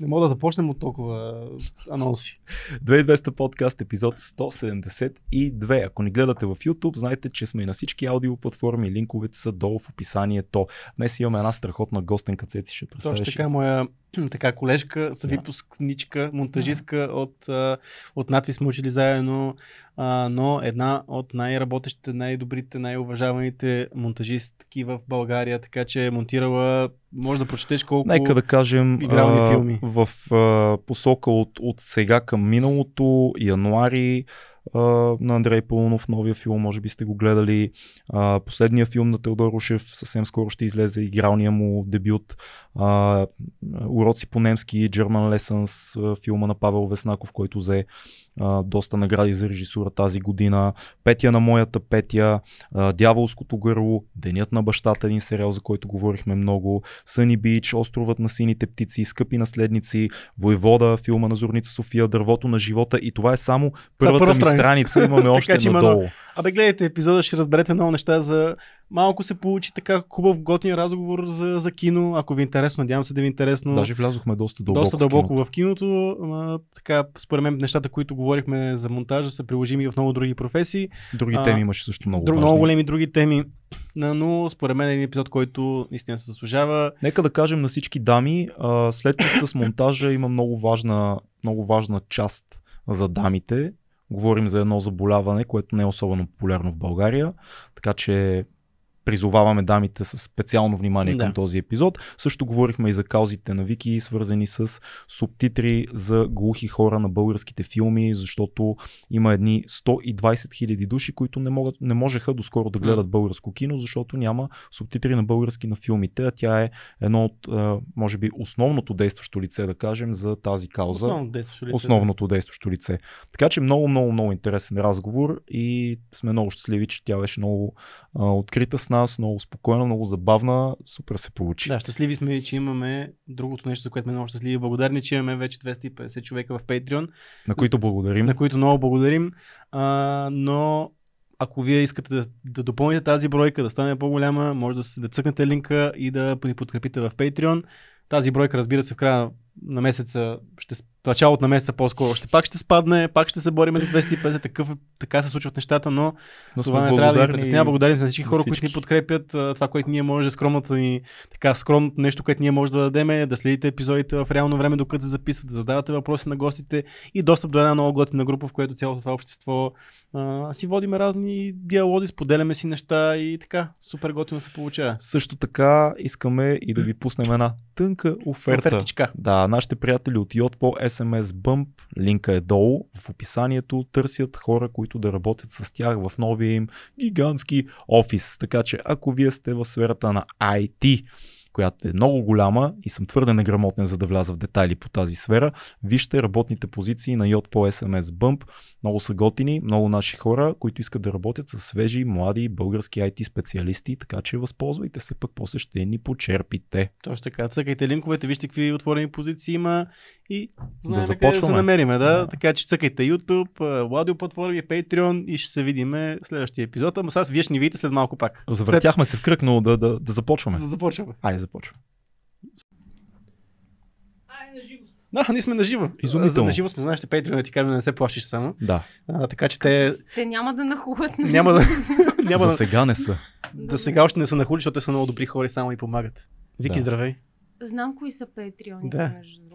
Не мога да започнем от толкова анонси. 2200 подкаст, епизод 172. Ако ни гледате в YouTube, знаете, че сме и на всички аудиоплатформи. Линковете са долу в описанието. Днес имаме една страхотна гостенка, Цеци ще представиш. Точно така, моя така колежка, съвипускничка, монтажистка от, от надвис сме учили заедно, но една от най-работещите, най-добрите, най-уважаваните монтажистки в България, така че е монтирала, може да прочетеш колко Нека да кажем игрални филми. в а, посока от, от сега към миналото, януари, на Андрей Пълнов, новия филм, може би сте го гледали. А, последния филм на Теодор Рушев съвсем скоро ще излезе игралния му дебют. А, уроци по немски, German Lessons, филма на Павел Веснаков, който взе а, доста награди за режисура тази година. Петя на моята Петя, а, Дяволското гърло, Денят на бащата, един сериал, за който говорихме много, Съни Бич, Островът на сините птици, Скъпи наследници, Войвода, филма на Зорница София, Дървото на живота и това е само първата ми страница. имаме още така, надолу. Абе, гледайте епизода, ще разберете много неща за малко се получи така хубав, готин разговор за, за кино. Ако ви е интересно, надявам се да ви е интересно. Даже влязохме доста дълбоко. Доста дълбоко в киното. В киното а, така, според мен, нещата, които говорихме за монтажа, са приложими в много други професии. Други а, теми имаше също много. Друг, много големи други теми. Но според мен е един епизод, който наистина се заслужава. Нека да кажем на всички дами, а, след частта с монтажа има много важна, много важна част за дамите. Говорим за едно заболяване, което не е особено популярно в България, така че призоваваме дамите с специално внимание да. към този епизод. Също говорихме и за каузите на Вики, свързани с субтитри за глухи хора на българските филми, защото има едни 120 хиляди души, които не, могат, не можеха доскоро да гледат българско кино, защото няма субтитри на български на филмите, а тя е едно от, може би, основното действащо лице, да кажем, за тази кауза. Основното действащо лице. Основното действащо лице. Така че много, много, много интересен разговор и сме много щастливи, че тя беше много а, открита с нас, много спокойна, много забавна, супер се получи. Да, щастливи сме, че имаме другото нещо, за което сме много щастливи благодарни, че имаме вече 250 човека в Patreon. На които благодарим. На които много благодарим. А, но ако вие искате да, да допълните тази бройка, да стане по-голяма, може да, да цъкнете линка и да ни подкрепите в Patreon. Тази бройка, разбира се, в края на месеца, ще, началото на месеца по-скоро ще пак ще спадне, пак ще се борим за 250, такъв, така се случват нещата, но, но това не трябва да ни притеснява. Благодарим за всички хора, всички. които ни подкрепят. Това, което ние може, скромната ни, така скромното нещо, което ние може да дадем е да следите епизодите в реално време, докато се записват, да задавате въпроси на гостите и достъп до една много готина група, в която цялото това общество а, си водиме разни диалози, споделяме си неща и така, супер готино се получава. Също така искаме и да ви пуснем една тънка оферта. Офертичка. Да, нашите приятели от Yot по SMS Bump, линка е долу в описанието, търсят хора, които да работят с тях в новия им гигантски офис. Така че ако вие сте в сферата на IT, която е много голяма и съм твърде неграмотен за да вляза в детайли по тази сфера. Вижте работните позиции на Йод по SMS Bump. Много са готини, много наши хора, които искат да работят с свежи, млади български IT специалисти, така че възползвайте се, пък после ще ни почерпите. Точно така, цъкайте линковете, вижте какви отворени позиции има и знаем да започваме. да се намериме, да? да. Така че цъкайте YouTube, аудио платформи, Patreon и ще се видиме в следващия епизод. Ама сега вие ще ни видите след малко пак. Завъртяхме след... се в кръг, но да, да, да започваме. Да започваме. Айде, започваме. Да, ние сме на живо. Изумително. На живо сме, знаеш, Patreon ти казваме да не се плашиш само. Да. А, така че те... Те няма да нахуват. Няма да... няма За сега не са. Да сега още не са нахули, защото те са много добри хора и само и помагат. Вики, да. здравей. Знам кои са Patreon, да. между.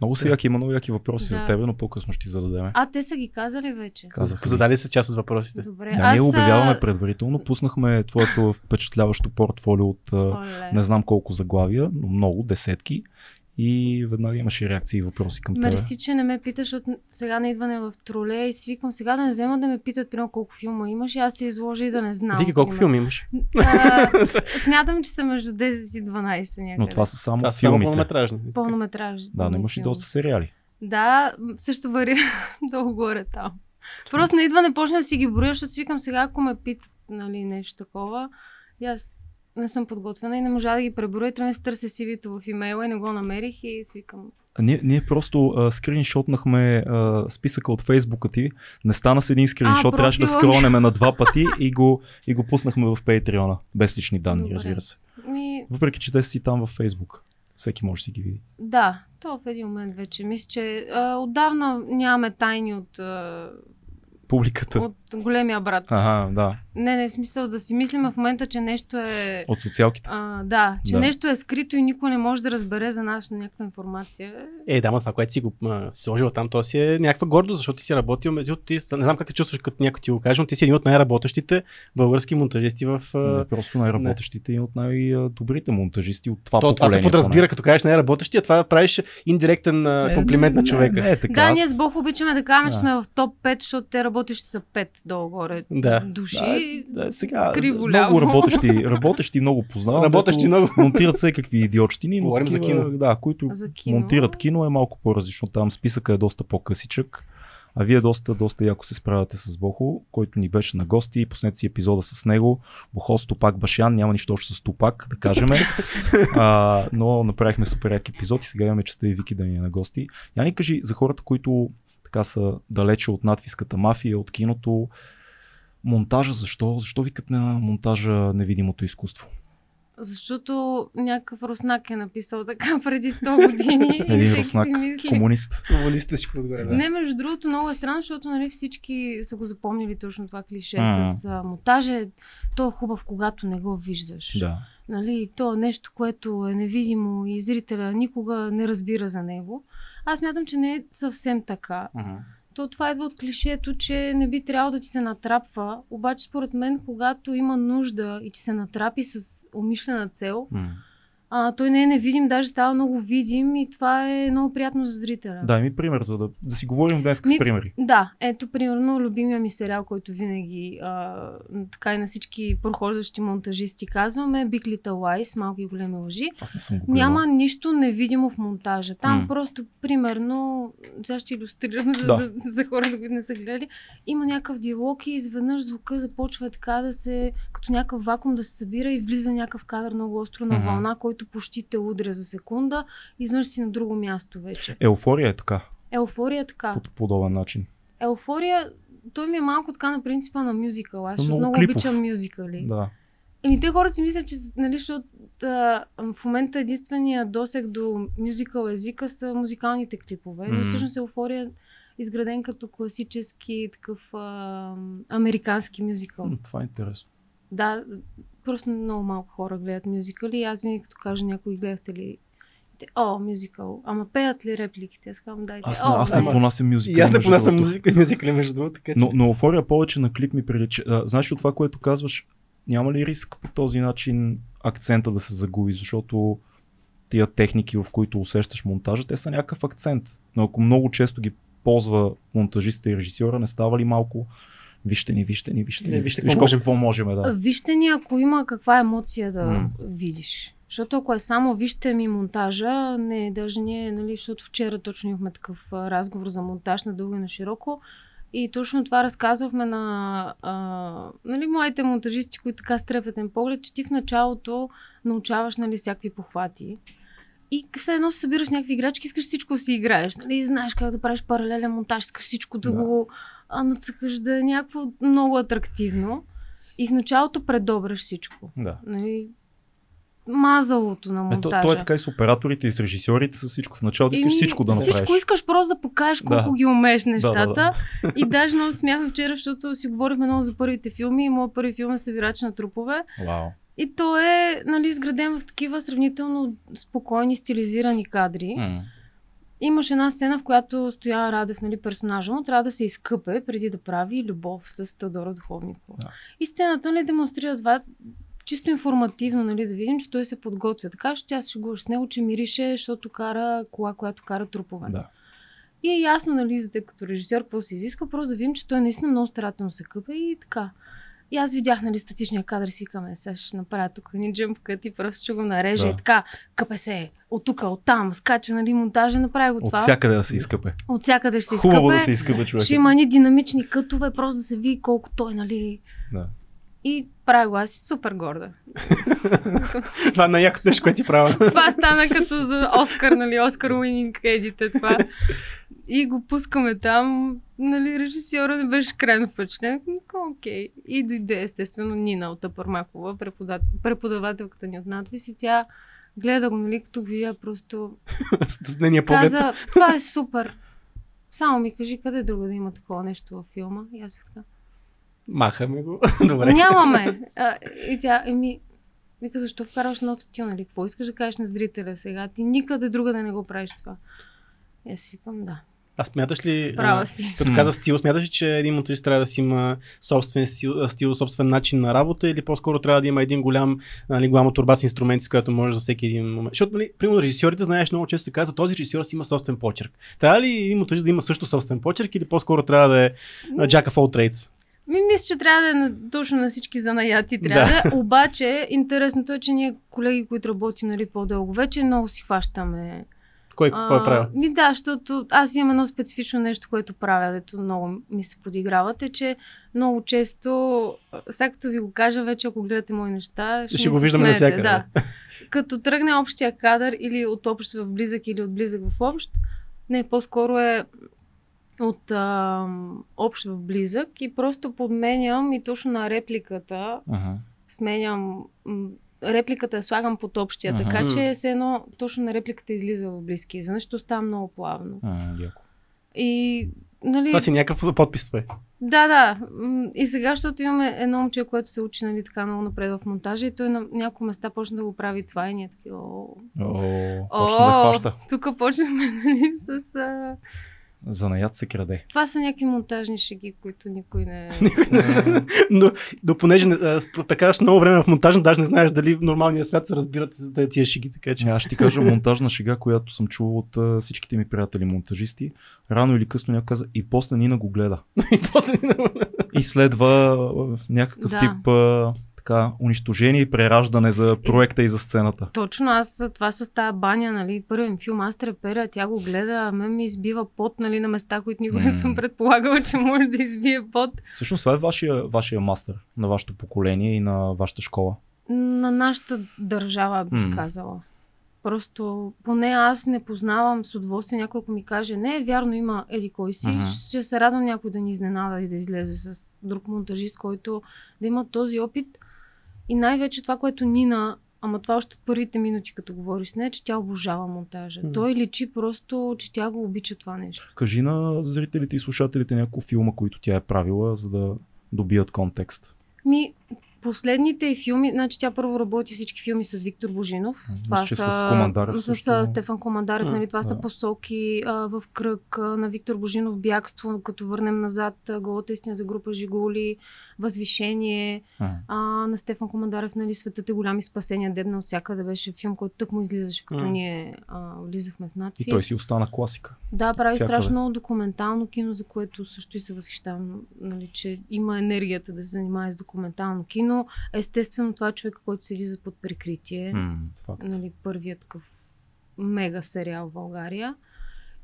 Много са яки, има много яки въпроси да. за теб, но по-късно ще ти зададем. А, те са ги казали вече. Казаха. Задали са част от въпросите. Добре. Да, ние обявяваме предварително. Пуснахме твоето впечатляващо портфолио от Оле. не знам колко заглавия, но много, десетки и веднага имаше реакции и въпроси към това. Мерси, че не ме питаш от сега на идване в троле и свикам сега да не взема да ме питат примерно колко филма имаш и аз се изложа и да не знам. Вики, колко филми имаш? А, смятам, че са между 10 и 12 някъде. Но това са само това филмите. Само пълнометражни. Пълнометражни. Да, но имаш и доста сериали. Да, също варира долу горе там. Просто на идване почна да си ги броя, защото свикам сега, ако ме питат нали, нещо такова, и аз не съм подготвена и не можа да ги преброя. Трябва да се търся CV-то в имейла и не го намерих и свикам. А ние, ние просто а, скриншотнахме а, списъка от фейсбука ти. Не стана с един скриншот, трябваше да скронеме на два пъти и го, и го пуснахме в Patreon. Без лични данни, Добре. разбира се. Ми... Въпреки, че те си там във фейсбук. Всеки може да си ги види. Да, то в един момент вече. Мисля, че а, отдавна нямаме тайни от, а, Публиката. от големия брат. Ага, да. Не, не, в смисъл да си мислим в момента, че нещо е... От социалките. А, да, че Да. нещо е скрито и никой не може да разбере за наша някаква информация. Е, да, ма това, което си го а, си сложил там, то си е някаква гордост, защото ти си работил, между ти, не знам как те чувстваш, като някой ти го каже, но ти си един от най-работещите български монтажисти в... а, Не, просто най-работещите и от най-добрите монтажисти от това То, това се поколение. подразбира, като кажеш най-работещия, това правиш индиректен поне. комплимент на Не, човека. Не, не, е така. Да, Аз- ние с Бог обичаме да кажем, че сме в топ 5, защото те работещи са 5 долу-горе Да. души. Да, да, сега криво много работещи, работещи много познавам. Работещи много. Монтират всекакви идиотщини, но Говорим за такива, кино. Да, които За кино. монтират кино е малко по-различно. Там списъка е доста по-късичък. А вие доста, доста яко се справяте с Бохо, който ни беше на гости. Поснете си епизода с него. Бохо Стопак Башян, няма нищо общо с Тупак, да кажем. а, но направихме супер як епизод и сега имаме честа и Вики да ни е на гости. Яни кажи за хората, които така са далече от надвиската мафия, от киното. Монтажа, защо? Защо викат на монтажа невидимото изкуство? Защото някакъв руснак е написал така преди 100 години. и Един руснак, си мисли. комунист. Комунистите всичко отгоре, да. Не, между другото, много е странно, защото нали, всички са го запомнили точно това клише с а, монтажа. То е хубав, когато не го виждаш. Да. Нали, то е нещо, което е невидимо и зрителя никога не разбира за него. Аз мятам, че не е съвсем така. Мгм. То това идва от клишето, че не би трябвало да ти се натрапва. Обаче, според мен, когато има нужда и ти се натрапи с умишлена цел, М. а, той не е невидим, даже става много видим и това е много приятно за зрителя. Дай ми пример, за да, да си говорим днес с Ми- примери. Да, ето примерно любимия ми сериал, който винаги а, така и на всички прохождащи монтажисти казваме Big Little Lies, малки и големи лъжи. Аз не съм го гледал. Няма нищо невидимо в монтажа. Там М. просто, примерно, сега ще иллюстрирам за, Да. да. за хората, които не са гледали, има някакъв диалог и изведнъж звука започва така да се, като някакъв вакуум да се събира и влиза някакъв кадър много остро на вълна, който почти те удря за секунда изведнъж си на друго място вече. Еуфория е така, Еуфория е така. по подобен начин. Еуфория, той ми е малко така на принципа на мюзикъл. Аз много много клипов. обичам мюзикъли. Да. Еми, те хората си мислят, че нали, защото а, в момента единствения досег до мюзикъл езика са музикалните клипове, но всъщност еуфория е изграден като класически такъв а, американски мюзикъл. Това е интересно. Да, просто много малко хора гледат мюзикъли и аз винаги като кажа някой гледахте ли О, мюзикъл. Ама пеят ли репликите? Аз казвам, дайте. Аз, О, аз не понасям мюзика. И аз не понасям музика, мюзикли, между другото, така че... Но, но еуфория повече на клип ми прилича. А, знаеш ли от това, което казваш, няма ли риск по този начин акцента да се загуби, защото тия техники, в които усещаш монтажа, те са някакъв акцент. Но ако много често ги ползва монтажиста и режисьора, не става ли малко вижте ни, вижте ни, вижте ни. Не, вижте Виж какво колко- можем. какво можем, да. Вижте ни, ако има каква емоция да М. видиш. Защото ако е само вижте ми монтажа, не, даже ние, нали, защото вчера точно имахме такъв разговор за монтаж на дълго и на широко. И точно това разказвахме на а, нали, моите монтажисти, които така с трепетен поглед, че ти в началото научаваш нали, всякакви похвати. И все едно се събираш някакви играчки, искаш всичко да си играеш. Нали? Знаеш как да правиш паралелен монтаж, искаш всичко Да. да. го а, нацъкаш, да е някакво много атрактивно. И в началото предобраш всичко. да. Нали? Мазалото на монтажа. то е така и с операторите и с режисьорите, с всичко. В началото искаш всичко да направиш. Всичко искаш просто да покажеш колко Да. ги умееш да, нещата. да. И даже много смяхме вчера, защото си говорихме много за първите филми. И моят първи филм е Събирач на трупове. Вау. И то е нали, изграден в такива сравнително спокойни, стилизирани кадри. М. Имаше една сцена, в която стоя Радев, нали, персонажа му, трябва да се изкъпе преди да прави любов с Теодора Духовникова. Да. И сцената нали, демонстрира това чисто информативно, нали, да видим, че той се подготвя. Така че тя се шегуваше с него, че мирише, защото кара кола, която кара трупове. Да. И е ясно, нали, за като режисьор, какво се изисква, просто да видим, че той наистина много старателно се къпе и така. И аз видях, нали, статичния кадър и си викаме, сега ще направя тук ни джъмп кът и просто ще го нарежа Да. и така, къпе се, от тук, от там, скача, нали, монтажа, направи го От това. всякъде да се изкъпе. От всякъде ще се Хубаво изкъпе. да се изкъпе човек. Ще има ни динамични кътове, просто да се види колко той, нали. Да. И прави го, аз си супер горда. Това е най-якото нещо, което си правя. това стана като за Оскар, нали, Оскар Уининг едите това. И го пускаме там, нали, режисьора не беше крайно впечатлен. Окей. И дойде естествено Нина от Апармакова, преподавателката ни от надвис и тя гледа го, нали, като видя просто С нейния поглед. каза, това е супер. Само ми кажи къде друго да има такова нещо във филма. И аз бих така. Махаме го. Добре. Нямаме. А, и тя, еми, вика, защо вкарваш нов стил, нали? Какво искаш да кажеш на зрителя сега? Ти никъде друга да не го правиш това. И аз викам, да, А смяташ ли, права си. като каза стил, смяташ ли, че един монтажист трябва да си има собствен стил, стил, собствен начин на работа или по-скоро трябва да има един голям, нали, голяма турба с инструменти, с която може за всеки един момент? Защото, нали, примерно, режисьорите, знаеш, много често се казва, този режисьор си има собствен почерк. Трябва ли един монтажист да има също собствен почерк или по-скоро трябва да е Jack of all trades? Ми, мисля, че трябва да е на, точно на всички занаяти. Трябва да. е. Обаче, интересното е, че ние колеги, които работим нали, по-дълго, вече много си хващаме. Кой какво е правил? Ми да, защото аз имам едно специфично нещо, което правя, дето много ми се подиграват, е, че много често, сега като ви го кажа вече, ако гледате мои неща, ще, Ще го виждаме навсякъде. Да. Като тръгне общия кадър или от общ в близък, или от близък в общ, не, по-скоро е от а, общ в близък и просто подменям и точно на репликата Ага. сменям репликата я слагам под общия, Аха. така че все едно точно на репликата излиза в близки. Изведнъж ще става много плавно. А, яко. И, нали, Това си някакъв подпис твой. да, да. И сега, защото имаме едно момче, което се учи нали, така много напред в монтажа и той на няколко места почна да го прави това и ние такива, о, О, почна да хваща. тук почнахме нали, с... А... Занаят се краде. Това са някакви монтажни шеги, които никой не... но, но понеже прекараш много време в монтажа, даже не знаеш дали в нормалния свят се разбират за тези- тия шиги, така че. Аз ще ти кажа монтажна шега, която съм чувал от а, всичките ми приятели монтажисти. Рано или късно някой каза и после Нина го гледа. И после И следва а, някакъв Да. тип а, така, унищожение и прераждане за проекта и за сцената. Точно аз за това с тази баня, нали, ми филм, аз треперя, тя го гледа, а мен ми избива пот, нали, на места, които никога не съм предполагала, че може да избие пот. Всъщност това е вашия, вашия мастър на вашето поколение и на вашата школа. На нашата държава, бих казала. Просто, поне аз не познавам с удоволствие някой, ако ми каже, не, е вярно, има еди кой си, Мгм. ще се радвам някой да ни изненада и да излезе с друг монтажист, който да има този опит. И най-вече това, което Нина, ама това още от първите минути, като говориш с нея, че тя обожава монтажа. М. Той личи просто, че тя го обича това нещо. Кажи на зрителите и слушателите няколко филма, които тя е правила, за да добият контекст. Ми, последните филми, значи тя първо работи всички филми с Виктор Божинов. Това че са с Командарев с, също. а, Стефан Командарев, М, нали, това са да. посоки а, в кръг а, на Виктор Божинов, бягство, като върнем назад, а, голата истина за група Жиголи, възвишение, А, а, на Стефан Командарев, нали, Светът е големи спасения, дебна от всякъде беше филм, който тък му излизаше, като М. ние а, влизахме в и надфис. той си остана класика. Да, прави Всякъде. страшно документално кино, за което също и се възхищавам, нали, че има енергията да се занимава с документално кино. Естествено, това е човек, който седи за под прикритие. М, факт. Нали, първият такъв мега сериал в България.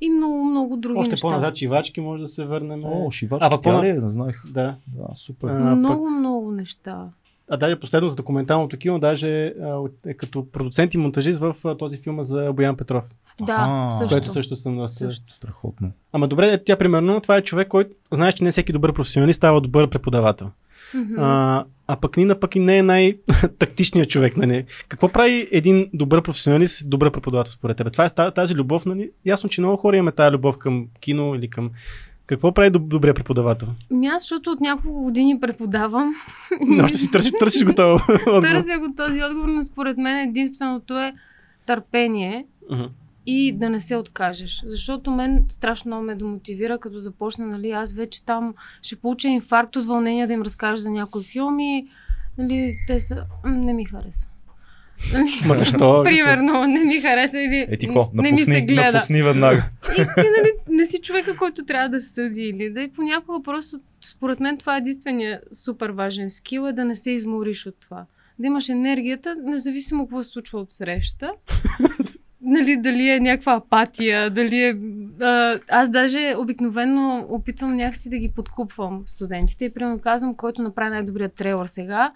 И много, много други Още неща. по-назад чивачки може да се върнем. О, шивачки, А, пък тя ли е? Не знаех. Да. Да, супер. А, много, много неща. А даже последно за документалното кино, даже а, е като продуцент и монтажист в а, този филм за Боян Петров, Да, Аха. също. което също съм доста... Също. Страхотно. Ама добре, е, тя примерно, това е човек, който знаеш, че не всеки добър професионалист става добър преподавател. Мгм. А, а пък Нина пък и не е най-тактичният човек. Нали? Какво прави един добър професионалист, добър преподавател според теб? Това е та- тази любов. Нали? Ясно, че много хора имаме тази любов към кино или към... Какво прави доб- добрия преподавател? Ми аз, защото от няколко години преподавам. Но още си търсиш, търсиш го това. отговор. Търся го този отговор, но според мен единственото е търпение Мгм. И да не се откажеш. Защото мен страшно много ме демотивира, като започна, нали, аз вече там ще получа инфаркт от вълнение да им разкажа за някои филми. Нали, те са... Не ми хареса. Нали, Ма защо? Примерно, не ми хареса или Е ти какво? не ми се Напусни, гледа. напусни веднага. И ти, нали, не си човека, който трябва да съди или да и понякога просто, според мен това е единствения супер важен скил, е да не се измориш от това. Да имаш енергията, независимо какво се случва от среща. Нали, дали е някаква апатия, дали е... А, аз даже обикновено опитвам някакси да ги подкупвам студентите и примерно казвам, който направи най-добрият трейлър сега,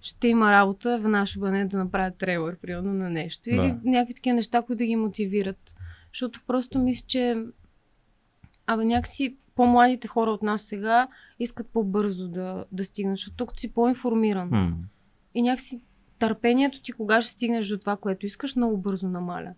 ще има работа, веднага ще бъде да направят трейлър, примерно на нещо. Или Да. някакви такива неща, които да ги мотивират. Защото просто мисля, че абе някакси по-младите хора от нас сега искат по-бързо да, да стигнат, защото тук си по-информиран. М. И някакси търпението ти, кога ще стигнеш до това, което искаш, много бързо намаля.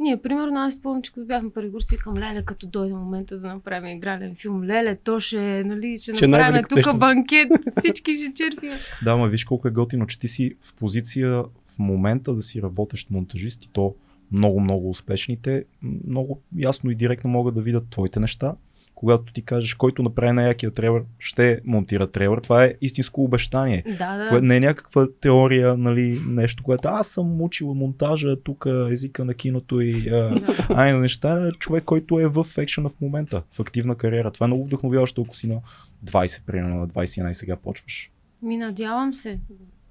Ние, примерно, аз спомням, че като бяхме пари си викам, леле, като дойде момента да направим игрален филм, леле, то ще, нали, ще, Ще е направим тук нещо. банкет, всички ще черпим. Да, ма виж колко е готино, че ти си в позиция в момента да си работещ монтажист и то много, много успешните, много ясно и директно могат да видят твоите неща. Когато ти кажеш, който направи най-якия трейлър, ще монтира трейлър. Това е истинско обещание. Да, да. Което не е някаква теория, нали, нещо, което аз съм учил монтажа, тук езика на киното и а, ай на неща, човек, който е в екшена в момента, в активна кариера. Това е много вдъхновяващо, ако си на 20, примерно на 21 сега почваш. Ми надявам се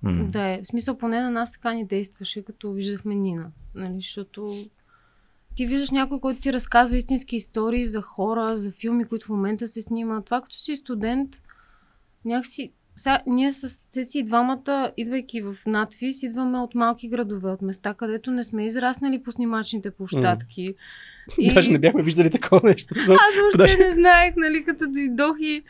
М. да е. В смисъл, поне на нас така ни действаше, като виждахме Нина. Нали, защото ти виждаш някой, който ти разказва истински истории за хора, за филми, които в момента се снимат. Това като си студент, някакси... Сега, ние с Цеци и двамата, идвайки в надвис, идваме от малки градове, от места, където не сме израснали по снимачните площадки. И- Даже не бяхме виждали такова нещо. Но... Аз въобще Даже- не знаех, нали, като дойдох и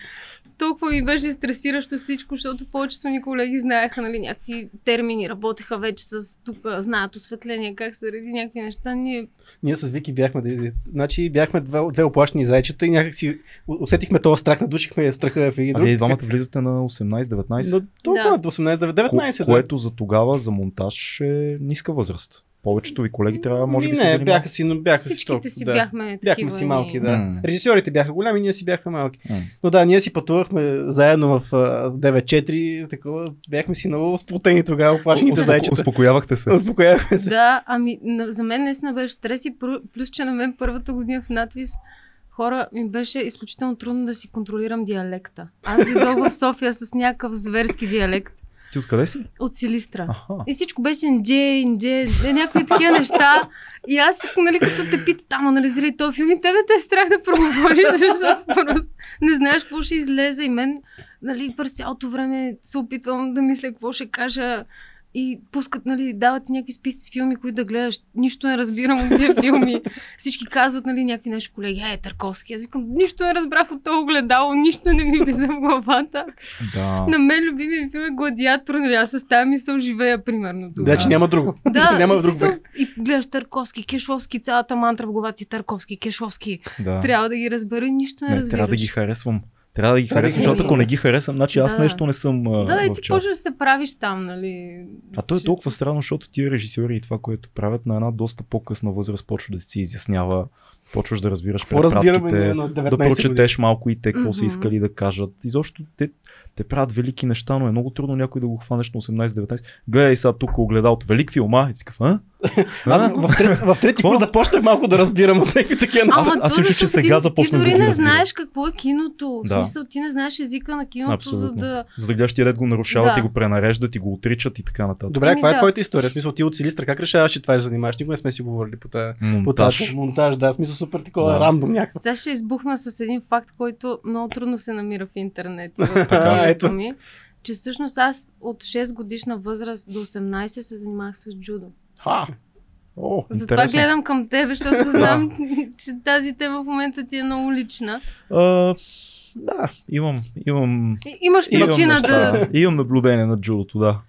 толкова ми беше стресиращо всичко, защото повечето ни колеги знаеха, нали, някакви термини, работеха вече с тук, знаят осветление, как се реди някакви неща. Ние Ние с Вики бяхме, значи бяхме две, две оплашени зайчета и някак си усетихме този страх, надушихме страха в един А друг. вие и двамата влизате на 18-19, Но толкова, Да. до 18-19, ко- което за тогава за монтаж е ниска възраст. Повечето ви колеги трябва, може би, не, били бяха си, но бяха си всичките толкова, си да. бяхме Бяхме си малки, да. М. Режисьорите бяха голями, ние си бяхме малки. М. Но да, ние си пътувахме заедно в а, 9-4, такова, бяхме си много сплутени тогава, оплашените Успоко- зайчета. Успокоявахте се. Успокоявахме се. Да, ами на, за мен наистина беше стрес и плю- плюс, че на мен първата година в надвис хора ми беше изключително трудно да си контролирам диалекта. Аз дойдох в София с някакъв зверски диалект Ти откъде си? от Силистра. Аха. И всичко беше инже, инже, е, някакви такива неща. И аз, нали, като те питат, там анализирай този филм и тебе те е страх да проговориш, защото просто не знаеш какво ще излезе. И мен, нали, през цялото време се опитвам да мисля какво ще кажа. И пускат, нали, дават ти някакви списъци с филми, които да гледаш. Нищо не разбирам от тия филми. Всички казват, нали, някакви наши колеги, е, Търковски. Аз викам, нищо не разбрах от това огледало, нищо не ми влиза в главата. Да. На мен любимия филм е Гладиатор, нали, аз с тази мисъл живея, примерно. тогава. Да, че няма друго. Да, няма друг век. И гледаш Търковски, Кешловски, цялата мантра в главата ти Търковски, Кешловски. да. Трябва да ги разбера нищо не, Не, разбираш. трябва да ги харесвам. Трябва да ги да харесвам, защото ако не ги харесвам, значи аз Да. нещо не съм Да, да, и ти почваш да се правиш там, нали. А то е толкова странно, защото тия режисьори и това, което правят на една доста по-късна възраст, почва да си изяснява, почваш да разбираш Какво разбираме препратките, на 19 да години? прочетеш малко и те какво са Мгм. искали да кажат. Изобщо те, те правят велики неща, но е много трудно някой да го хванеш на 18-19. Гледай сега тук огледалото. Велик филм, а? И ти такъв, а? Аз в, трети, в трети курс започнах малко да разбирам от някакви такива неща. Аз- аз мисля, че сега ти, започнах Ти да дори ги не знаеш какво е киното. В Да. смисъл, ти не знаеш езика на киното, за Абсолютно. да... За да гледаш тия дет го нарушават Да. и го пренареждат и го отричат и така нататък. Добре, Еми, каква е да. твоята история? В смисъл, ти от Силистра, как решаваш, че това ще занимаваш? Никога не сме си говорили по тази Монтаж. монтаж, да, в смисъл супер такова Да. рандом някакво. Сега ще избухна с един факт, който много трудно се намира в интернет. и в Така, ето. Ми, че всъщност аз от 6 годишна възраст до 18 се занимавах с джудо. Ха! О, Затова Интересно. гледам към тебе, защото знам, че тази тема в момента ти е много лична. А, да, имам, имам, Имаш имам, причина неща, да... имам наблюдение на джудото, да.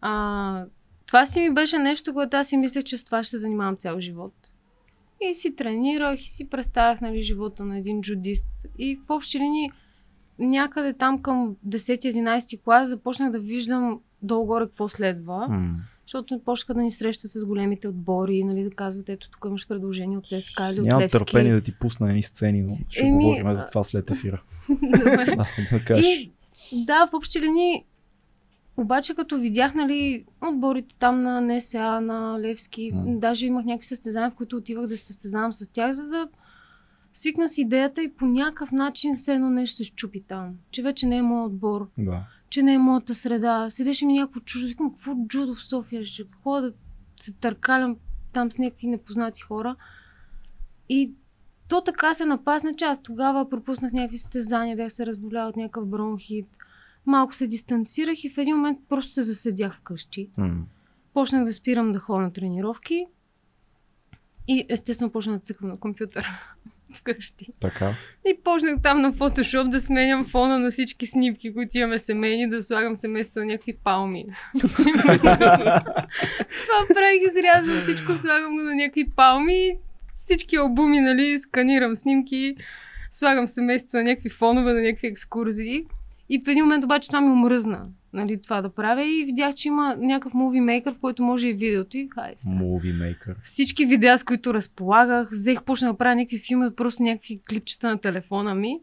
А, това си ми беше нещо, което аз си мислех, че с това ще се занимавам цял живот. И си тренирах и си представях нали, живота на един джудист. И в общи линии някъде там към 10-11 клас започнах да виждам долу-горе какво следва. М. Защото почнаха да ни срещат с големите отбори, нали, да казват, ето тук имаш предложение от ССК или от Нямам Левски. търпение да ти пусна едни сцени, но ще Еми, говорим за това след ефира. Да, да кажеш. И, да, в общи линии, обаче като видях, нали, отборите там на НСА, на Левски, М. даже имах някакви състезания, в които отивах да се състезавам с тях, за да свикна с идеята и по някакъв начин все едно нещо щупи там. Че вече не е моят отбор, Да. че не е моята среда. Седеше ми някакво чуждо, викам, какво джудо в София, ще ходя да се търкалям там с някакви непознати хора. И то така се напасна, че аз тогава пропуснах някакви състезания, бях се разболяла от някакъв бронхит. Малко се дистанцирах и в един момент просто се заседях вкъщи. М. Почнах да спирам да ходя на тренировки и естествено почнах да цъкам на компютъра. Вкъщи. Така. И почнах там на фотошоп да сменям фона на всички снимки, които имаме семейни, да слагам семейство на някакви палми. Това правих, изрязвам всичко, слагам го на някакви палми. Всички албуми, нали, сканирам снимки, слагам семейство на някакви фонове, на някакви екскурзии. И в един момент обаче това ми омръзна, нали, това да правя и видях, че има някакъв муви мейкър, в който може и видеото и хайде сега. Movie Maker. Всички видеа, с които разполагах, взех, почна да правя някакви филми от просто някакви клипчета на телефона ми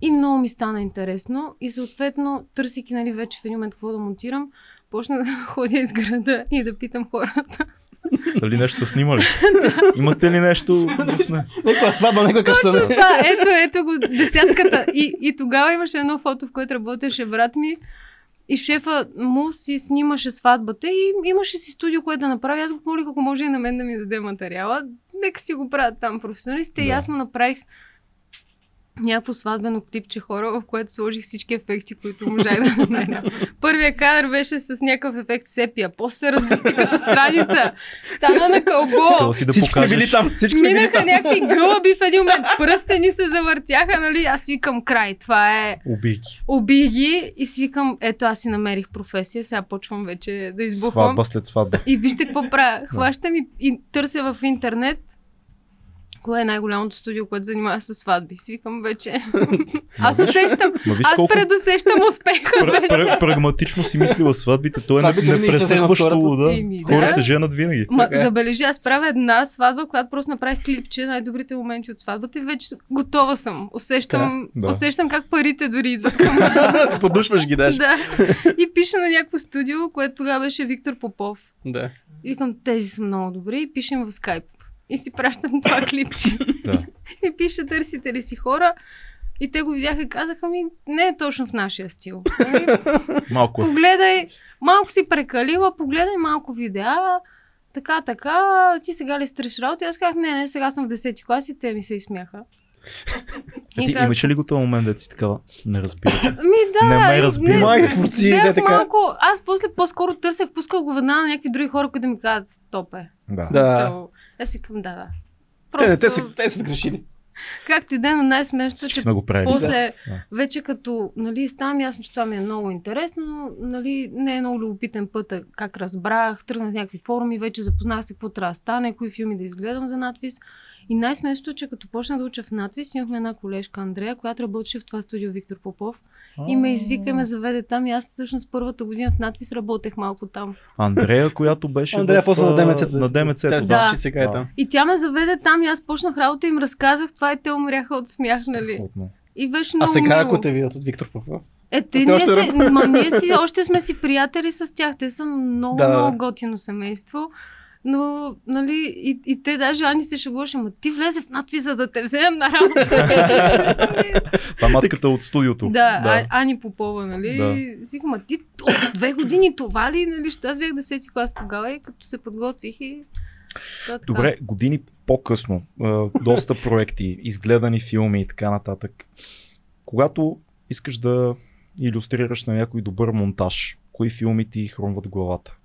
и много ми стана интересно и съответно, търсики нали, вече в един момент какво да монтирам, почна да ходя из града и да питам хората. Дали нещо са снимали? Имате ли нещо за сне? Някаква сватба, някаква къща. Това, ето, ето го, десятката. И, и тогава имаше едно фото, в което работеше брат ми и шефа му си снимаше сватбата и имаше си студио, което да направи. Аз го помолих, ако може и на мен да ми даде материала. Нека си го правят там професионалистите. И Да. аз му направих някакво сватбено клипче хора, в което сложих всички ефекти, които можах да намеря. Първия кадър беше с някакъв ефект сепия. После се развести като страница. Стана на кълбо. си да Всички сме били там. Всички сме били Минаха там. някакви гълъби в един момент. Пръстени се завъртяха, нали? Аз викам край. Това е Убийки. Уби ги и свикам, ето аз си намерих професия, сега почвам вече да избухвам. Сватба след сватба. И вижте какво правя. Хващам и, и търся в интернет кое е най-голямото студио, което занимава с сватби. Свикам вече. Аз усещам, аз колко предусещам успеха пр- пр- прагматично си мислила сватбите. То е хората. Да. Еми, Хора да. се женат винаги. Ма, Така е. забележи, аз правя една сватба, която просто направих клипче, най-добрите моменти от сватбата и вече готова съм. Усещам, Да, да. усещам как парите дори идват към мен. Подушваш ги даже. да. И пиша на някакво студио, което тогава беше Виктор Попов. Да. И викам, тези са много добри и пишем в скайп. И си пращам това клипче. Да. И пише, търсите ли си хора? И те го видяха и казаха ми, не е точно в нашия стил. Нали? Малко е. Погледай, малко си прекалила, погледай малко видеа, така, така, ти сега ли стреш работа? И аз казах, не, не, сега съм в 10 клас и те ми се изсмяха. А ти казах, имаш ли го този момент, да си такава? Не разбира. Ами да, Не ме разбира. Млади творци, бях де така. малко, аз после по-скоро търсех, пусках го веднага на някакви други хора, които да ми казват, стоп е. Да. Да. Аз си към, да, да. Те, не, те, Просто, са, те са сгрешили. както и да е, но най-смешното, че сме го правили. после, Да. вече като, нали, ставам ясно, че това ми е много интересно, но, нали, не е много любопитен път, как разбрах, тръгнах някакви форуми, вече запознах се какво трябва да стане, кои филми да изгледам за надпис. И най-смешното е, че като почна да уча в надпис, имахме една колежка Андрея, която работеше в това студио Виктор Попов. И ме извика и ме заведе там. И аз всъщност първата година в надпис работех малко там. Андрея, която беше Андрея в, после на а, ДМЦ. На ДМЦ. Да. да. сега е там. И тя ме заведе там и аз почнах работа и им разказах това и те умряха от смях, нали? И беше А много сега, мило. ако те видят от Виктор Попов. Е, те ние, още си, ма, ние си, още сме си приятели с тях. Те са много, да. много готино семейство. Но, нали, и, и те даже Ани се шегуваше, ма ти влезе в надпис, за да те вземем на работа. Това матката от студиото. да, А, Ани Попова, нали? Да. Да. Си викам, ма ти от две години това ли, нали? Що аз бях 10 клас тогава и като се подготвих и... То. Добре, години по-късно, доста проекти, изгледани филми и така нататък. Когато искаш да иллюстрираш на някой добър монтаж, кои филми ти хрумват главата?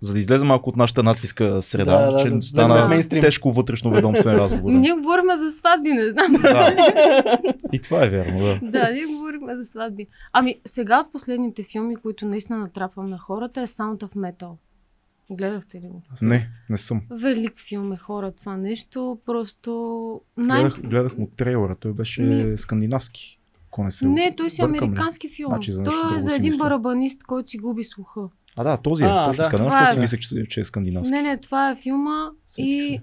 За да излезе малко от нашата надписка среда, Да, да, че да, стана мейнстрим. тежко вътрешно ведомствен разговор. Ние говорим за сватби, не знам. да. И това е вярно, да. да, ние говорим за сватби. Ами, сега от последните филми, които наистина натрапвам на хората, е Sound of Metal. Гледахте ли го? Не, не съм. Велик филм е хора това нещо. Просто... Най... Гледах, гледах му трейлера, той беше Ми- скандинавски. Ако не се Не, той си ли? американски филм. Значи той е за един барабанист, който си губи слуха. А, да, този е. А, точно да. така. Не, Това защото е. си мислех, че, че е скандинавски. Не, не, това е филма Сетих и се.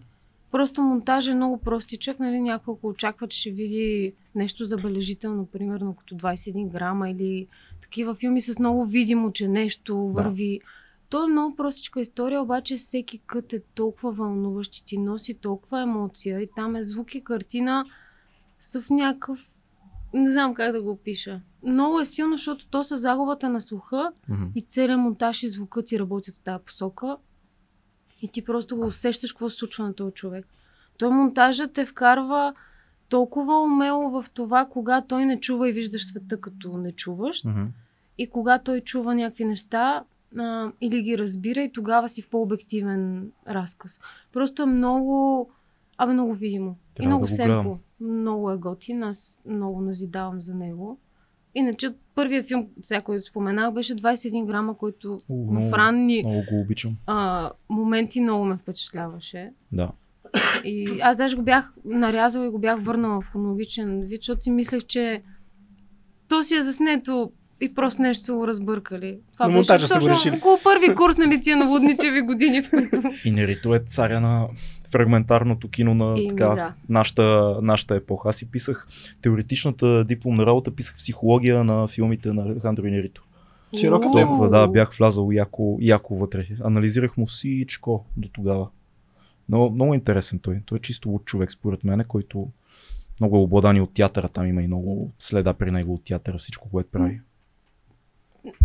просто монтаж е много простичък, нали, някой ако очаква, че ще види нещо забележително, примерно като 21 грама или такива филми с много видимо, че нещо върви. То е много простичка история, обаче всеки кът е толкова вълнуващ и ти носи толкова емоция и там е звук и картина са в някакъв... Не знам как да го опиша. Много е силно, защото то са загубата на слуха Мгм. и целият монтаж и звукът ти работят от тази посока. И ти просто го усещаш какво се случва на този човек. Той монтажът те вкарва толкова умело в това, кога той не чува и виждаш света като не чуваш. Мгм. И кога той чува някакви неща а, или ги разбира и тогава си в по-обективен разказ. Просто е много, абе много видимо. и Трябва много да семпо. много е готин, аз много назидавам за него. Иначе първия филм, сега, който споменах, беше 21 грама, който О, в много, ранни Много го обичам. а, моменти много ме впечатляваше. Да. И аз даже го бях нарязала и го бях върнала в хронологичен вид, защото си мислех, че то си е заснето и просто нещо са го разбъркали. Това На беше точно около първи курс на тия наводничеви години, в които... И Нерито е царя на фрагментарното кино на Еми, така, да. нашата, нашата епоха. Аз си писах теоретичната дипломна работа, писах психология на филмите на Алехандро Нерито. Широка. Толкова, да, бях влязал яко, яко вътре. Анализирах му всичко до тогава. Но, много интересен той. Той е чисто луд човек, според мен, който много е обладани от театъра. Там има и много следа при него от театъра, всичко, което прави.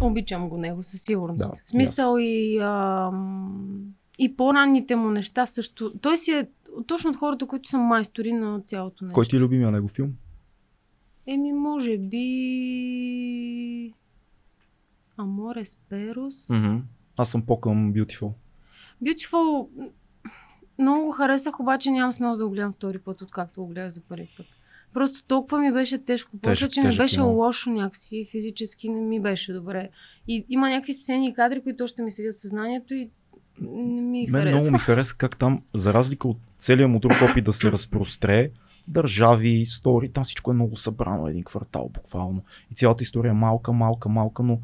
Обичам го него, със сигурност. Да, в смисъл и, ам, и по-ранните му неща също. Той си е точно от хората, които са майстори на цялото нещо. Кой ти е любимия него филм? Еми, може би... Аморе Сперус. Mm-hmm. Аз съм по-към Beautiful. Beautiful много го харесах, обаче нямам смело да го гледам втори път, откакто го гледах за първи път. Просто толкова ми беше тежко. После, че ми беше кино. лошо някакси, физически не ми беше добре. И има някакви сцени и кадри, които още ми седят в съзнанието и не ми Мен харесва. много ми хареса как там, за разлика от целият му друг опит да се разпростре, държави, истории, там всичко е много събрано, един квартал буквално. И цялата история е малка, малка, малка, но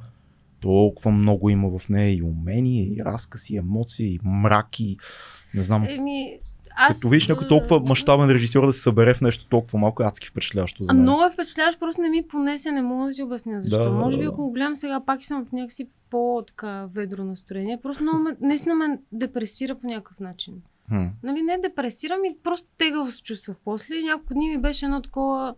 толкова много има в нея и умения, и разказ, и емоции, и мрак, и не знам. Еми, аз... Като видиш някой толкова мащабен режисьор да се събере в нещо толкова малко, е адски впечатляващо за мен. много е впечатляващ, просто не ми понесе, не мога да ти обясня защо. Да, Може би ако го гледам сега, пак съм в някакси по-така ведро настроение. Просто много ме, наистина ме депресира по някакъв начин. Хм. Нали, не депресирам и просто тегаво се чувствах после. Няколко дни ми беше едно такова...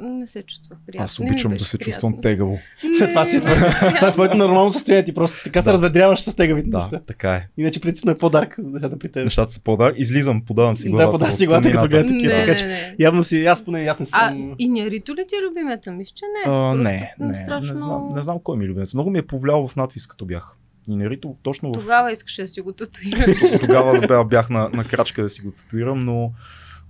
Не се чувствах приятно. Аз обичам да се приятно. чувствам тегаво. Не, Това си Това е твоето нормално състояние. Ти просто така се Да. разведряваш с тегавите Да, неща. така е. Иначе принципно е по-дарк нещата при теб. Нещата са по-дар. Излизам, подавам си Да, главата. подавам си главата, като гледам. такива, Не, така че- не, не. Явно си, аз поне аз не А, съм... и Нярито ли ти е любимец? Мисля, че не. А, Просто не, не, страшно... не, знам, не знам кой ми е любимец. Много ми е повлиял в надвис, като бях. И Нерито точно в... Тогава искаше да си го татуира. Тогава бях, бях на, на крачка да си го татуирам, но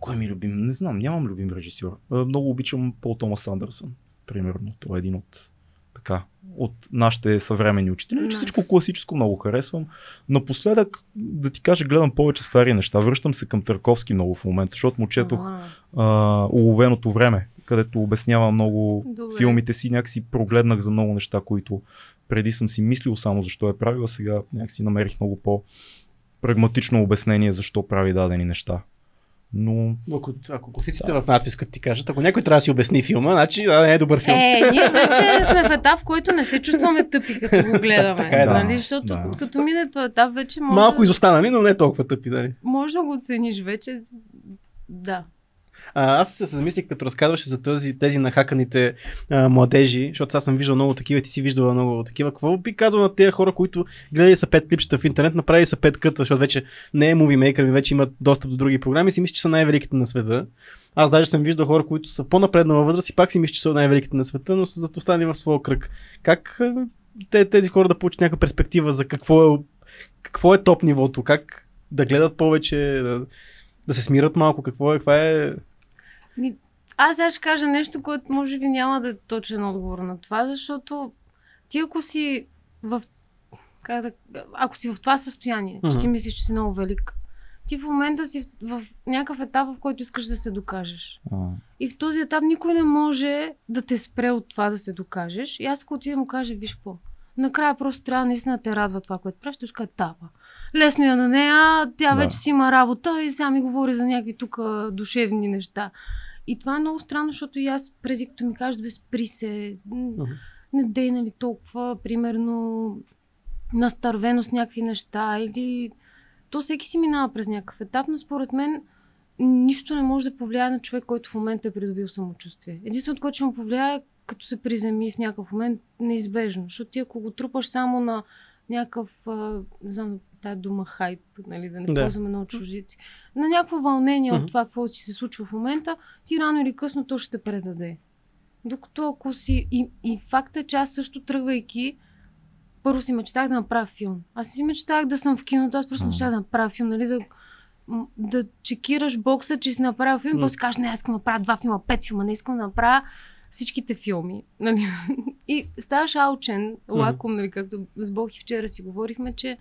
кой ми е любим? Не знам, нямам любим режисьор. А, Много обичам Пол Томас Андерсън, примерно. Той е един от така, от нашите съвременни учители. Nice. Всичко класическо много харесвам. Напоследък, да ти кажа, гледам повече стари неща. Връщам се към Търковски много в момента, защото му четох А, а, уловеното време, където обяснява много Добре. филмите си, някакси прогледнах за много неща, които преди съм си мислил само защо е правил, а сега някакси намерих много по-прагматично обяснение защо прави дадени неща. Но Ако, ако класиците в надпис, като ти кажат, ако някой трябва да си обясни филма, значи да, не е добър филм. Е, ние вече сме в етап, в който не се чувстваме тъпи, като го гледаме. Така е, да. нали? Защото Да. като мине този етап, вече може, Малко да, изостанали, но не толкова тъпи, дали. може да го оцениш вече. Да. А, аз се замислих, като разказваше за тези, тези нахаканите а, младежи, защото аз съм виждал много такива, ти си виждала много такива. Какво би казал на тези хора, които гледали са пет клипчета в интернет, направили са пет къта, защото вече не е Movie Maker, вече имат достъп до други програми си мисля, че са най-великите на света. Аз даже съм виждал хора, които са по-напреднала възраст и пак си мисля, че са най-великите на света, но са зато останали в своя кръг. Как тези хора да получат някаква перспектива за какво е, какво е топ нивото, как да гледат повече, да, да се смират малко, какво е, каква е Ми, аз сега ще кажа нещо, което може би няма да е точен отговор на това, защото ти ако си в... Как да, ако си в това състояние, че си мислиш, че си много велик, ти в момента си в, в някакъв етап, в който искаш да се докажеш. а, И в този етап никой не може да те спре от това да се докажеш. И аз ако отида да му кажа, виж какво, накрая просто трябва наистина да те радва това, което правиш, ще кажа тапа. Лесно я на нея, тя Да. вече си има работа и сега ми говори за някакви тук душевни неща. И това е много странно, защото и аз преди като ми кажат, бе, спри се, м, Мгм. не дей, нали, толкова, примерно, настървено с някакви неща или... То всеки си минава през някакъв етап, но според мен нищо не може да повлияе на човек, който в момента е придобил самочувствие. Единственото, което ще му повлияе, е като се приземи в някакъв момент, неизбежно. Защото ти ако го трупаш само на някакъв, не знам, тая дума хайп, нали, да не Да. ползваме много чуждици, на някакво вълнение Мгм. от това, какво ти се случва в момента, ти рано или късно то ще предаде. Докато ако си... И, и факта е, че аз също тръгвайки, първо си мечтах да направя филм. Аз си мечтах да съм в киното, аз просто Мгм. мечтах да направя филм, нали, да да чекираш бокса, че си направил филм, М. после кажеш, не, аз искам да направя два филма, пет филма, не искам да направя всичките филми. Нали? И ставаш алчен, лаком, нали, както с Бог и вчера си говорихме, че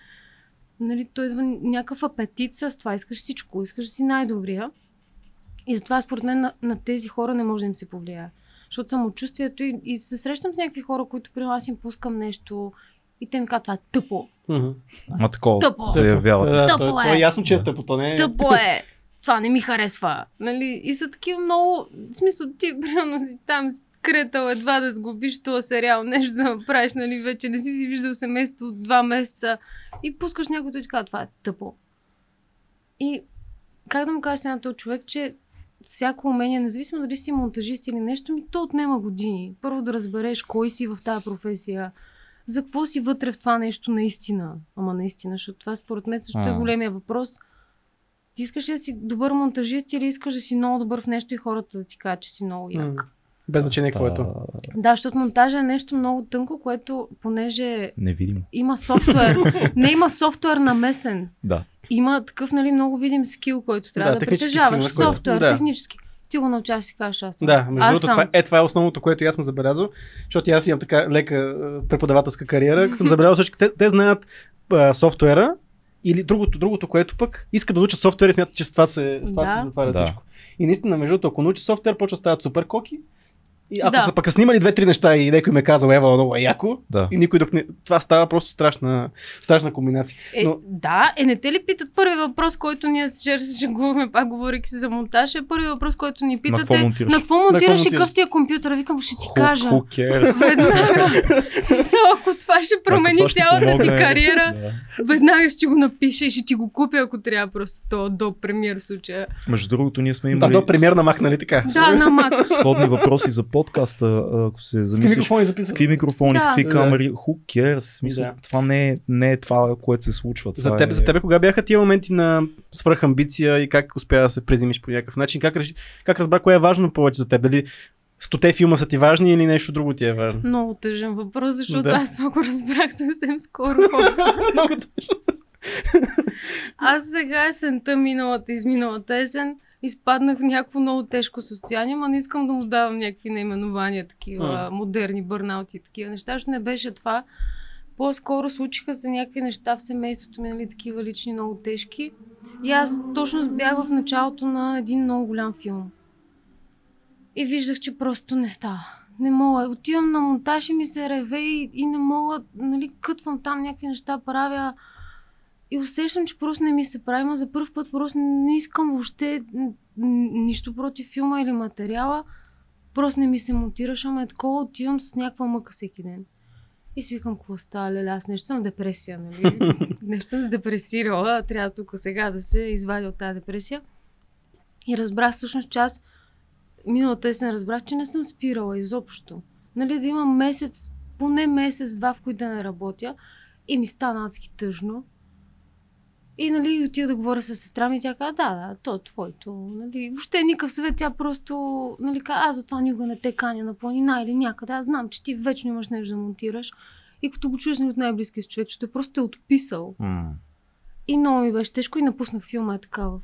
нали, той идва някакъв апетит с това. Искаш всичко, искаш да си най-добрия. И затова според мен на, на тези хора не може да им се повлияе. Защото самочувствието и, и се срещам с някакви хора, които при аз им пускам нещо и те ми казват, това е тъпо. Ма такова Тъпо. се явявате. Да, Тъпо е. то е ясно, че е тъпо. То не е... Тъпо е! Това не ми харесва. Нали? И са такива много... В смисъл, ти примерно си там скретал едва да сгубиш този сериал, нещо да направиш, нали, вече не си си виждал семейство от два месеца и пускаш някой, ти казва, това е тъпо. И как да му кажеш сега на този човек, че всяко умение, независимо дали си монтажист или нещо, ми то отнема години. Първо да разбереш кой си в тази професия, за какво си вътре в това нещо наистина. Ама наистина, защото това според мен също е големия въпрос. Ти искаш ли да си добър монтажист или искаш да си много добър в нещо и хората да ти кажат, че си много як? М. Без значение какво е то. Да, защото монтажа е нещо много тънко, което понеже Невидимо. има софтуер, не има софтуер намесен. Да. Има такъв, нали, много видим скил, който трябва Да, да, притежаваш. скил, Софтуер, да. технически. Ти го научаваш и си кажеш аз. Да, между другото, съм. това, е, това е основното, което и аз съм забелязал, защото аз имам така лека е, преподавателска кариера. съм забелязал всички. Те, те знаят а, софтуера или другото, другото, което пък искат да научат софтуер и смятат, че с това се, с това Да. се затваря Да. всичко. И наистина, между другото, ако научи софтуер, почва да стават супер коки. И ако Да. са пък са снимали две-три неща и някой ме казал, ева, много е яко, Да. и никой друг не... Това става просто страшна, страшна комбинация. Е, Но- Да, е, не те ли питат първи въпрос, който ние вчера се шегувахме, пак говорейки си за монтаж, е първи въпрос, който ни питат какво е монтираш? на какво монтираш и къв ти е компютър? Викам, ще ти Who- кажа. Who cares? Веднага. Смисъл, ако това ще промени това ще цялата ти помогне, кариера, да. веднага ще ти го напиша и ще ти го купя, ако трябва просто то до премиер в случая. Между другото, ние сме Да, имали до премиер на Мак, нали така? Да, на Мак. сходни въпроси за подкаста, ако се С замислиш. микрофони С записват. какви микрофони, с Да. какви Да. камери, who cares? Смисъл, Да. Това не е, не е това, което се случва. За Това теб, е... за тебе кога бяха тия моменти на свръхамбиция и как успя да се презимиш по някакъв начин? Как, реши, как разбра кое е важно повече за теб? Дали стоте филма са ти важни или нещо друго ти е важно? Много тъжен въпрос, защото Да. аз това го разбрах съвсем скоро. Много тъжно. Аз сега есента, миналата, изминалата есен, изпаднах в някакво много тежко състояние, ма не искам да му давам някакви наименования, такива модерни бърнаути и такива неща, защото не беше това. По-скоро случиха се някакви неща в семейството ми, нали, такива лични, много тежки. И аз точно бях в началото на един много голям филм. И виждах, че просто не става. Не мога. Отивам на монтаж и ми се реве и, и не мога, нали, кътвам там някакви неща, правя и усещам, че просто не ми се прави, ма за първ път просто не искам въобще нищо против филма или материала. Просто не ми се монтираш, ама е такова, отивам с някаква мъка всеки ден. И си викам, какво става, леле, аз нещо съм депресия, нали? нещо съм се депресирала, трябва тук сега да се извадя от тази депресия. И разбрах всъщност, че аз миналата есен разбрах, че не съм спирала изобщо. Нали, да имам месец, поне месец-два, в които да не работя. И ми стана адски тъжно. И нали, отида да говоря с сестра ми и тя каза, да, да, то е твоето. Нали, въобще никакъв съвет, тя просто, нали, каза, аз затова никога не те каня на планина или някъде. Аз знам, че ти вечно имаш нещо да монтираш. И като го чуеш нали, от най-близкия си човек, че той просто те е отписал. М. И много ми беше тежко и напуснах филма е така в,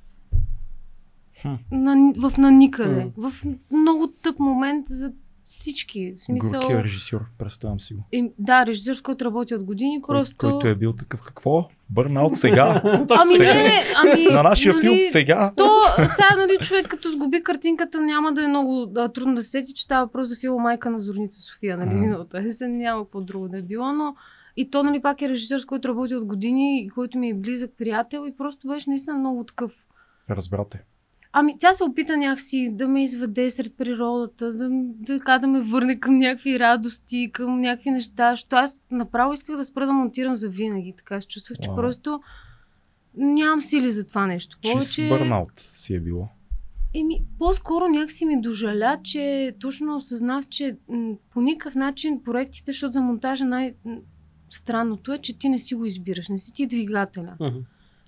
на, в на никъде. В много тъп момент за всички. В смисъл... Горкия режисьор, представям си го. И, да, режисьор, с който работи от години, Кой, просто... Който е бил такъв, какво? Бърнаут сега. Ами сега. не, ами... На нашия нали, филм сега. То, сега, нали, човек като сгуби картинката, няма да е много да, трудно да се сети, че става въпрос за филма Майка на Зорница София, нали, миналата есен, няма какво друго да е било, но и то, нали, пак е режисьор, с който работи от години и който ми е близък приятел и просто беше наистина много такъв. Разбрате. Ами, тя се опита някакси да ме изведе сред природата, да, да, да ме върне към някакви радости, към някакви неща, защото аз направо исках да спра да монтирам за винаги. Така се чувствах, че Вау. просто нямам сили за това нещо. Чист бърнаут си е било. Еми, по-скоро някакси ми дожаля, че точно осъзнах, че по никакъв начин проектите, защото за монтажа най-странното е, че ти не си го избираш, не си ти двигателя. Мгм.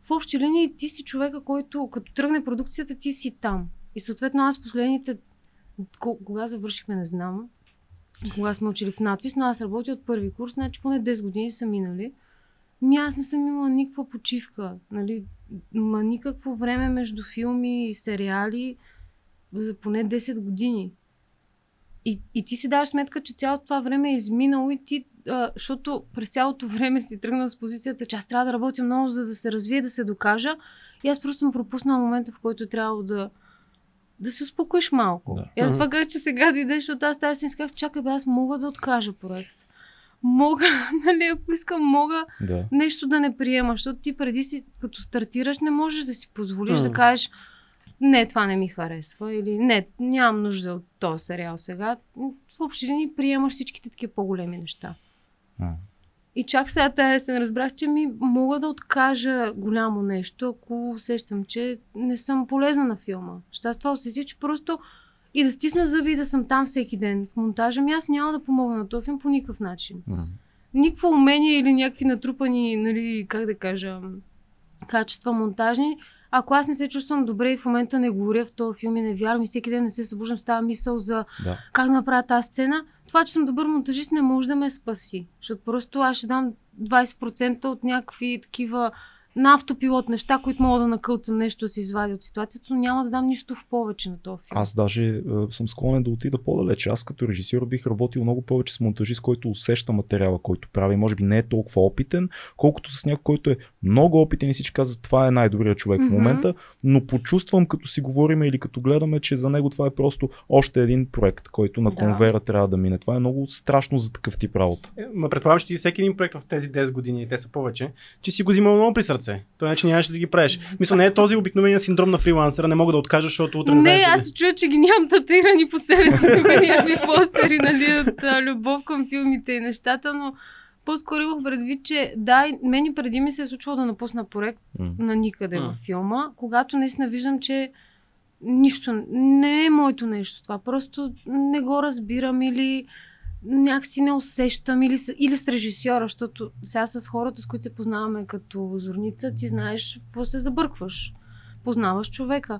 В общи линии ти си човека, който като тръгне продукцията, ти си там. И съответно аз последните, ко- кога завършихме, не знам, кога сме учили в надвис, но аз работя от първи курс, значи поне 10 години са минали. Ми аз не съм имала никаква почивка. Нали? Ма никакво време между филми и сериали за поне 10 години. И, и ти си даваш сметка, че цялото това време е изминало и ти, а, защото през цялото време си тръгнал с позицията, че аз трябва да работя много, за да се развие, да се докажа. И аз просто съм пропуснала момента, в който е трябвало да, да се успокоиш малко. Да. И аз това казах, че сега дойде, защото аз тази си исках, чакай, бе, аз мога да откажа проект. Мога, нали, ако искам, мога Да. нещо да не приема, защото ти преди си, като стартираш, не можеш да си позволиш М. да кажеш не, това не ми харесва или не, нямам нужда от този сериал сега. Въобще ни приемаш всичките такива по-големи неща. М. И чак сега тази есен разбрах, че ми мога да откажа голямо нещо, ако усещам, че не съм полезна на филма. Ще аз това усетя, че просто и да стисна зъби и да съм там всеки ден в монтажа ми, аз няма да помогна на този филм по никакъв начин М. никакво умение или някакви натрупани, нали, как да кажа, качества монтажни. Ако аз не се чувствам добре и в момента не горя в този филм и не вярвам и всеки ден не се събуждам с тази мисъл за Да. как да направя тази сцена, това, че съм добър монтажист, не може да ме спаси. Защото просто аз ще дам 20% от някакви такива на автопилот неща, които мога да накълцам нещо да се извади от ситуацията, но няма да дам нищо в повече на този филм. Аз даже е, съм склонен да отида по-далече. Аз като режисьор бих работил много повече с монтажист, който усеща материала, който прави. Може би не е толкова опитен, колкото с някой, който е много опитен и всички казват, това е най-добрият човек Мгм. в момента, но почувствам като си говорим или като гледаме, че за него това е просто още един проект, който на Да. конвера трябва да мине. Това е много страшно за такъв тип работа. Е, Ма предполагам, че ти всеки един проект в тези 10 години, и те са повече, че си го взимал много при сърце. Той иначе нямаше да ги правиш. Мисля, не е този обикновения синдром на фрилансера, не мога да откажа, защото утре не, аз се чуя, че ги нямам татуирани по себе си тук някакви постери, нали, от любов към филмите и нещата, но по-скоро имах предвид, че да, мен и преди ми се е случвало да напусна проект М. на никъде М. във филма, когато наистина виждам, че нищо не е моето нещо това. Просто не го разбирам или някакси не усещам или, с- или с режисьора, защото сега с хората, с които се познаваме като зорница, ти знаеш какво се забъркваш. Познаваш човека.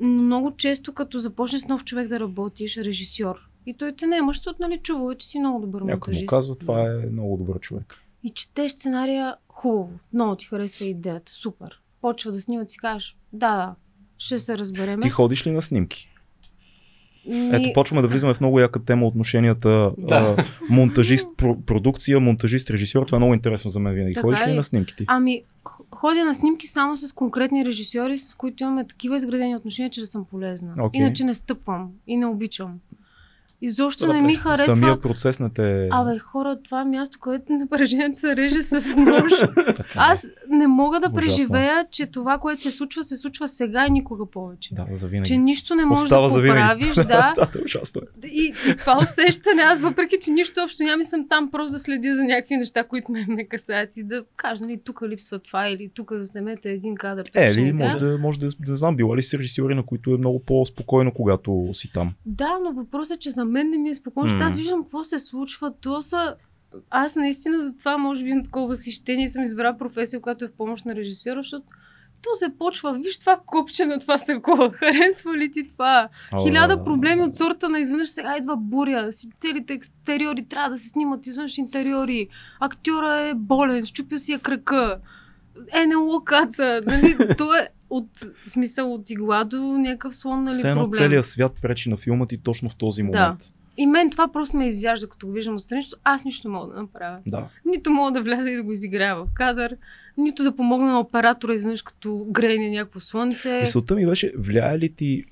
Но много често, като започнеш с нов човек да работиш, режисьор, и той те няма, защото нали, чува, че си много добър Някой му монтажист. казва, това е много добър човек. И четеш сценария хубаво. Много ти харесва идеята. Супер. Почва да снимат си кажеш, да, да, ще се разбереме. Ти ходиш ли на снимки? Ми- Ето, почваме да влизаме в много яка тема отношенията Да. а, монтажист, про- продукция, монтажист, режисьор. Това е много интересно за мен винаги. Така Ходиш ли ли? на снимки ти? Ами, ходя на снимки само с конкретни режисьори, с които имаме такива изградени отношения, че да съм полезна. Окей. Иначе не стъпвам и не обичам. Изобщо Добре. не ми харесва. Самия процес не те... Абе, хора, това е място, където напрежението се реже с нож. Аз не мога да преживея, че това, което се случва, се случва сега и никога повече. Да, завинаги. Че нищо не можеш Остава да поправиш, да. да, да, ужасно е. И, и това усещане, аз въпреки, че нищо общо нямам и съм там просто да следя за някакви неща, които ме, ме касаят и да кажа, нали, тук липсва това или тук заснемете един кадър. Е, ли, може да, може да, да знам, била ли си режисьори, на които е много по-спокойно, когато си там. Да, но въпросът е, че за мен не ми е спокойно, защото аз виждам какво се случва. То са... Аз наистина за това може би имам такова възхищение съм избрала професия, която е в помощ на режисьора, защото то се почва, виж това копче на това сако, харесва ли ти това? Хиляда проблеми от сорта на изведнъж сега идва буря, целите екстериори трябва да се снимат изведнъж интериори, актьора е болен, щупил си я крака, НЛО каца, нали? То е от смисъл от игла до някакъв слон, нали, Все едно проблем. целият свят пречи на филма ти точно в този момент. И мен това просто ме изяжда, като го виждам отстрани, защото аз нищо не мога да направя. Да. Нито мога да вляза и да го изиграя в кадър, нито да помогна на оператора изведнъж като грейне някакво слънце. Мисълта ми беше, влияе ли ти,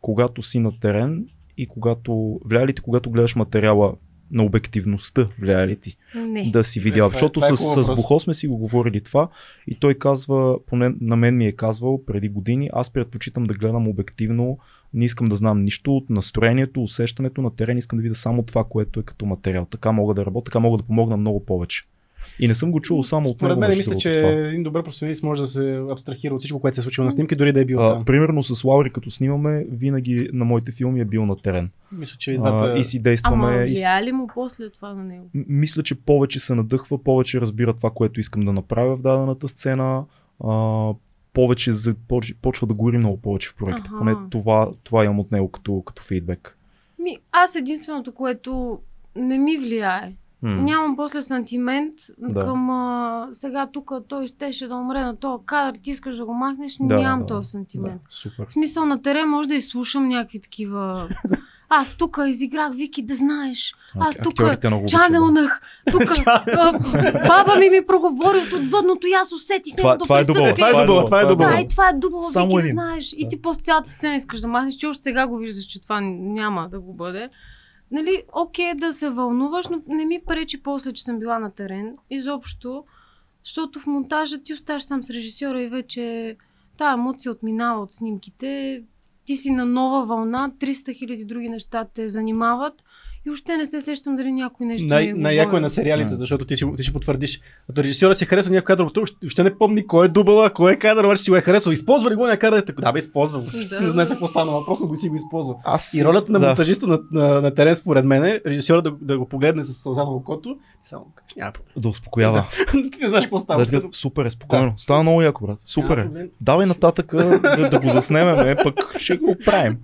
когато си на терен и когато, влияе ли ти, когато гледаш материала на обективността, влияе ли ти? Не. да си видял. това е- Защото това е с, хубав с въпрос. Бухо сме си го говорили това и той казва, поне на мен ми е казвал преди години, аз предпочитам да гледам обективно, не искам да знам нищо от настроението, усещането на терен, искам да видя само това, което е като материал. Така мога да работя, така мога да помогна много повече. И не съм го чул само от Според него. мен мисля, че това. един добър професионалист може да се абстрахира от всичко, което се е случило на снимки, дори да е бил А, там. примерно с Лаури, като снимаме, винаги на моите филми е бил на терен. Мисля, че и двата... А, и си действаме. Ама влияе ли му после това на него? Мисля, че повече се надъхва, повече разбира това, което искам да направя в дадената сцена. А, повече почва да гори много повече в проекта. Аха. Поне това, това имам от него като, като фидбек. Ми, аз единственото, което не ми влияе М. Нямам после сантимент Да. към а, сега тук той щеше да умре на този кадър, ти искаш да го махнеш, Да, нямам да, този Да, сантимент. супер. В смисъл на терен може да изслушам някакви такива... Аз тук изиграх Вики, да знаеш. Аз тук да. чанелнах. Тук баба ми ми проговори от отвъдното и аз усетих Това, неговото това е дубъл. Това е дубъл, това е дубъл. Да, и това е дубъл, Само Вики, да знаеш. И Да. ти после цялата сцена искаш да махнеш, че още сега го виждаш, че това няма да го бъде. Нали, окей да се вълнуваш, но не ми пречи после, че съм била на терен. Изобщо, защото в монтажа ти оставаш сам с режисьора и вече тая емоция отминава от снимките. Ти си на нова вълна, 300 хиляди други неща те занимават и още не се сещам дали някой нещо Най- е най-яко е на сериалите, защото ти, си, ти ще потвърдиш. Като режисьора си харесва някой кадър, той още, не помни кой е дубъла, кой е кадър, обаче си го е харесал. Използва ли го? Да, така, да бе, използва. Да. Не знае се какво стана, просто го си го използва. Аз И ролята на да. монтажиста на, на, на терен, според мен, е режисьора да, да го погледне с сълза на окото само кажеш, няма проблем. Да успокоява. ти не знаеш какво става. Да, супер е, спокойно. Става много яко, брат. Супер е. Давай нататък да, да го заснемем, е, пък ще го правим.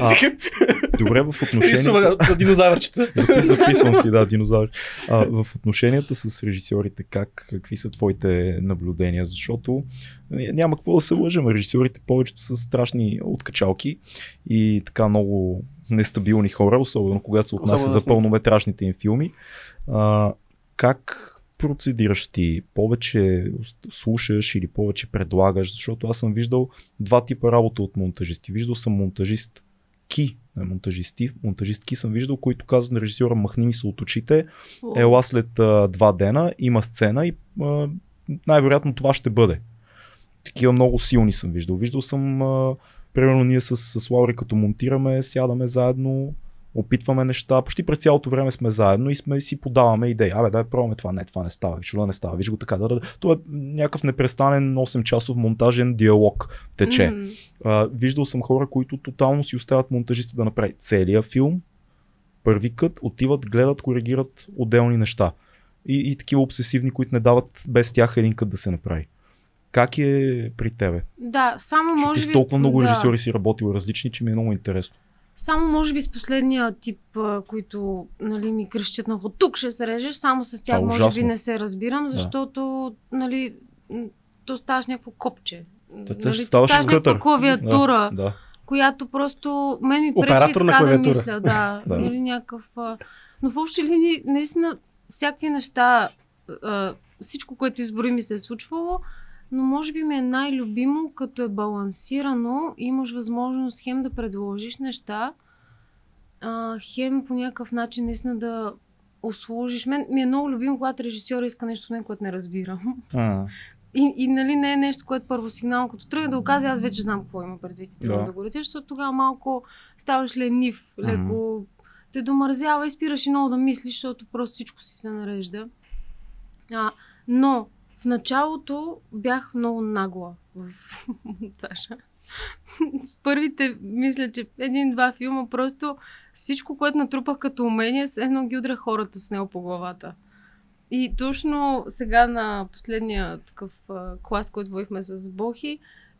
А, добре, в отношенията... Динозавърчета. Запис- Записвам си, да, динозавър. А, в отношенията с режисьорите, как, какви са твоите наблюдения? Защото е, няма какво да се лъжем. Режисьорите повечето са страшни откачалки и така много нестабилни хора, особено когато се отнася за пълнометражните им филми. А, как процедираш ти? Повече слушаш или повече предлагаш? Защото аз съм виждал два типа работа от монтажисти. Виждал съм монтажист ки, не монтажисти, монтажистки съм виждал, които казват на режисьора махни ми се от очите, ела след а, два дена, има сцена и а, най-вероятно това ще бъде. Такива много силни съм виждал. Виждал съм, а, примерно ние с, с Лаури като монтираме, сядаме заедно, опитваме неща, почти през цялото време сме заедно и сме си подаваме идеи. Абе, дай пробваме това, не, това не става, да не става, виж го така, да, да. То е някакъв непрестанен 8 часов монтажен диалог тече. М, А, виждал съм хора, които тотално си оставят монтажиста да направи целия филм, първи кът, отиват, гледат, коригират отделни неща. И, и такива обсесивни, които не дават без тях един кът да се направи. Как е при тебе? Да, само Защото може с би... толкова много да. режисьори си работил различни, че ми е много интересно. Само може би с последния тип, които нали, ми крещят на тук ще се режеш, само с тях е може би не се разбирам, Да. защото нали, м, то ставаш някакво копче. Та, нали, ще ставаш някаква клавиатура, Да, да. която просто мен ми пречи Оператор на така да мисля. Да, Да. Нали, някакъв. Но в общи линии, наистина, всякакви неща, всичко, което избори ми се е случвало, но може би ми е най-любимо, като е балансирано, имаш възможност хем да предложиш неща, а, хем по някакъв начин наистина да услужиш. Мен ми е много любимо, когато режисьора иска нещо с мен, което не разбирам. А, И, и нали не е нещо, което първо сигнал, като тръгне да го казва, аз вече знам какво има предвид и тръгвам Да. да. го летиш, защото тогава малко ставаш ленив, леко те домързява и спираш и много да мислиш, защото просто всичко си се нарежда. А, но в началото бях много нагла в монтажа. С първите, мисля, че един-два филма, просто всичко, което натрупах като умение, с едно ги удра хората с него по главата. И точно сега на последния такъв клас, който водихме с Бохи,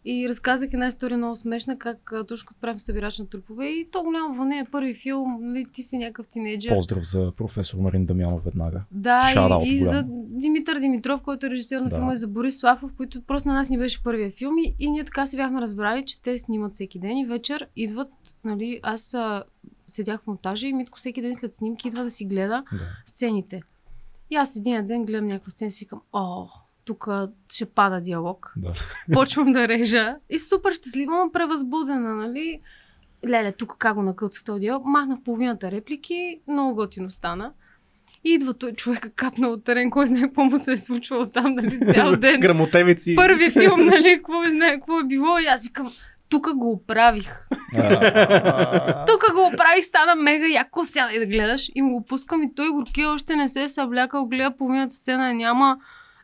и разказах една история много смешна, как точно като правим събирач на трупове и то голямо вълне е първи филм, нали, ти си някакъв тинейджър. поздрав за професор Марин Дамянов веднага. Да, Shout-out и, и голям. за Димитър Димитров, който е режисьор на Да. филма, и за Борис Славов, които просто на нас ни беше първия филм и, и ние така си бяхме разбрали, че те снимат всеки ден и вечер идват, нали, аз а, седях в монтажа и Митко всеки ден след снимки идва да си гледа Да. сцените. И аз един ден гледам някаква сцена и си викам, о, тук ще пада диалог. Да. Почвам да режа и супер щастлива, но превъзбудена, нали? Леле, тук как го накълцах този диалог, махнах половината реплики, много готино стана. И идва той човека капнал от терен, кой знае какво му се е случвало там, нали, цял ден. Грамотевици. Първи филм, нали, какво знае, какво е било и аз викам, тук го оправих. Тук го оправих, стана мега яко, сядай да гледаш. И му го пускам и той горки още не се е съблякал, гледа половината сцена, няма,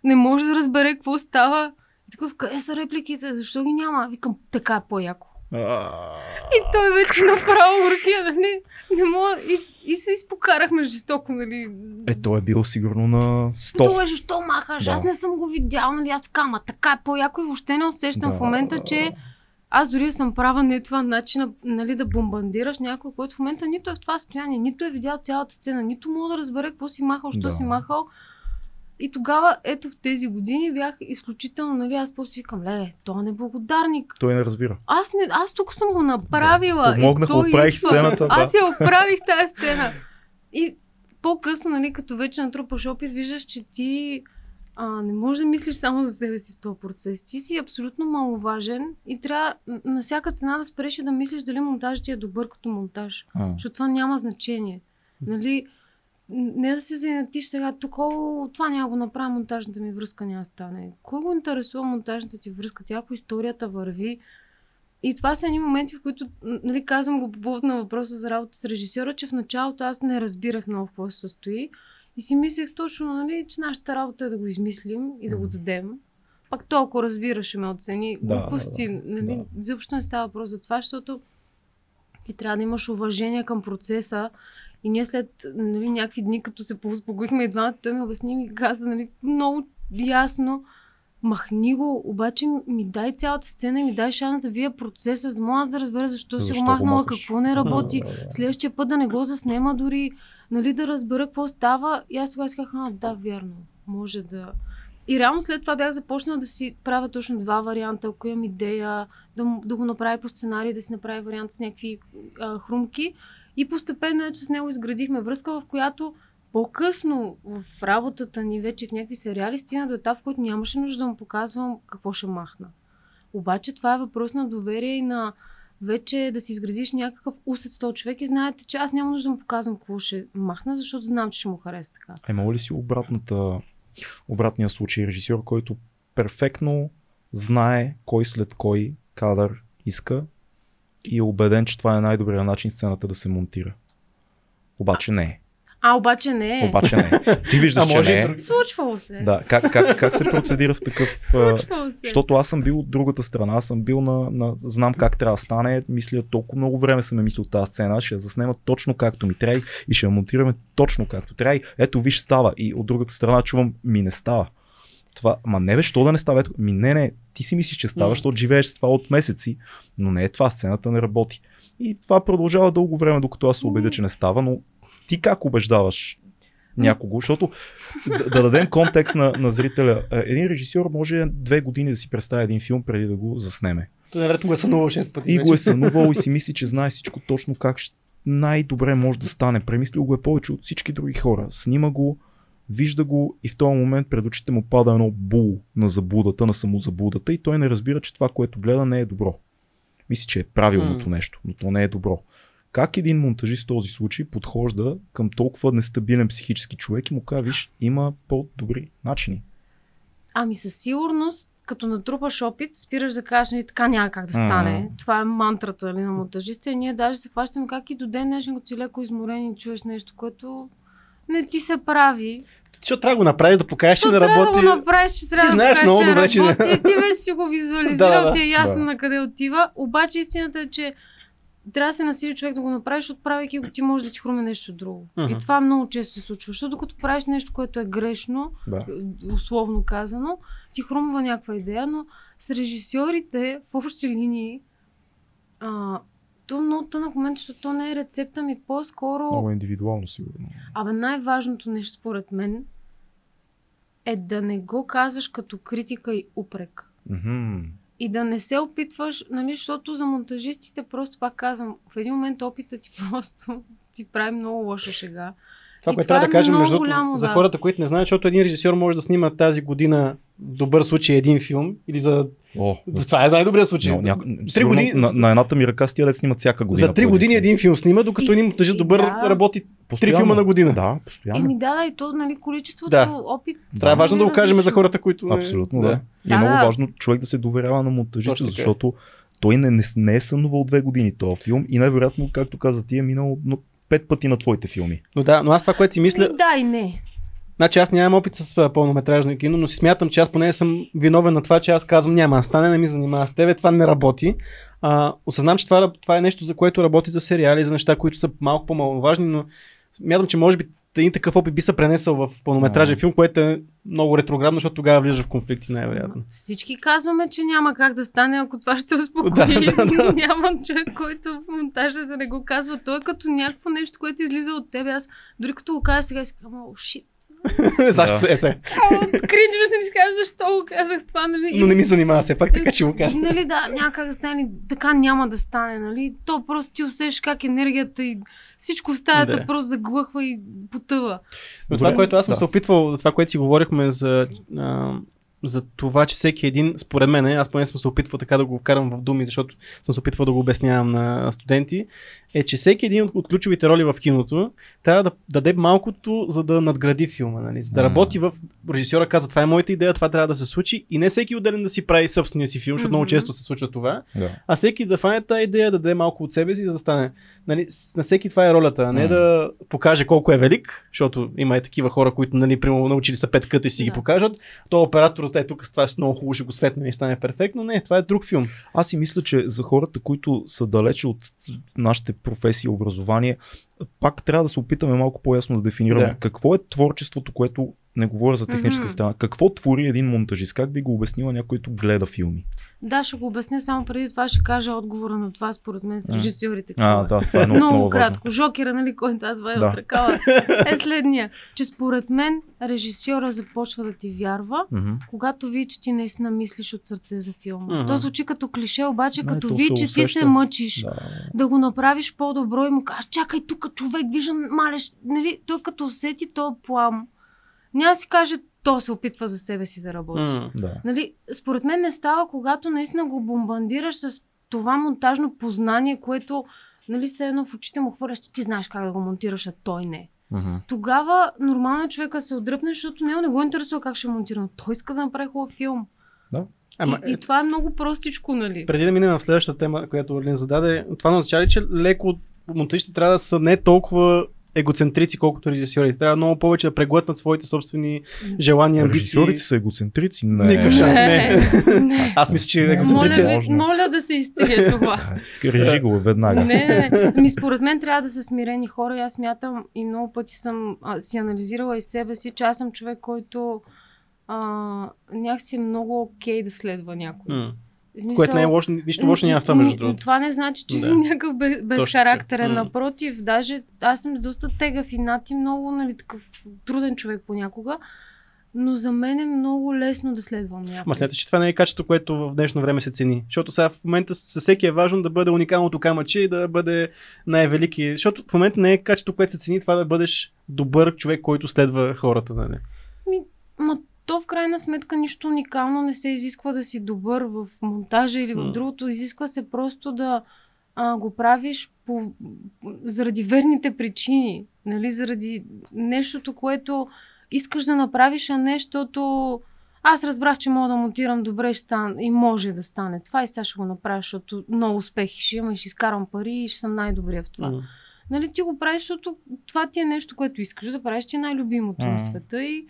не може да разбере какво става. И такъв, къде са репликите? Защо ги няма? Викам, така е по-яко. И той вече направо горкия, нали? Не мога. И, и се изпокарахме жестоко, нали? Е, той е бил сигурно на 100. Той, защо махаш? Да. Аз не съм го видял, нали? Аз така, ама така е по-яко и въобще не усещам Да. в момента, че аз дори съм права не е това начин нали, да бомбандираш някой, който в момента нито е в това състояние, нито е видял цялата сцена, нито мога да разбере какво си махал, що Да. си махал. И тогава, ето в тези години бях изключително, нали, аз после викам, леле, той е неблагодарник. Той не разбира. Аз, не, аз тук съм го направила. и Помогнах, оправих идва. сцената, да. Аз я оправих тази сцена. И по-късно, нали, като вече натрупаш опит, виждаш, че ти а, не можеш да мислиш само за себе си в този процес. Ти си абсолютно маловажен и трябва на всяка цена да спреш да мислиш дали монтажът ти е добър като монтаж. А. Защото това няма значение. Нали? Не да се занятиш сега, тук о, това няма го направя, монтажната ми връзка няма стане. Кой го интересува монтажната ти връзка? Тя ако историята върви. И това са едни моменти, в които, нали, казвам го по повод на въпроса за работа с режисьора, че в началото аз не разбирах много в какво се състои. И си мислех точно, нали, че нашата работа е да го измислим и да го дадем. Пак то, ако разбираш, ще ме оцени. Да, Глупости, да, да. нали, Да. изобщо не става въпрос за това, защото ти трябва да имаш уважение към процеса. И ние след нали, някакви дни, като се поуспокоихме и двамата, той ми обясни и каза нали, много ясно, махни го, обаче ми дай цялата сцена и ми дай шанс да вия процеса, за да мога аз да разбера защо, си Защо го го махнала, махаш? какво не работи. Следващия път да не го заснема дори, нали, да разбера какво става. И аз тогава си казах, а, да, вярно, може да... И реално след това бях започнала да си правя точно два варианта, ако имам идея, да, да го направя по сценарий, да си направя вариант с някакви а, хрумки. И постепенно ето с него изградихме връзка, в която по-късно в работата ни вече в някакви сериали стигна до етап, в който нямаше нужда да му показвам какво ще махна. Обаче това е въпрос на доверие и на вече да си изградиш някакъв усет с този човек и знаете, че аз няма нужда да му показвам какво ще махна, защото знам, че ще му хареса така. А има ли си обратната, обратния случай? Режисьор, който перфектно знае кой след кой кадър иска и е убеден, че това е най-добрият начин сцената да се монтира. Обаче не е. А, обаче не е. Обаче не е. Ти виждаш, А че може не е. друг- Случвало се. Да, как, как, как се процедира в такъв... Случвало се. Защото аз съм бил от другата страна, аз съм бил на, на знам как трябва да стане, мисля толкова много време съм е мислил тази сцена, ще я заснема точно както ми трябва и ще я монтираме точно както трябва. Ето виж става и от другата страна чувам ми не става. Това, ма не бе, що да не става? Ми не, не, ти си мислиш, че става, защото живееш с това от месеци, но не е това, сцената не работи. И това продължава дълго време, докато аз се убедя, че не става, но ти как убеждаваш някого? Защото да, да дадем контекст на, на зрителя. Е, Един режисьор може две години да си представи един филм преди да го заснеме. Той невероятно го е сънувал 6 пъти. И вече. го е сънувал и си мисли, че знае всичко точно как най-добре може да стане. Премислил го е повече от всички други хора. Снима го, вижда го и в този момент пред очите му пада едно бул на заблудата, на самозаблудата и той не разбира, че това, което гледа, не е добро. Мисли, че е правилното М. нещо, но то не е добро. Как един монтажист в този случай подхожда към толкова нестабилен психически човек и му казва, виж, има по-добри начини. Ами със сигурност, като натрупаш опит, спираш да кажеш, нали, така няма как да стане. Това е мантрата нали, на монтажиста. И ние даже се хващаме как и до ден днешен, като си леко изморен и чуеш нещо, което не ти се прави. Защото трябва да го направиш, да покажеш, че не трябва работи. да го направиш, че трябва Ти да знаеш покажеш, много добре, че работи. Ти вече си го визуализирал, Да, да, да. ти е ясно Да. на къде отива. Обаче истината е, че трябва да се насили човек да го направиш, защото правейки го ти може да ти хруме нещо друго. Мгм. И това много често се случва. Защото като правиш нещо, което е грешно, Да. условно казано, ти хрумва някаква идея, но с режисьорите в общи линии а, то много тънък момент, защото то не е рецепта ми, по-скоро... Много индивидуално, сигурно. Абе, най-важното нещо според мен е да не го казваш като критика и упрек. Мгм. И да не се опитваш, нали, защото за монтажистите просто пак казвам, в един момент опита ти просто ти прави много лоша шега. Това, И което това трябва е да кажем, между голямо, за хората, които не знаят, защото един режисьор може да снима тази година в добър случай един филм или за... О, Това е най-добрият случай. Но, няко... Три години- на, на, едната ми ръка с тия дет снимат всяка година. За три години един филм снима, докато един монтажист и добър да. работи три филма на година. Да, постоянно. Еми да, да, и то, нали, количеството Да. опит. Това е важно да го кажем за хората, които... не- Абсолютно, да. И е Да, много да. важно човек да се доверява на монтажиста, е. защото той не, не, не е сънувал две години този филм и най-вероятно, както каза ти, е минал но, пет пъти на твоите филми. Но да, но аз това, което си мисля, Да и не. Значи аз нямам опит с пълнометражно кино, но си смятам, че аз поне съм виновен на това, че аз казвам няма, стане, не ми занимава с тебе, това не работи. А, осъзнам, че това, това е нещо, за което работи за сериали, за неща, които са малко по-маловажни, но смятам, че може би един такъв опит би се пренесъл в пълнометражен филм, което е много ретроградно, защото тогава влиза в конфликти най-вероятно. Всички казваме, че няма как да стане, ако това ще успокои. Да, да, да. няма човек, който в монтажа да не го казва. Той е като някакво нещо, което излиза от тебе. Аз дори като го кажа сега, си казвам, о, шит. Защо е сега? Кринджва се си кажа, защо го казах това, нали? Но не ми занимава все пак, така че го кажа. Нали, да, няма как да стане, така няма да стане, нали? То просто ти усещаш как енергията и всичко в стаята Да. просто заглъхва и потъва. Но това, което аз съм да. се опитвал, това, което си говорихме за, а, за това, че всеки един, според мен, аз поне съм се опитвал така да го вкарам в думи, защото съм се опитвал да го обяснявам на студенти, е, че всеки един от, от ключовите роли в киното трябва да даде малкото, за да надгради филма. Нали? За да работи в... Режисьора каза, това е моята идея, това трябва да се случи и не всеки отделен да си прави собствения си филм, защото много Мгм. често се случва това, Да. а всеки да фане тази идея, да даде малко от себе си, за да стане. Нали, на всеки това е ролята, а не М. да покаже колко е велик, защото има и такива хора, които, нали, примерно, научили са пет къта и си ги Да. покажат. То оператор да е тук с това с много хубаво ще го светне и стане перфектно. Не, това е друг филм. Аз си мисля, че за хората, които са далече от нашите професии и образование, пак трябва да се опитаме малко по-ясно да дефинираме Да. какво е творчеството, което не говоря за техническа страна. Какво твори един монтажист? Как би го обяснила някой, който гледа филми? Да, ще го обясня само преди това, ще кажа отговора на това, според мен, с режисьорите. А, е. да, това е много, много, много важно. кратко. Жокера, нали, който аз вая Да. от ръкава, е следния. Че според мен режисьора започва да ти вярва, Мгм. когато види, че ти наистина мислиш от сърце за филма. Мгм. То звучи като клише, обаче Не, като то види, че ти се мъчиш Да. да го направиш по-добро и му кажеш, чакай тук човек, виждам малеш. Нали, той като усети то плам. Няма да си каже, то се опитва за себе си да работи. М. да. Нали, според мен не става, когато наистина го бомбандираш с това монтажно познание, което нали, се едно в очите му хвърляш, че ти знаеш как да го монтираш, а той не. Мгм. Тогава нормално е човека се отдръпне, защото него не го интересува как ще монтира. но Той иска да направи хубав филм. Ама, и, и това е много простичко, нали? преди да минем в следващата тема, която Орлин зададе, това не означава ли, че леко монтажите трябва да са не толкова егоцентрици, колкото режисьори. Трябва много повече да преглътнат своите собствени желания, амбиции. Режисьорите са егоцентрици. Не. Никакъв шанс. не. не. Аз мисля, че Не, Моля, егоцентрици... ви, Можно. моля да се изтрие това. Режи го веднага. Не, не, не. Ми, според мен трябва да са смирени хора и аз мятам и много пъти съм а, си анализирала и себе си, че аз съм човек, който а, някакси е много окей да следва някой. М. В смисъл, Което не е лошо, нищо лошо няма в това, между другото. Това не значи, че Да. си някакъв бе- безхарактерен. Напротив, даже аз съм доста тегав и над и много нали, такъв труден човек понякога. Но за мен е много лесно да следвам някой. Ма смяташ, че това не е качество, което в днешно време се цени. Защото сега в момента със всеки е важно да бъде уникалното камъче и да бъде най-велики. Защото в момента не е качество, което се цени това да бъдеш добър човек, който следва хората. Нали? Ма то в крайна сметка нищо уникално не се изисква да си добър в монтажа или в М. другото. Изисква се просто да а, го правиш по, заради верните причини. Нали? Заради нещото, което искаш да направиш, а не защото аз разбрах, че мога да монтирам добре стан... и може да стане. Това и сега ще го направя, защото много успехи ще имам и ще изкарам пари и ще съм най-добрия в това. М. Нали, ти го правиш, защото това ти е нещо, което искаш да правиш, ти е най-любимото М. на света и,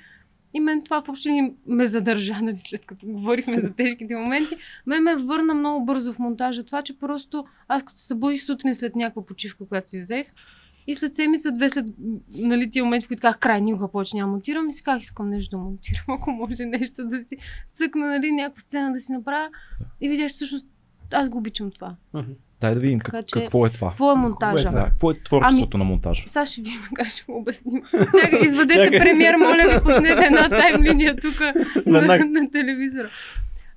и мен това въобще не ме задържа, нали, след като говорихме за тежките моменти. Мен ме върна много бързо в монтажа. Това, че просто аз като се събудих сутрин след някаква почивка, която си взех, и след седмица, две след нали, тия моменти, в които казах, край, никога повече няма монтирам, и си казах, искам нещо да монтирам, ако може нещо да си цъкна, нали, някаква сцена да си направя. И видях, всъщност аз го обичам това. Мгм. Дай да видим Така как, че- какво е това. Какво е монтажа? това? Да, какво е творчеството на монтажа? Сега ще ви как ще го обясним. Чакай, извадете Чакай. премиер, моля ви, пуснете една таймлиния тук на, Веднага. на телевизора.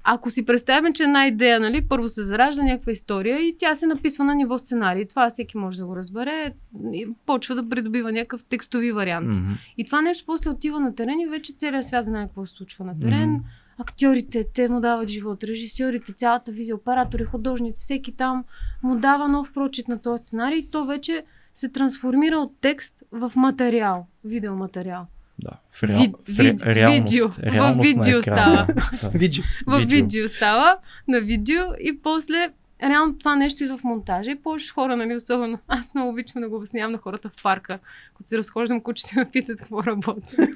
Ако си представяме, че една идея, нали, първо се заражда някаква история и тя се написва на ниво сценарий. Това всеки може да го разбере. И почва да придобива някакъв текстови вариант. Мгм. И това нещо после отива на терен и вече целият свят знае какво се случва на терен. Мгм. Актьорите, те му дават живот, режисьорите, цялата визия, оператори, художници, всеки там му дава нов прочит на този сценарий и то вече се трансформира от текст в материал, видеоматериал. Да. В, реал... Вид- в ре... реалност. видео. В реалност на видео става. Да. Виджи. В Видео. видео става, на видео и после реално това нещо идва в монтажа и повече хора, нали, особено аз много обичам да го обяснявам на хората в парка, като се разхождам, кучета ме питат какво работя.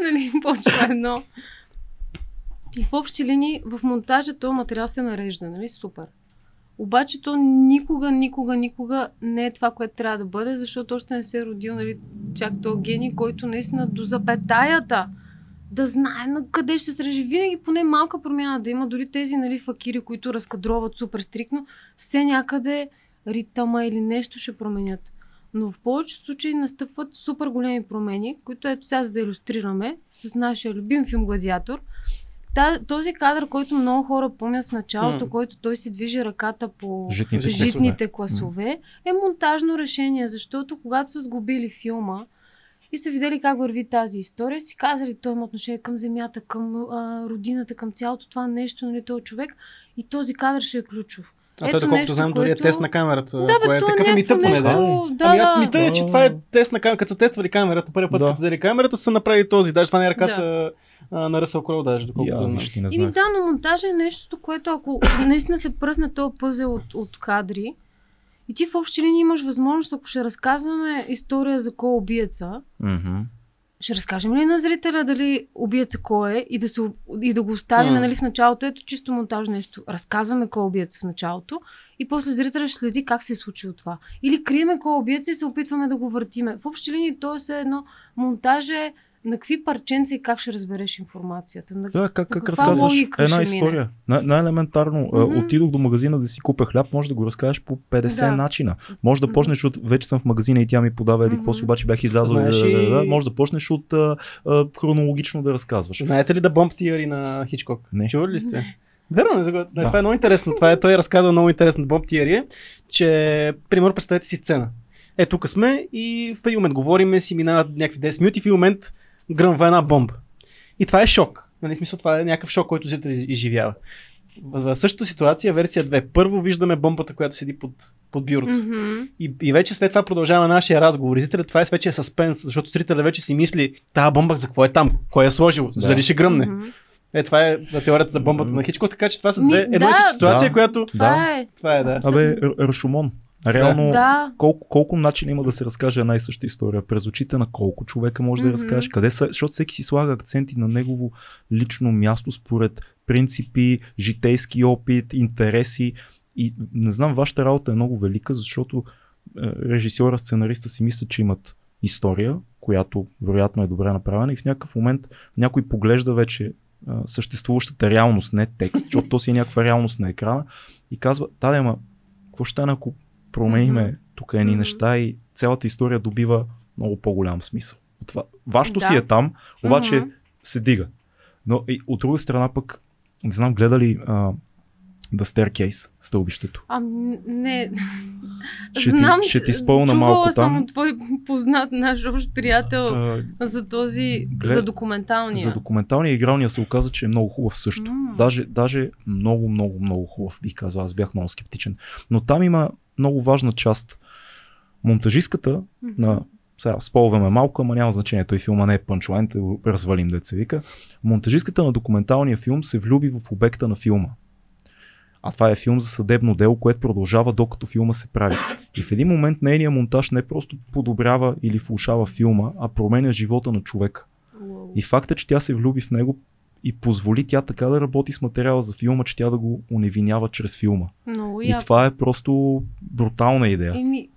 нали, почва едно. И в общи линии в монтажа този материал се нарежда, нали, супер. Обаче то никога, никога, никога не е това, което трябва да бъде, защото още не се е родил нали, чак то гений, който наистина до запетаята да знае на къде ще се режи. Винаги поне малка промяна да има. Дори тези нали, факири, които разкадроват супер стрикно, все някъде ритъма или нещо ще променят. Но в повечето случаи настъпват супер големи промени, които ето сега за да иллюстрираме с нашия любим филм Гладиатор. Та, този кадър, който много хора помнят в началото, М. който той си движи ръката по Житните житните класове, е монтажно решение, защото когато са сгубили филма и са видели как върви тази история, си казали, той има отношение към земята, към а, родината, към цялото това нещо, нали, този човек и този кадър ще е ключов. А той, доколкото нещо, знам, дори е което- тест на камерата. Да, бе, кое е то такъв е мита поне, да. нещо, да, ами, да. а, мита е, че това е тест на камерата. Като са тествали камерата, първият път, Да. като са взели камерата, са направили този. Даже това не е ръката а, на Ръсъл Кроу, даже, доколкото Я, знам. не Ими да, но монтажа е нещото, което ако наистина се пръсне този пъзел от, от кадри и ти в общи линии имаш възможност, ако ще разказваме история за кой е убиеца, Мгм. Ще разкажем ли на зрителя дали убиеца кой е и да, се, и да го оставим нали, в началото. Ето чисто монтаж нещо. Разказваме кой е убиец в началото и после зрителя ще следи как се е случило това. Или криеме кой е убиец и се опитваме да го въртиме. В общи линии то е едно монтаж е на какви парченца и как ще разбереш информацията. На... Да, как, как разказваш една история. Най- най-елементарно, Мгм. отидох до магазина да си купя хляб, може да го разкажеш по 50 Да. начина. Може да почнеш от вече съм в магазина и тя ми подава еди какво си, обаче бях излязъл. Знаеш да, да, да, Може да почнеш от а, а, хронологично да разказваш. Знаете ли да бомб теории на Хичкок? Не. Чували ли сте? Верно, не, да. Да. това е много интересно. Това е, той разказва много интересно бомб теория, че, примерно, представете си сцена. Е, тук сме и в един момент говориме си, минават някакви 10 минути, в един момент гръмва една бомба. И това е шок. Нали, смисъл, това е някакъв шок, който зрителят из- изживява. В, същата ситуация, версия 2. Първо виждаме бомбата, която седи под, под бюрото. Мгм. И, и вече след това продължава нашия разговор. И зрителят, това е вече е съспенс, защото зрителят вече си мисли, тази бомба за какво е там, кой е сложил, Да. дали ще гръмне. Мгм. Е, това е на теорията за бомбата на Хичко, така че това са две, една да. ситуация, Да. която... Това е. Това е, да. Абе, Р- Рашомон. Реално, Да. колко, колко начина има да се разкаже една и съща история? През очите на колко човека може да я разкажеш? Къде са? Защото всеки си слага акценти на негово лично място според принципи, житейски опит, интереси. И не знам, вашата работа е много велика, защото е, режисьора, сценариста си мислят, че имат история, която вероятно е добре направена и в някакъв момент някой поглежда вече а, съществуващата реалност, не текст, защото то си е някаква реалност на екрана и казва, да, ама, какво ще стане, ако промениме Мгм. тук едни Мгм. неща и цялата история добива много по-голям смисъл. Това, вашето Да. си е там, обаче Мгм. се дига. Но и от друга страна пък, не знам, гледали а, The Staircase, стълбището. А, не. Ще ти- Знам, ще ти че- спомня чувала малко съм там. от твой познат наш общ приятел А, за този, глед- за документалния. за документалния игралния се оказа, че е много хубав също. М. Даже, даже много, много, много хубав, бих казал. Аз бях много скептичен. Но там има много важна част. Монтажистката Мгм. на сега сполваме малко, ама няма значение. Той филма не е пънчлайн, да го развалим, деца вика. Монтажистката на документалния филм се влюби в обекта на филма. А това е филм за съдебно дело, което продължава докато филма се прави. И в един момент нейният монтаж не просто подобрява или влушава филма, а променя живота на човека. И факта, че тя се влюби в него и позволи тя така да работи с материала за филма, че тя да го уневинява чрез филма. Много И яко. това е просто брутална идея. Еми,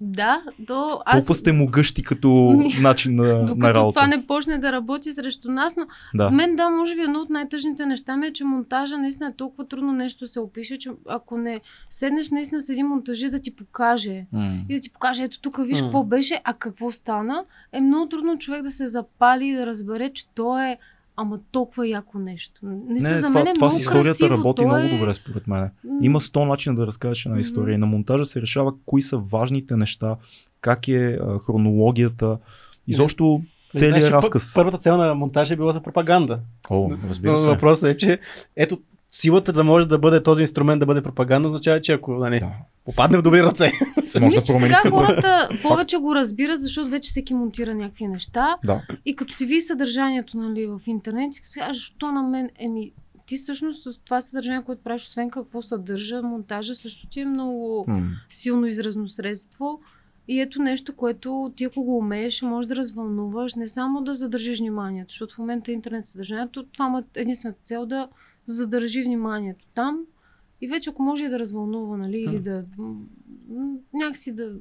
да, то аз... Толкова сте му гъщи като Ми, начин на, на Докато работа. това не почне да работи срещу нас, но Да. мен да, може би едно от най-тъжните неща ми е, че монтажа наистина е толкова трудно нещо да се опише, че ако не седнеш наистина с един монтажист да ти покаже М. и да ти покаже, ето тук виж М. какво беше, а какво стана, е много трудно човек да се запали и да разбере, че то е ама толкова яко нещо. Наистина Не, за това, мен е това с много историята красиво. работи то много е... добре, според мен. Има 100 начина да разкажеш една история. И на монтажа се решава кои са важните неща, как е а, хронологията, изобщо Не знаеш, целият пър- разказ. Първата цел на монтажа е била за пропаганда. О, разбира Но се. въпросът е, че ето силата да може да бъде този инструмент да бъде пропаганда, означава, че ако нали, Да. попадне в добри ръце. Може да промени сега хората повече го разбират, защото вече всеки монтира някакви неща. Да. И като си види съдържанието нали, в интернет, си сега, защо на мен? Еми, ти всъщност с това съдържание, което правиш, освен какво съдържа, монтажа също ти е много М. силно изразно средство. И ето нещо, което ти ако го умееш, може да развълнуваш, не само да задържиш вниманието, защото в момента интернет съдържанието, това има единствената цел да задържи вниманието там И вече ако може да развълнува, нали, или да някакси да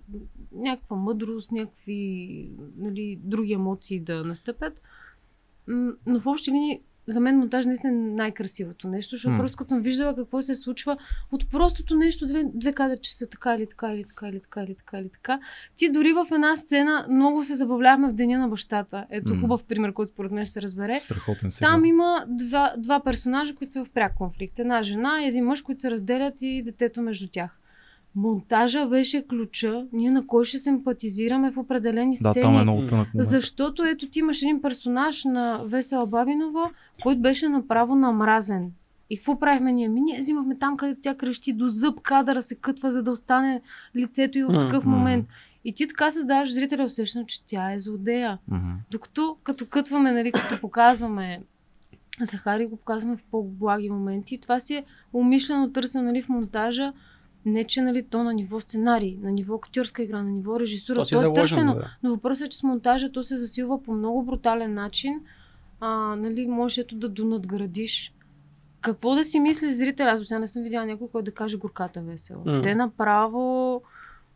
някаква мъдрост, някакви нали, други емоции да настъпят. Но в общи линии за мен монтаж наистина е най-красивото нещо, защото М. просто като съм виждала какво се случва от простото нещо, две, две кадри, че са така или така, или така, или така, или така, или така. Ти дори в една сцена много се забавлявахме в деня на бащата. Ето М. хубав пример, който според мен ще се разбере. Страхотен сериал. Там има два, два персонажа, които са в пряк конфликт. Една жена и един мъж, които се разделят и детето между тях. Монтажа беше ключа, ние на кой ще симпатизираме в определени Да, сцени. там е много тънък. Защото ето ти имаш един персонаж на Весела Бабинова, който беше направо намразен. И какво правихме ние? Ми ние взимахме там, където тя крещи до зъб кадъра се кътва, за да остане лицето и в такъв момент. И ти така създаваш зрителя усещане, че тя е злодея. Докато като кътваме, нали, като показваме Захари, го показваме в по-благи моменти. Това си е умишлено търсено нали, в монтажа. Не, че нали, то на ниво сценарий, на ниво актьорска игра, на ниво режисура. То е То е заложено. търсено. Да. Но въпросът е, че с монтажа то се засилва по много брутален начин. А, нали, можеш ето да донадградиш. Какво да си мисли зрител? Аз до сега не съм видяла някой, който да каже горката весела. Те направо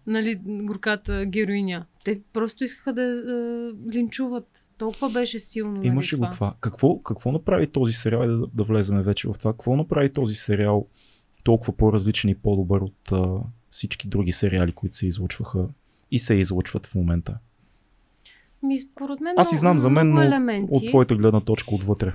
нали, горката героиня. Те просто искаха да е, линчуват. Толкова беше силно. Имаше нали, го това. Какво, какво направи този сериал, да, да влеземе вече в това, какво направи този сериал толкова по-различен и по-добър от а, всички други сериали, които се излучваха и се излучват в момента? Ми, според мен Аз и знам за мен, но елементи. От твоята гледна точка отвътре.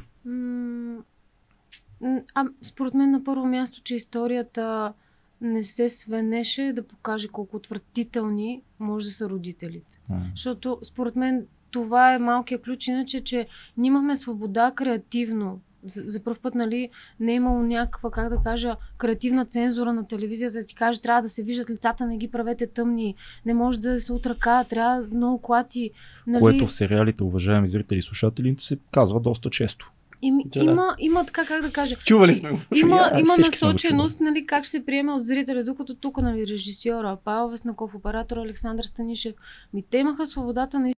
А, според мен на първо място, че историята не се свенеше да покаже колко отвратителни може да са родителите. М. Защото според мен това е малкият ключ, иначе, че ние имахме свобода креативно. За, за първ път, нали, не е имало някаква, как да кажа, креативна цензура на телевизията, да ти каже, трябва да се виждат лицата, не ги правете тъмни, не може да се от ръка, трябва много клати. Нали, Което в сериалите, уважаеми зрители и слушатели, се казва доста често. Ими, Да, да. има, има така, как да кажа, Чували сме го. има, А, има насоченост, нали, как ще се приеме от зрителя, докато тук, нали, режисьора, Павел Веснаков, оператор Александър Станишев, ми те имаха свободата на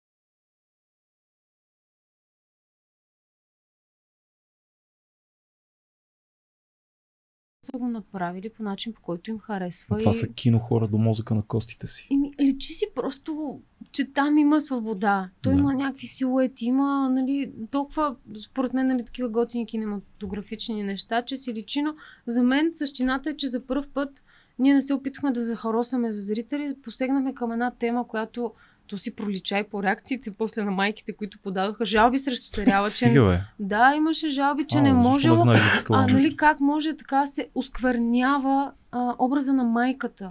са го направили по начин, по който им харесва. Това и... са кино хора до мозъка на костите си. Еми, личи си просто, че там има свобода. Той Да. има някакви силуети, има, нали, толкова, според мен, нали, такива готини кинематографични неща, че си личи, но за мен същината е, че за първ път ние не се опитахме да захаросаме за зрители, посегнахме към една тема, която то си пролича и по реакциите после на майките, които подадоха жалби срещу сериала, че Стига, бе. да, имаше жалби, че А, не защо можело знаеш а, нали, как може така да се осквернява а, образа на майката?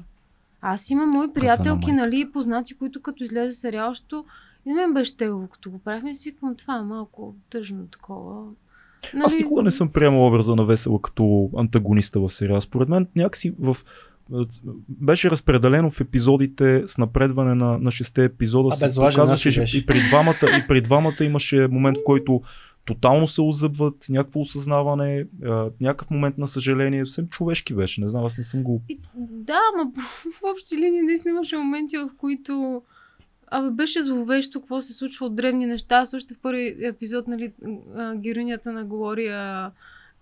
Аз имам мои приятелки, нали, и познати, които като излезе сериал, що и мен беше тегло, като го правихме, викам, това е малко тъжно такова. Нали, Аз никога не съм приемал образа на Весела като антагониста в сериала. Според мен някакси в беше разпределено в епизодите с напредване на, на шесте епизода. А, се показваше, че и при, двамата, и при двамата имаше момент, в който тотално се озъбват, някакво осъзнаване, някакъв момент на съжаление. Съвсем човешки беше. Не знам, аз не съм го... И, да, ма в общи линии наистина имаше моменти, в които Абе, беше зловещо какво се случва от древни неща. Още в първи епизод, нали, героинята на Глория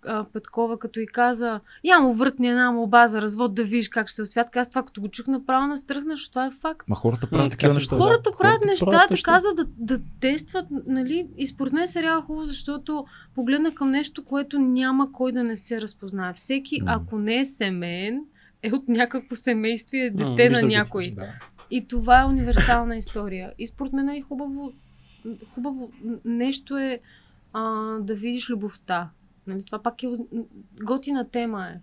а, Петкова, като и каза, я му въртни една молба за развод да видиш как ще се освят. Аз това като го чух направо настръхна, защото това е факт. Ма хората правят такива неща. Да, Хората правят неща, правят така за да, да тестват, нали? И според мен сериал е хубаво, защото погледна към нещо, което няма кой да не се разпознае. Всеки, М. ако не е семейен, е от някакво семейство и е дете на виждам ги, някой. Да. И това е универсална история. И според мен е хубаво, хубаво нещо е а, да видиш любовта. Нали, това пак е готина тема е.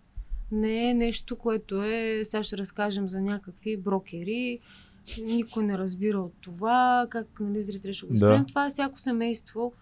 Не е нещо, което е, сега ще разкажем за някакви брокери, никой не разбира от това, как нали, зрители ще го Да. спрем. Това е всяко семейство.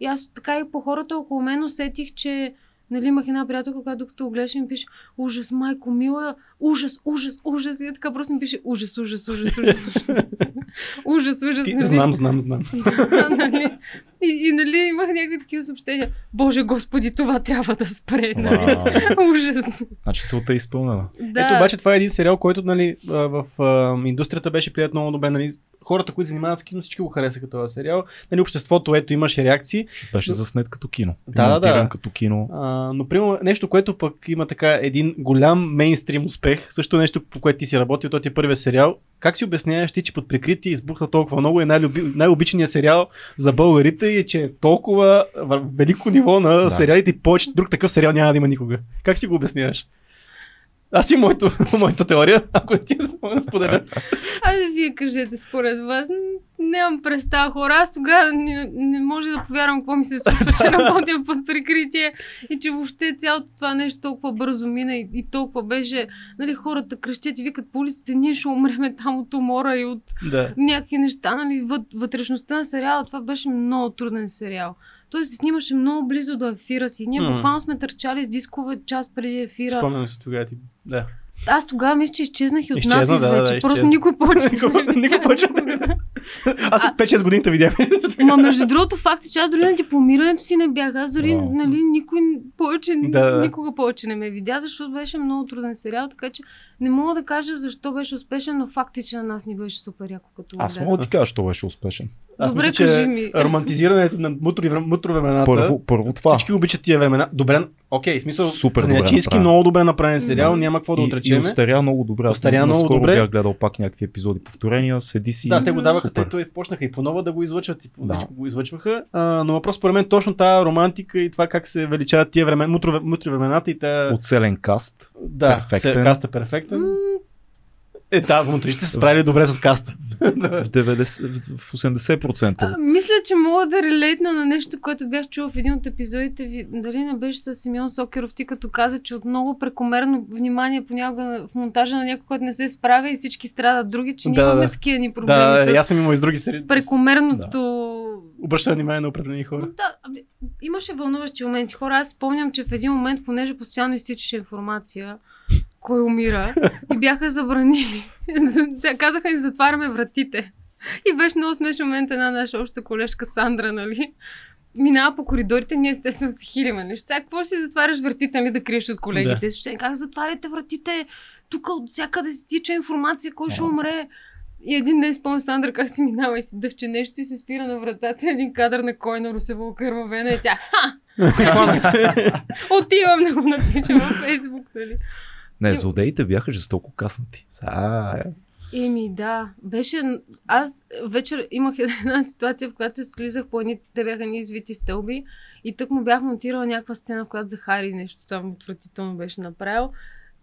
И аз така и по хората около мен усетих, че Нали, имах една приятелка, която докато го гледаше ми пише ужас, майко мила, ужас, ужас, ужас. И е така просто ми пише ужас, ужас, ужас, ужас, ужас. ужас, ужас. Нали? знам, знам, знам. Да, нали? И, и нали, имах някакви такива съобщения. Боже Господи, това трябва да спре. Нали? Ужас. Значи целта е изпълнена. Да. Ето обаче това е един сериал, който нали, а, в а, индустрията беше прият много добре. Нали, хората, които занимават с кино, всички го харесаха този сериал. Нали, обществото, ето имаше реакции. Беше заснет като кино. Да, да, да. Като кино. А, но, примерно, нещо, което пък има така един голям мейнстрим успех, също нещо, по което ти си работил, той ти е първият сериал. Как си обясняваш ти, че под прикритие избухна толкова много е най-люби, най-обичният сериал за българите и че е толкова велико ниво на Да. сериалите и повече друг такъв сериал няма да има никога. Как си го обясняваш? Аз и моето, моята теория, ако ти да споделя. Айде вие кажете според вас. Нямам представа хора. Аз тогава не, не може да повярвам какво ми се случва, че работя под прикритие и че въобще цялото това нещо толкова бързо мина и, и толкова беше. Нали, хората крещят и викат по улиците, ние ще умреме там от умора и от Да. някакви неща, нали, вът, вътрешността на сериала, това беше много труден сериал. Той се снимаше много близо до ефира си. Ние М. буквално сме търчали с дискове час преди ефира. Спомням се тогава ти. Да. Аз тогава мисля, че изчезнах и от Изчезна, надпис да, да, вече. да, Просто никой повече не Никой повече не Аз след 5-6 години те видях. Ма между другото факт е, че аз дори на дипломирането си не бях. Аз дори, нали, никой повече, Да, да. никога повече не ме видя, защото беше много труден сериал, така че не мога да кажа защо беше успешен, но факт е, че на нас ни беше супер яко като Аз мога да ти кажа, що беше успешен. Аз Добре, мисля, кажи че ми. романтизирането на мутро, мутро времената. Първо, първо това. Всички обичат тия времена. Добре, окей, смисъл, Супер добре много добре направен сериал, Да. няма какво да и, и отречеме. остаря много добре. Аз Остаря много наскоро добре. бях гледал пак някакви епизоди повторения, седи си. Да, те го даваха, те той почнаха и по нова да го излъчват, и по Да. го излъчваха. А, но въпрос според мен точно тази романтика и това как се величават тия времена, мутро, мутро времената и тая... Оцелен каст. да, перфектен. каста е перфектен. М, Е, да, мутристите се справили добре с каста. В, 90, в 80%. А, мисля, че мога да релейтна на нещо, което бях чула в един от епизодите ви. Дали не беше с Симеон Сокеров, ти като каза, че от много прекомерно внимание понякога на- в монтажа на някой, който не се справя и всички страдат други, че ние Да, имаме да. такива ни проблеми Да, с аз съм имал и с други серии. прекомерното Обръща внимание на определени хора. Да, имаше вълнуващи моменти. Хора, аз спомням, че в един момент, понеже постоянно изтичаше информация, кой умира, и бяха забранили. Казаха ни затваряме вратите. И беше много смешен момент една наша обща колежка Сандра, нали? Минава по коридорите, ние естествено се хилиме. Нещо. Сега какво ще си затваряш вратите, нали, да криеш от колегите? Да. Ще как затваряте вратите? Тук от всякъде се тича информация, кой ще умре. И един ден спомням Сандра как си минава и си дъвче нещо и се спира на вратата. Един кадър на кой на Русево окървавена и тя ха! Отивам да го напиша във Фейсбук, нали? Не, злодеите бяха жестоко каснати. Са, е. Еми, да. Беше... Аз вечер имах една ситуация, в която се слизах по едни, те бяха ни извити стълби и тък му бях монтирала някаква сцена, в която Захари нещо там отвратително беше направил.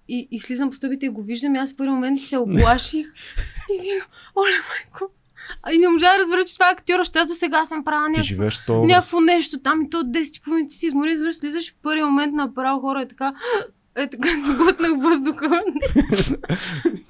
И, и слизам по стълбите и го виждам и аз в първи момент се оплаших и си, оле майко. А и не можа да разбера, че това е актьора, ще аз до сега съм правила Ти някакво някакво нещо там и то 10 половина ти си измори, изведнъж слизаш в първи момент направо хора е така, е така си глътнах въздуха.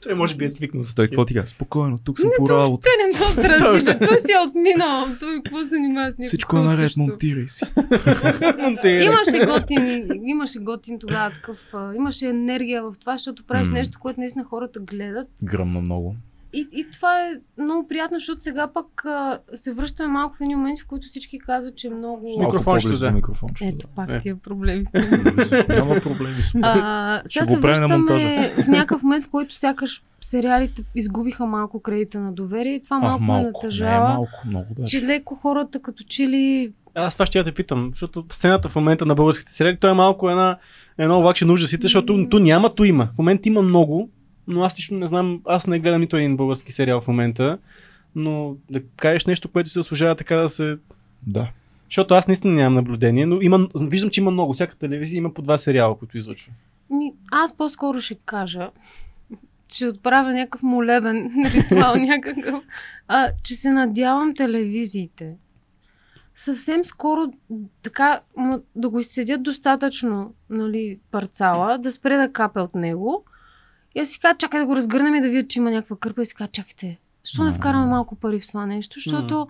Той може би е свикнал с Той какво ти казва? Спокойно, тук съм по работа. Те не ме отрази, той си е отминал. Той какво се занимава с някакво Всичко е наред, монтирай си. Имаше готин, имаше готин тогава такъв, имаше енергия в това, защото правиш нещо, което наистина хората гледат. Гръмна много. И, и това е много приятно, защото сега пък а, се връщаме малко в едни моменти, в които всички казват, че е много... Малко по-близо да. до микрофончето. Ето пак Е. тия проблеми. Няма проблеми. А, сега Ще се връщаме в някакъв момент, в който сякаш сериалите изгубиха малко кредита на доверие и това малко, ме малко. Не, натъжава. малко, много да. че леко хората като че ли... Аз това ще я те питам, защото сцената в момента на българските сериали, то е малко една, едно влакче на ужасите, защото то няма, то има. В момента има много, но аз лично не знам, аз не гледам нито един български сериал в момента, но да кажеш нещо, което се заслужава така да се... Да. Защото аз наистина нямам наблюдение, но има, виждам, че има много. Всяка телевизия има по два сериала, които излъчва. Ми, аз по-скоро ще кажа, че отправя някакъв молебен ритуал, някакъв, а, че се надявам телевизиите съвсем скоро така да го изцедят достатъчно нали, парцала, да спре да капе от него. И аз си кажа, чакай да го разгърнем и да видят, че има някаква кърпа и си кажа, чакайте, защо не вкараме малко пари в това нещо? Защото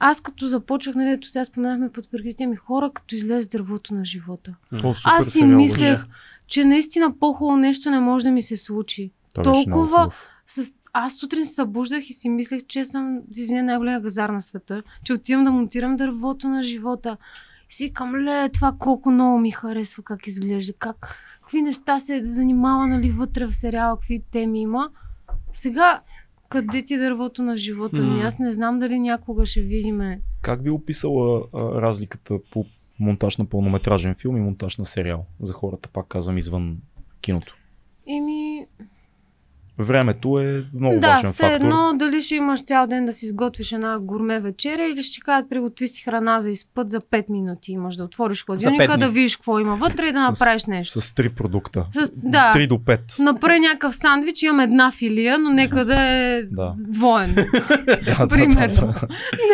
аз като започвах, нали, ето сега споменахме под прикритие ми хора, като излезе дървото на живота. О, супер Аз си сериал мислех, беше. че наистина по-хубаво нещо не може да ми се случи. Много толкова-. С... Аз сутрин се събуждах и си мислех, че съм, извиня, най-големия газар на света, че отивам да монтирам дървото на живота. И си викам, леле, това колко много ми харесва, как изглежда, как, какви неща се занимава, нали, вътре в сериала, какви теми има. Сега, къде ти дървото на живота ми? Аз не знам дали някога ще видиме. Как би описала а, разликата по монтаж на пълнометражен филм и монтаж на сериал за хората, пак казвам, извън киното? Еми, Времето е много да, важен все фактор. едно дали ще имаш цял ден да си изготвиш една гурме вечеря или ще ти кажат приготви си храна за изпът за 5 минути. Имаш да отвориш хладилника, да видиш какво има вътре и да С- направиш нещо. С три продукта. С, да, 3 до 5. направи някакъв сандвич, имам една филия, но нека да е Да. двоен. Да, примерно. Да, да.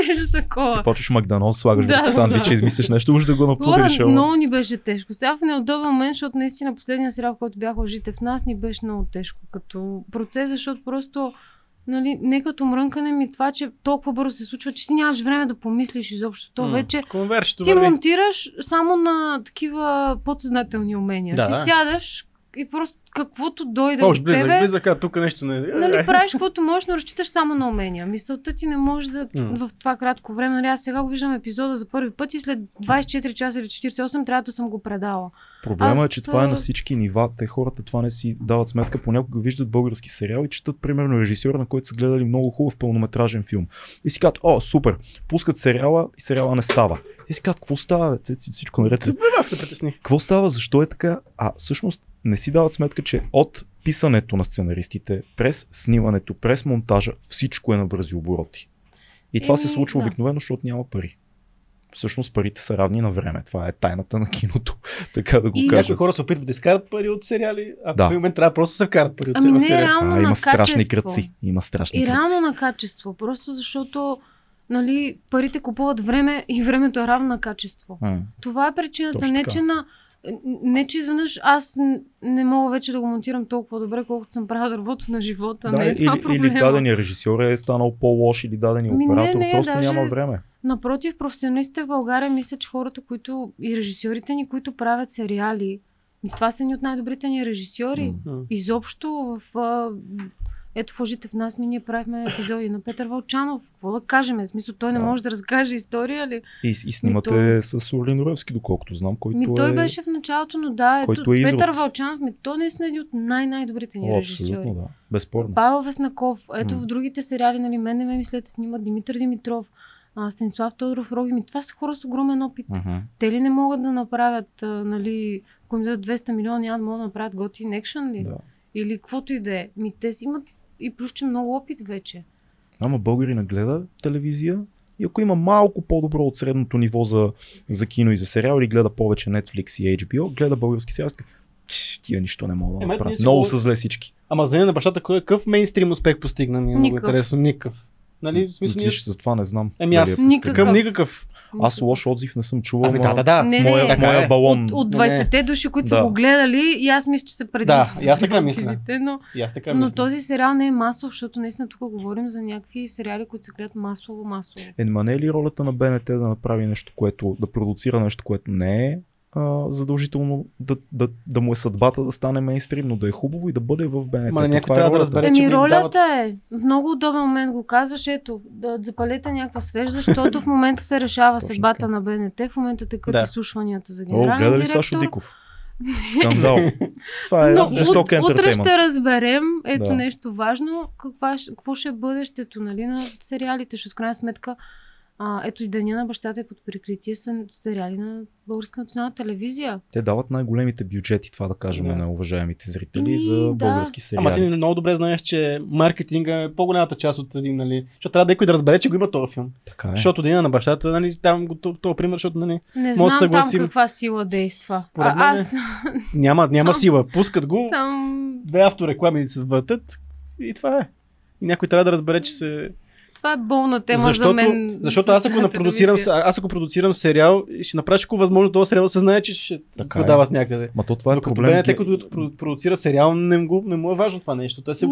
нещо Ти такова. почваш Макдоналд, слагаш Да, да, да, сандвич да. и измислиш нещо, уж да го напудриш. ама- много ни беше тежко. Сега в неудобен момент, защото наистина последния сериал, който бях лъжите в нас, ни беше много тежко като процес, защото просто Нали, не като мрънкане ми това, че толкова бързо се случва, че ти нямаш време да помислиш изобщо. То М, вече Конвершито ти върви. монтираш само на такива подсъзнателни умения. Да. Ти сядаш и просто каквото дойде Още от близък, тебе, близък, а тук нещо не... нали, правиш каквото можеш, но разчиташ само на умения. Мисълта ти не може да М. в това кратко време. Нали, аз сега го виждам епизода за първи път и след 24 часа или 48 трябва да съм го предала. Проблема е, Аз, че това е на всички нива. Те хората това не си дават сметка. Понякога виждат български сериал и четат, примерно, режисьора, на който са гледали много хубав пълнометражен филм. И си казват, о, супер, пускат сериала и сериала не става. И си казват, какво става? бе? Всичко наред. Малко се притесних. Какво става? Защо е така? А всъщност не си дават сметка, че от писането на сценаристите, през снимането, през монтажа, всичко е на бързи обороти. И това се Еми, случва да. обикновено, защото няма пари. Всъщност парите са равни на време. Това е тайната на киното. така да го И- кажа. Някои хора се опитват да изкарат пари от сериали, а Да. в момент трябва просто да се вкарат пари от Ами не, сериали. реално А, на има страшни качество. кръци. Има страшни И кръци. реално на качество. Просто защото нали, парите купуват време и времето е равно на качество. М. Това е причината. Точно Не че, на, не, че изведнъж аз не мога вече да го монтирам толкова добре, колкото съм правила дървото на живота. Да, не е или, това или проблема. дадения режисьор е станал по-лош или дадения Ми, не, оператор. не, просто даже- няма време. Напротив, професионалистите в България мислят, че хората, които и режисьорите ни, които правят сериали, това са ни от най-добрите ни режисьори. М. Изобщо в... А, ето в лъжите в нас ми ние правихме епизоди на Петър Вълчанов. Какво да кажем? В смисъл, той не Да. може да разкаже история ли? И, и снимате той- с Орлин Руевски, доколкото знам, който Ми, той е... беше в началото, но да, ето, е Петър. Вълчанов, ми, той наистина е един от най-най-добрите ни О, режисьори. абсолютно, да. Безспорно. Павел Веснаков, ето М. в другите сериали, нали, мен не ме мислете, снимат Димитър Димитров, а, Станислав Тодоров, Роги, ми това са хора с огромен опит. Мгм. Те ли не могат да направят, а, нали, ако им дадат 200 милиона, няма да могат да направят готин екшен ли? Да. Или каквото и да е. Ми те си имат и плюс, че много опит вече. Ама българина гледа телевизия и ако има малко по-добро от средното ниво за, за кино и за сериал или гледа повече Netflix и HBO, гледа български сериал и така, «Тш, тия нищо не мога да ние си Много го- са зле всички. Ама деня на бащата, кой е какъв мейнстрим успех постигна ми е много интересно. Никакъв. Нали, в смисъл, ние... За това не знам. Еми аз е никакъв. Към никакъв. Аз лош отзив не съм чувал. Ами да, да, да. Не, моя, не, моя е. балон. От, от Не, не. 20-те души, които Да. са го гледали, и аз мисля, че са преди Да, и аз така мисля. но, И аз така но мисля. този сериал не е масов, защото наистина тук говорим за някакви сериали, които се гледат масово, масово. Е, ма не е ли ролята на БНТ да направи нещо, което, да продуцира нещо, което не е а, задължително да, да, да му е съдбата да стане мейнстрим, но да е хубаво и да бъде в БНТ. Ма, някой Това е трябва да разбере. че Еми, ми ролята дават- е. В много удобен момент го казваш. Ето, да запалете някаква свеж, защото в момента се решава съдбата на БНТ. В момента текат Да. изслушванията за О, генерален гледа ли директор. Сашо Диков? Скандал. Това е Но жесток ут, утре ще разберем, ето Да. нещо важно, каква, ще- какво ще е бъдещето нали, на сериалите, защото в крайна сметка а, ето и Деня на бащата е под прикритие са сериали на Българска национална телевизия. Те дават най-големите бюджети, това да кажем Да. на уважаемите зрители Ми, за да. български сериали. Ама ти много добре знаеш, че маркетинга е по-голямата част от един, нали? Защото трябва да някой да разбере, че го има този филм. Така е. Защото деня на бащата, нали, там го то- този пример, защото нали, Не Може знам да там съгласим. каква сила действа. Според А, мен е. аз няма, няма сила. Пускат го, там две автореклами се въртат и това е. И някой трябва да разбере, че се... Това е болна тема защото, за мен. защото аз ако, напродуцирам, аз ако продуцирам сериал, ще направя всичко възможно този сериал се знае, че ще Така го е. дават някъде. Ма то това е Докато проблем. Като проду- продуцира сериал, не му, не му е важно това нещо. Те се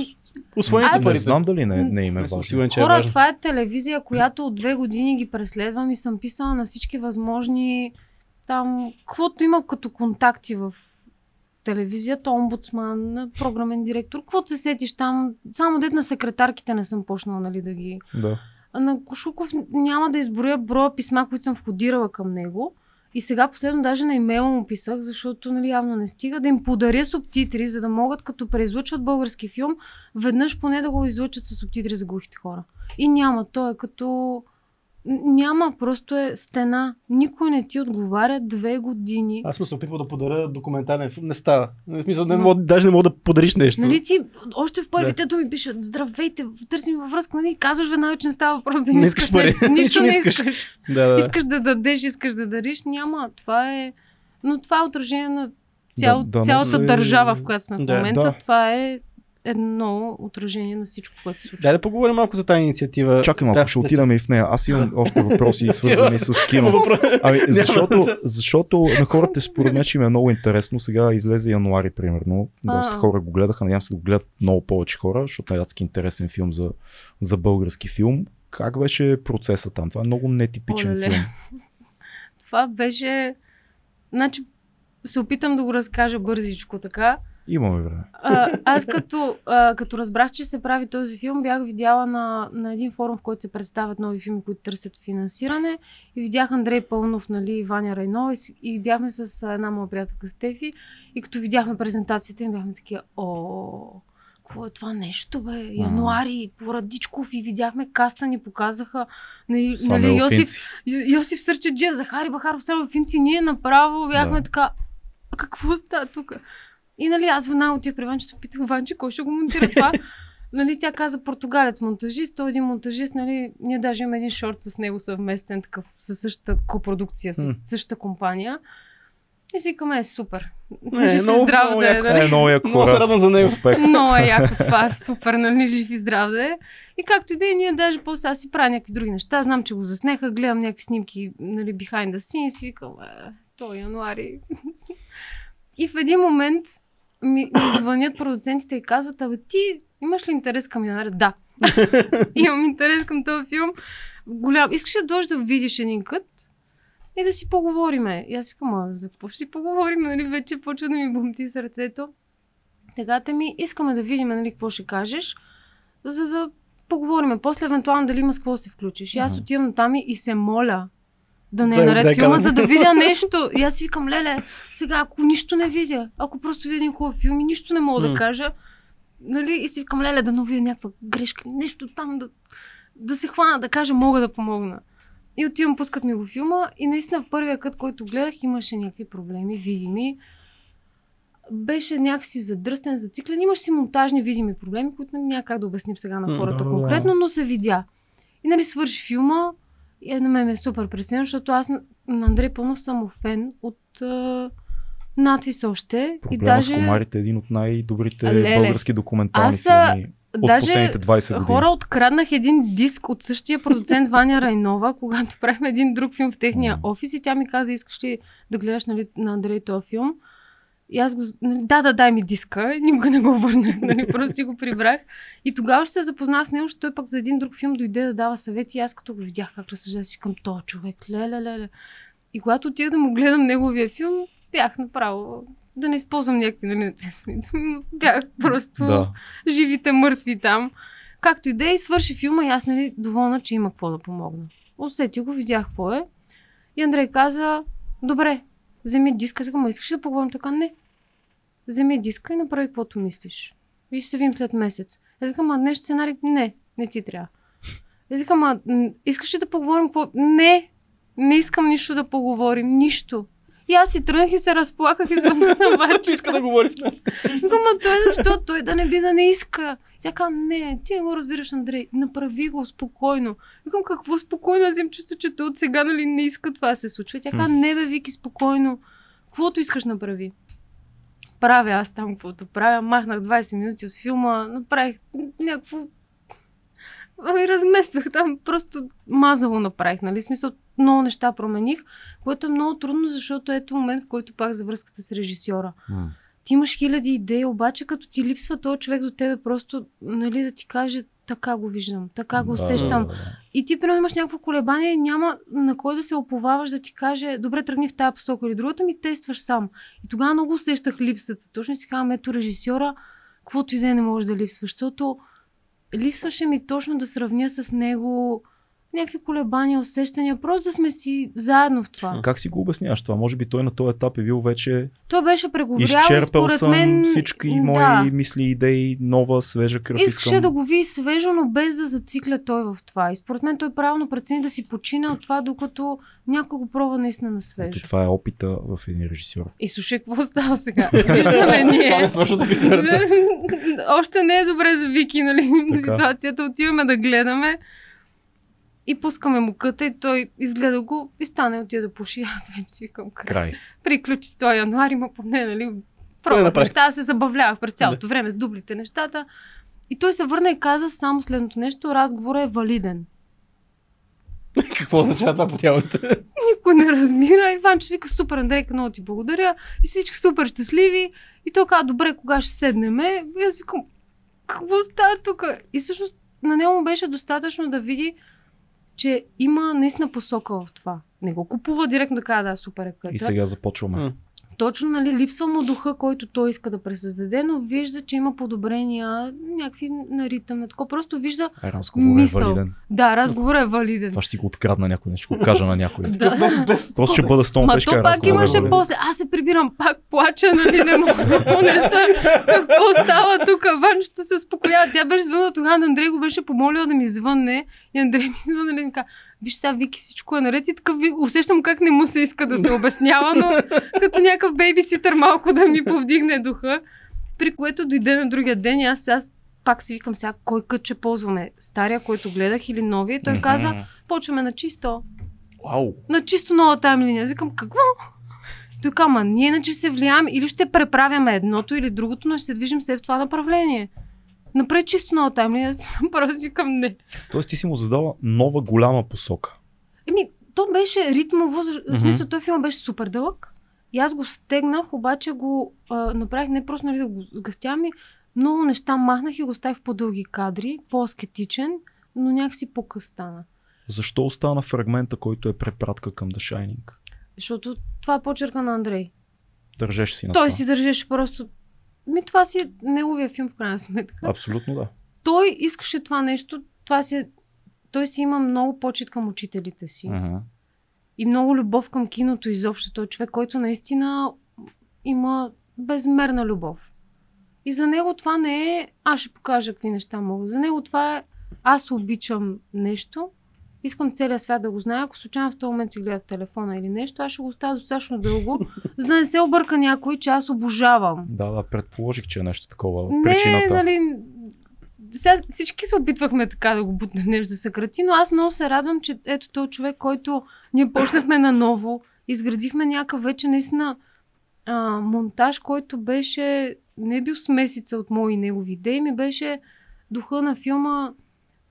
освоени аз- са Не парите. знам дали не, не им е важно. сигурен, че е Хора, важно. това е телевизия, която от две години ги преследвам и съм писала на всички възможни там, каквото има като контакти в телевизията, омбудсман, програмен директор, каквото се сетиш там, само дет на секретарките не съм почнала нали, да ги... Да. На Кошуков няма да изборя броя писма, които съм входирала към него. И сега последно даже на имейла му писах, защото нали, явно не стига, да им подаря субтитри, за да могат като преизлучват български филм, веднъж поне да го излучат с субтитри за глухите хора. И няма, то е като няма, просто е стена. Никой не ти отговаря две години. Аз съм се опитвал да подаря документален филм. Не става. В смисъл, не мога, даже не мога да подариш нещо. Нали ти, още в първите да. ми пишат, здравейте, търсим във връзка, нали, казваш веднага, че не става въпрос да им Не искаш искаш нещо. Нищо не искаш. Да, да. Искаш да дадеш, искаш да дариш. Няма. Това е... Но това е отражение на цял, Да, да цялата носи- държава, в която сме в Да. момента. Да. Това е едно отражение на всичко, което се случва. Дай да поговорим малко за тази инициатива. Чакай малко, да, ще отидем и в нея. Аз имам още въпроси, свързани с кино. Ами, защото, да- защото на хората според мен, че им е много интересно. Сега излезе януари, примерно. Доста хора го гледаха. Надявам се да го гледат много повече хора, защото е адски интересен филм за, за български филм. Как беше процесът там? Това е много нетипичен Олеле. филм. Това беше... Значи, се опитам да го разкажа бързичко така. Имаме време. А, аз като, а, като разбрах, че се прави този филм, бях видяла на, на един форум, в който се представят нови филми, които търсят финансиране. И видях Андрей Пълнов, нали, и Ваня Райно и, и бяхме с една моя приятелка Стефи. И като видяхме презентацията им, бяхме такива, о, какво е това нещо, бе? Януари, Порадичков и видяхме каста, ни показаха нали, Саме нали, Йосиф, Йосиф... Йосиф Сърчеджиев, Захари Бахаров, само финци, ние направо бяхме Да. така, «А какво става тук? И нали, аз веднага отих при Ванчето, питах Ванче, кой ще го монтира това? нали, тя каза португалец монтажист, той е един монтажист, нали, ние даже имаме един шорт с него съвместен, такъв, със същата копродукция, с същата компания. И си викаме, е супер. Не, Жив и много- здрав много да е, яко. нали? Е, много яко Много се радвам за него. Успех. Много е яко това, супер, нали, жив и здрав да е. И както и да е, ние даже после аз си правя някакви други неща. Знам, че го заснеха, гледам някакви снимки, нали, behind the scenes и си викам, е, то е януари. и в един момент ми, ми звънят продуцентите и казват, абе ти имаш ли интерес към януари? Да. Имам интерес към този филм. Голям. Искаш да дойдеш да видиш един кът и да си поговориме? И аз викам, а за какво ще си поговорим? Нали, вече почва да ми бумти сърцето. Тегата ми, искаме да видим нали, какво ще кажеш, за да поговорим. После, евентуално, дали има с какво се включиш. И аз отивам там и, и се моля да не е Да, наред да, филма, казвам. за да видя нещо. И аз викам, леле, сега ако нищо не видя, ако просто видя един хубав филм и нищо не мога М. да кажа, нали, и си викам, леле, да не видя някаква грешка, нещо там да, да се хвана, да кажа, мога да помогна. И отивам, пускат ми го филма и наистина в първия кът, който гледах, имаше някакви проблеми, видими. Беше някакси задръстен, зациклен. Имаш си монтажни видими проблеми, които няма как да обясним сега на хората да, да. конкретно, но се видя. И нали свърши филма и на мен ме е супер пресен, защото аз на, Андрей Пълнов съм фен от а, надвис още. и Проблема даже, с комарите е един от най-добрите Леле. български документални Аз, филми от даже последните 20 години. Хора откраднах един диск от същия продуцент Ваня Райнова, когато правихме един друг филм в техния офис и тя ми каза, искаш ли да гледаш нали, на Андрей този филм? И аз го, нали, да, да, дай ми диска. Никога не го върнах, нали, просто си го прибрах. И тогава ще се запознах с него, защото той пък за един друг филм дойде да дава съвети и аз като го видях как разсъждава, си викам, то човек, леле, леле. И когато отидах да му гледам неговия филм, бях направо да не използвам някакви нали, нецензурни думи, бях просто Да. живите мъртви там. Както и да е, и свърши филма и аз нали доволна, че има какво да помогна. Усетих го, видях какво е. И Андрей каза, добре, вземи диска. Сега, ма искаш да поговорим така? Не. Вземи диска и направи каквото мислиш. И ще се видим след месец. Я викам, а днес сценарий? Не, не ти трябва. Я викам, а искаш ли да поговорим какво? Не, не искам нищо да поговорим, нищо. И аз си тръгнах и се разплаках и звъннах на Ванчо. иска да говори с мен. Викам, а той защо? Той да не би да не иска. Тя каза, не, ти не го разбираш, Андрей. Направи го спокойно. Викам, какво спокойно? Аз имам чувство, че той от сега нали, не иска това да се случва. Тя каза, не бе, Вики, спокойно. Каквото искаш направи. Правя аз там каквото правя. Махнах 20 минути от филма, направих някакво... Ами размествах там, просто мазало направих, нали? Смисъл, много неща промених, което е много трудно, защото ето момент, в който пак за връзката с режисьора ти имаш хиляди идеи, обаче като ти липсва този човек до тебе, просто нали, да ти каже така го виждам, така го Да, усещам. да, да. И ти, примерно, имаш някакво колебание няма на кой да се оповаваш да ти каже, добре, тръгни в тази посока или другата, ми тестваш сам. И тогава много усещах липсата. Точно си казвам, ето режисьора, каквото и да е не може да липсва, защото липсваше ми точно да сравня с него някакви колебания, усещания, просто да сме си заедно в това. Как си го обясняваш това? Може би той на този етап е бил вече Той беше преговарял и изчерпал според съм мен... всички мои да, мисли, идеи, нова, свежа кръв Искаше искам. да го види свежо, но без да зацикля той в това. И според мен той правилно прецени да си почина от това, докато някой го пробва наистина на Ето свежо. това е опита в един режисьор. И слушай, какво става сега? Виждаме ние. За историята. Още не е добре за Вики, нали? Така. Ситуацията. Отиваме да гледаме и пускаме муката и той изгледа го и стане отида да пуши. Аз вече си викам край. Край. Приключи с този януари, ма поне, нали? Пробвах неща, аз се забавлявах през цялото време с дублите нещата. И той се върна и каза само следното нещо. Разговорът е валиден. Какво означава това по тялото? Никой не разбира. Иван ще вика, супер, Андрейка, много ти благодаря. И всички супер щастливи. И той каза, добре, кога ще седнеме? И аз викам, какво става тук? И всъщност на него му беше достатъчно да види, че има наистина посока в това. Не го купува директно да казва, да, супер е И къта. сега започваме. Точно, нали, липсва му духа, който той иска да пресъздаде, но вижда, че има подобрения, някакви на ритъм, на такова. Просто вижда, Разговорът е Мисъл. валиден. да, разговорът е валиден. Това ще си го открадна някой, ще го кажа на някой. Да. Просто ще бъда с Ма Том то пак имаше после. Аз се прибирам, пак плача, нали, не мога да понеса. Какво става тук? Ванчето се успокоява. Тя беше звънна тогава, на Андрей го беше помолила да ми звънне. И Андрей ми звънна, нали, ми каза, виж сега, Вики, всичко е наред и такъв, ви- усещам как не му се иска да се обяснява, но като някакъв бейбиситър малко да ми повдигне духа. При което дойде на другия ден и аз, аз пак си викам сега, кой кът ще ползваме? Стария, който гледах или новия? Той каза, почваме на чисто Вау. на чисто нова таймлиния. Викам, какво? Той каза, ама ние иначе се влияем или ще преправяме едното или другото, но ще се движим все в това направление. Напред чисто нова таймлиния, аз просто си викам не. Тоест ти си му задала нова голяма посока. Еми, то беше ритмово, в смисъл, този филм беше супер дълъг. И аз го стегнах, обаче го а, направих не просто нали, да го сгъстя, ми много неща махнах и го оставих в по-дълги кадри, по-аскетичен, но някакси по-къс стана. Защо остана фрагмента, който е препратка към The Shining? Защото това е почерка на Андрей. Държеш си на Той това. си държеше просто... Ми, това си е неговия филм в крайна сметка. Абсолютно да. Той искаше това нещо. Това си е... Той си има много почет към учителите си. Мгм. И много любов към киното изобщо. Той е човек, който наистина има безмерна любов. И за него това не е аз ще покажа какви неща мога. За него това е аз обичам нещо, искам целият свят да го знае. Ако случайно в този момент си гледа в телефона или нещо, аз ще го оставя достатъчно дълго, за да не се обърка някой, че аз обожавам. Да, да, предположих, че е нещо такова. Не, причината. нали, сега всички се опитвахме така да го бутнем нещо да съкрати, но аз много се радвам, че ето този човек, който ние почнахме наново, изградихме някакъв вече наистина а, монтаж, който беше, не е бил смесица от мои и негови идеи, ми беше духа на филма,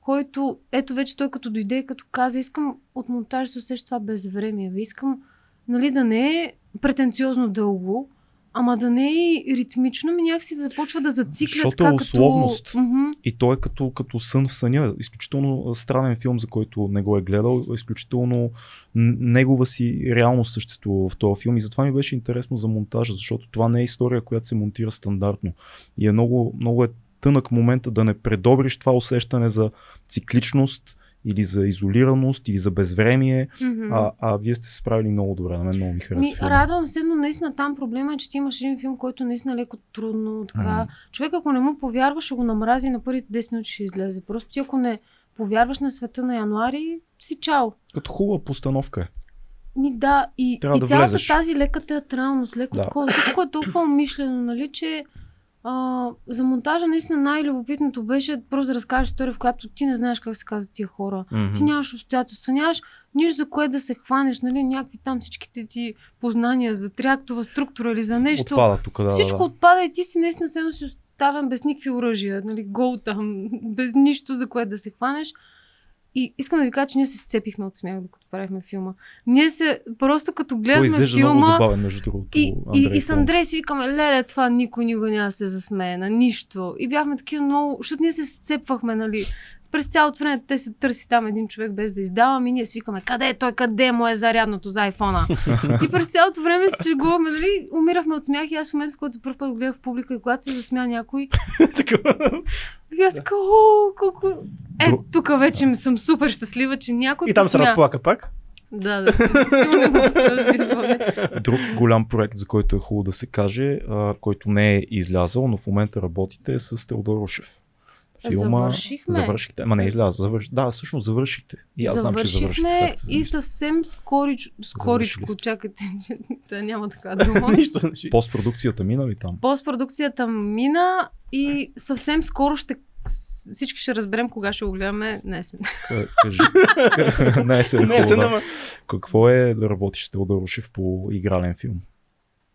който, ето вече той като дойде, и като каза, искам от монтаж се усеща това безвремие, бе. искам нали, да не е претенциозно дълго, ама да не е и ритмично, ми някакси да започва да зацикля Защото така е условност. като... И той е като, като сън в съня. Изключително странен филм, за който не го е гледал. Изключително негова си реалност съществува в този филм. И затова ми беше интересно за монтажа, защото това не е история, която се монтира стандартно. И е много, много е тънък момента да не предобриш това усещане за цикличност или за изолираност, или за безвремие, Мгм. а, а вие сте се справили много добре. На мен много ми филма. радвам се, но наистина там проблема е, че ти имаш един филм, който наистина е леко трудно. Така. Мгм. Човек, ако не му повярва, ще го намрази на първите 10 минути ще излезе. Просто ти, ако не повярваш на света на януари, си чао. Като хубава постановка е. Ми да, и, Трябва и да цялата влезеш. тази лека театралност, леко да. такова, всичко е толкова умишлено, нали, че а, за монтажа наистина най-любопитното беше просто да разкажеш история, в която ти не знаеш как се казват тия хора. Мгм. Ти нямаш обстоятелства, нямаш нищо за кое да се хванеш, нали, някакви там всичките ти познания за тряктова структура или за нещо. Отпада тук, да. Всичко да, да. отпада и ти си наистина се си оставен без никакви оръжия, нали, гол там, без нищо за което да се хванеш. И искам да ви кажа, че ние се сцепихме от смях, докато правихме филма. Ние се, просто като Той изглежда филма... много забавен, между другото. И, Андрей и, и с. Андрей си викаме, леле, това никой никога няма да се засмее на нищо. И бяхме такива много, защото ние се сцепвахме, нали. През цялото време те се търси там един човек без да издавам и ние свикаме къде е той, къде му е зарядното за айфона. и през цялото време се шегуваме, нали, умирахме от смях и аз в момента, в който първ път гледах в публика и когато се засмя някой, бях така, о, колко... Е, тук вече съм супер щастлива, че някой И там се посмя. разплака пак. Да, да, сълзи в вода. Друг голям проект, за който е хубаво да се каже, а, който не е излязъл, но в момента работите е с Теодор Ушев. Завършихме. Завършихте. Ама не е излязъл. Завърш... Да, всъщност завършихте. И аз знам, че завършихте. И съвсем скорич, скоричко, чакайте, че да, няма така дума. Нищо. Постпродукцията мина ли там? Постпродукцията мина и съвсем скоро ще всички ще разберем кога ще го гледаме. К- Кажи. Не, се да. Какво е да работиш с Теодор по игрален филм?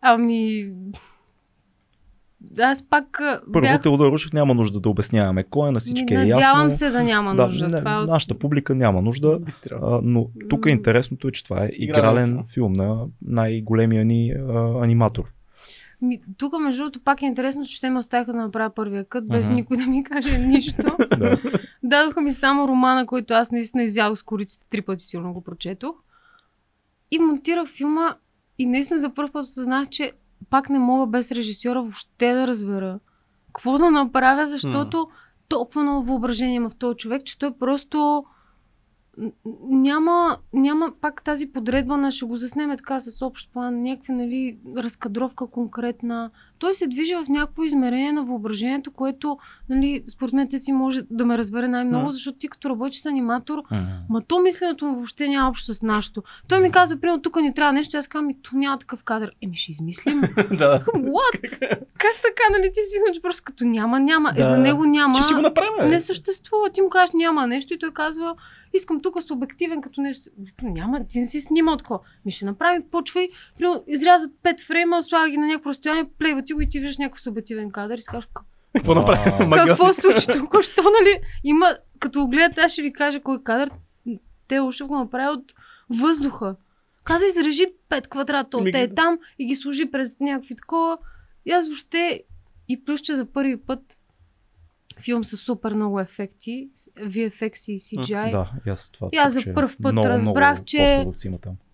Ами... Аз пак Първо, бях... Теодор няма нужда да обясняваме кой е, на всички е ясно. Надявам се да няма Да, нужда. не, Това е. Нашата публика няма нужда. А, но тук е интересното е, че това е Игрален игрален филм. на най-големия ни а, аниматор. Ми, тук, между другото, пак е интересно, че те ме оставиха да направя първия кът, без Мгм. никой да ми каже нищо. Да. Дадоха ми само романа, който аз наистина изял с кориците три пъти силно го прочетох. И монтирах филма и наистина за първ път осъзнах, че пак не мога без режисьора въобще да разбера какво да направя, защото толкова много въображение има в този човек, че той просто няма, няма пак тази подредба на ще го заснеме така с общ план, някаква нали, разкадровка конкретна. Той се движи в някакво измерение на въображението, което нали, според мен Цеци може да ме разбере най-много, Да. защото ти като работиш с аниматор, М. Ма то мисленето му въобще няма общо с нашото. Той ми каза, примерно, тук ни трябва нещо, аз казвам, то няма такъв кадър. Еми, ще измислим. да. What? как така, нали? Ти свикна, че просто като няма, няма. Е, Да. за него няма. Ще си го направим. Не съществува. Ти му кажеш, няма нещо и той казва, искам тук субективен като нещо. Няма, ти не си снимал такова. Ми ще направим, почвай, изрязват пет фрейма, слага ги на някакво разстояние, плейва ти го и ти виждаш някакъв субективен кадър и си кажеш, Какво. Магиосни. какво се случи тук? Що, нали? Има, като го гледате, аз ще ви кажа кой кадър. Те още го направи от въздуха. Каза, изрежи 5 квадрата от е там и ги служи през някакви такова. И аз въобще, и плюс, че за първи път филм с супер много ефекти, VFX и CGI. Да, и аз това И аз за пръв път много, разбрах, много че-.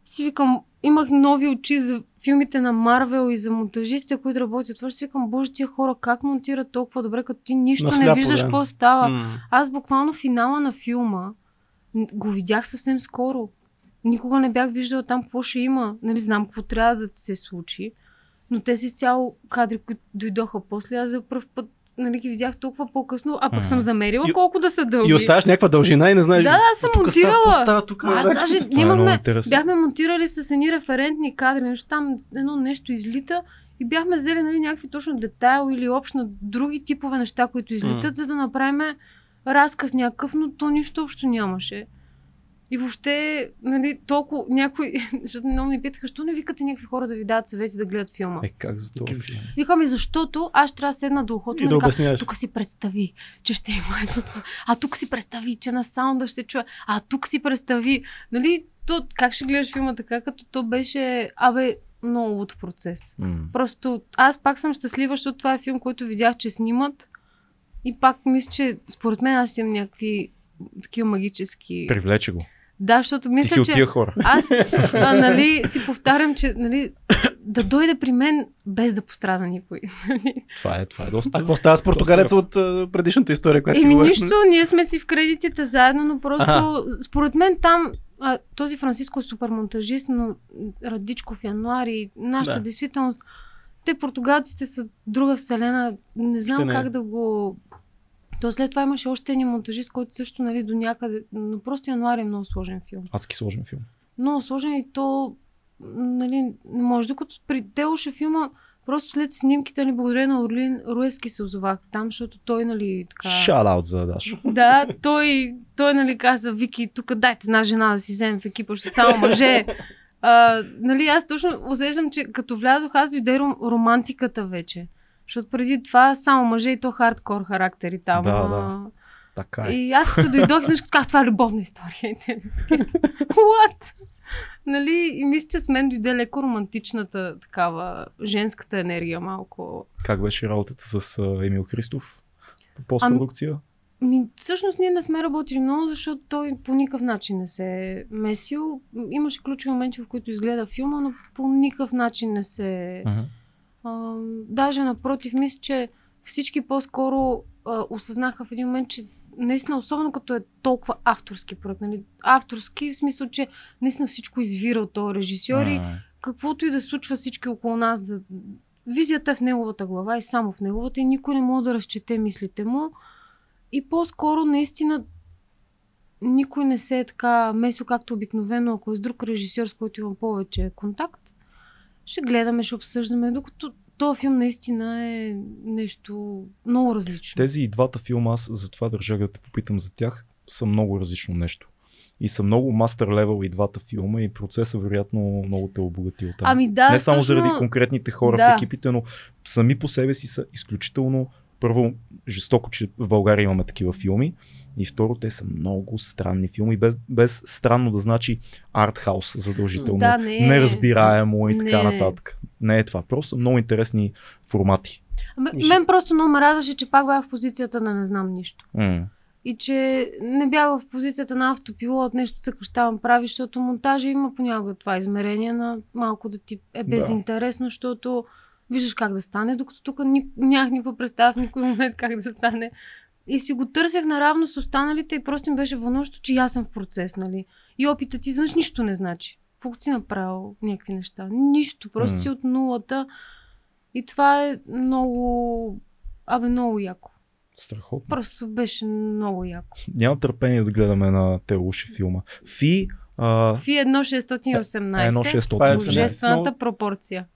Си викам, имах нови очи за филмите на Марвел и за монтажисти, които работят. Това си викам, боже, тия хора как монтират толкова добре, като ти нищо не Насляпо, виждаш да. какво става. М. Аз буквално финала на филма го видях съвсем скоро. Никога не бях виждала там какво ще има. Нали, знам какво трябва да се случи. Но тези цяло кадри, които дойдоха после, аз за първ път нали, ги видях толкова по-късно, а пък Мгм. съм замерила И- колко да са дълги. И оставаш някаква дължина и не знаеш. Да, да, съм тук става- монтирала. става тук? Аз даже е интересно. бяхме монтирали с едни референтни кадри, нещо там едно нещо излита и бяхме взели нали, някакви точно детайл или общо на други типове неща, които излитат, М. за да направим разказ някакъв, но то нищо общо нямаше. И въобще, нали, толкова някой, защото много ми питаха, що не викате някакви хора да ви дадат съвети да гледат филма? Е, как за това? Филм? Викаме, защото аз трябва да седна до ухото И да и обясняваш. тук си представи, че ще има ето това. А тук си представи, че на саунда ще се чуе. А тук си представи. Нали, то, как ще гледаш филма така, като то беше, абе, много от процес. М. Просто аз пак съм щастлива, защото това е филм, който видях, че снимат. И пак мисля, че според мен аз имам някакви такива магически... Привлече го. Да, защото Ти мисля, си от тия хора. аз а, нали, си повтарям, че нали, да дойде при мен без да пострада никой. Нали? Това е, това е доста. А какво става с португалеца от а, предишната история, която си Еми нищо, ние сме си в кредитите заедно, но просто Аха. според мен там а, този Франциско е супер монтажист, но Радичков, Януари, нашата Да. действителност, те португалците са друга вселена, не знам Ще не е. как да го... То след това имаше още един монтажист, който също нали, до някъде, но просто Януари е много сложен филм. Адски сложен филм. Много сложен и то, нали, не може. Докато при Телоше филма, просто след снимките, нали, благодарение на Орлин Руевски се озовах там, защото той, нали, така... Шаут за Даш. Да, той, той нали, каза, Вики, тук дайте една жена да си вземем в екипа, защото само мъже. А, нали, аз точно усещам, че като влязох, аз дойде ром, романтиката вече. Защото преди това само мъже и то хардкор характери там. Да, да. Така е. И аз като дойдох, всичко казах, това е любовна история. What? Нали, и мисля, че с мен дойде леко романтичната такава женската енергия малко. Как беше работата с а, Емил Христов по постпродукция? Ми, всъщност ние не сме работили много, защото той по никакъв начин не се е месил. Имаше ключови моменти, в които изгледа филма, но по никакъв начин не се... Мгм. А, даже напротив, мисля, че всички по-скоро а, осъзнаха в един момент, че наистина, особено като е толкова авторски проект, нали? авторски в смисъл, че наистина всичко извира от този режисьор и М. каквото и да случва всички около нас, да... визията е в неговата глава и само в неговата и никой не може да разчете мислите му. И по-скоро наистина никой не се е така месил, както обикновено, ако е с друг режисьор, с който имам повече контакт. Ще гледаме, ще обсъждаме, докато този филм наистина е нещо много различно. Тези и двата филма, аз затова държах да те попитам за тях, са много различно нещо. И са много мастер левел и двата филма и процеса вероятно много те е обогатил там. Ами да, Не само точно... заради конкретните хора Да. в екипите, но сами по себе си са изключително първо жестоко, че в България имаме такива филми и второ, те са много странни филми, без, без странно да значи артхаус задължително, Да, не е. неразбираемо и така Не нататък. Не е това, просто много интересни формати. М- мен просто много ме радваше, че пак бях в позицията на не знам нищо. М. И че не бях в позицията на автопилот, нещо там прави, защото монтажа има понякога това измерение на малко да ти е безинтересно, защото виждаш как да стане, докато тук нямах никаква представа в никой момент как да стане. И си го търсех наравно с останалите и просто ми беше вълнуващо, че и аз съм в процес, нали? И опитът ти изведнъж нищо не значи. Какво си направил някакви неща? Нищо. Просто М. си от нулата. И това е много... Абе, много яко. Страхотно. Просто беше много яко. Нямам търпение да гледаме на те лоши филма. Фи, а, Фи 1618. едно Това е 600. Божествената пропорция.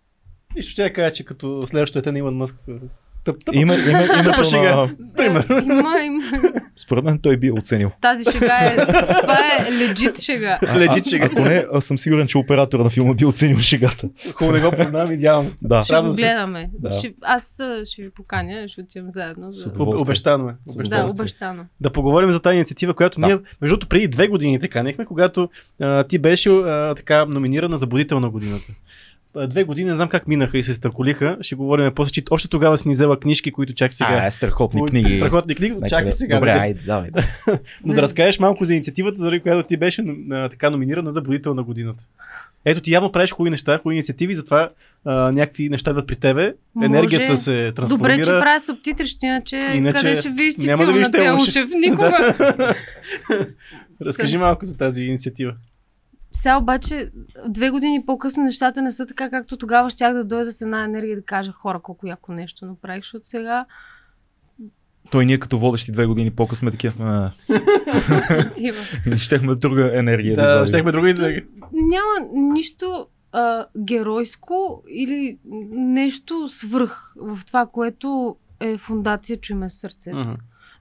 Нищо ще кажа, че като следващото дете на Илон Мъск. Тъп, тъп, Има, има, има Тъпа шега. Да, има, има. според мен той би оценил. Тази шега е... Това е легит шега. Легит шега. Ако не, аз съм сигурен, че оператора на филма би оценил шегата. Хубаво не го познавам идеално. Да. Ще го гледаме. Да. Ще, аз а, ще ви поканя, ще отидем заедно. За... Обещано е. Обещано. Да, обещано. Да поговорим за тази инициатива, която Да. ние, между другото, преди две години те канехме, когато а, ти беше а, така номинирана за будител на годината. А, Две години, не знам как минаха и се стърколиха. Ще говорим после, че още тогава си ни взела книжки, които чак сега. А, е, страхотни книги. Страхотни книги, Нека чакай да- сега. Добре, да- айде, давай. Но да разкажеш малко за инициативата, заради която ти беше а, така номинирана за будител на годината. Ето ти явно правиш хубави неща, хубави инициативи, затова а, някакви неща идват при тебе, Може. енергията се трансформира. Добре, че правя субтитри, ще иначе, Иначе къде ще видиш ти няма да филм видиш на Телушев. Телушев? Никога. Разкажи малко за тази инициатива. Сега обаче, две години по-късно нещата не са така, както тогава щях да дойда с една енергия да кажа хора колко яко нещо направих, защото сега Той ние като водещи две години по-късно сме такива. Щехме друга енергия. Да, извадим. щехме други да... Няма нищо а, геройско или нещо свръх в това, което е фундация Чуй ме с сърцето. Мгм.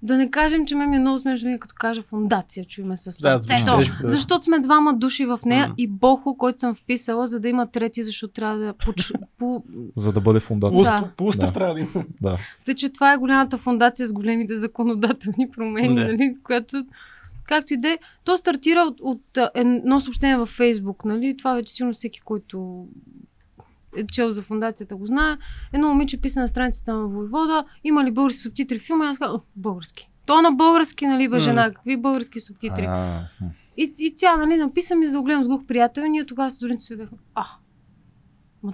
Да не кажем, че ме ми е много смешно, винаги като кажа фундация Чуй ме с Да, сърцето. тежко, да. защото сме двама души в нея Мгм. и Бохо, който съм вписала, за да има трети, защото трябва да поч... по... За да бъде фундация. Да. По устав Да. трябва да има. Да. Тъй, че това е голямата фундация с големите законодателни промени, Да. нали, която както и да е. То стартира от, от а, едно съобщение във Фейсбук, нали? Това вече сигурно всеки, който е чел за фундацията го знае. Едно момиче писа на страницата на Войвода, има ли български субтитри в филма? И аз казвам, «О, български. То на български, нали, бе, жена, какви български субтитри? И, и тя, нали, написа ми за да с глух приятел и ние тогава с Зоринци се бяхме, а, ма,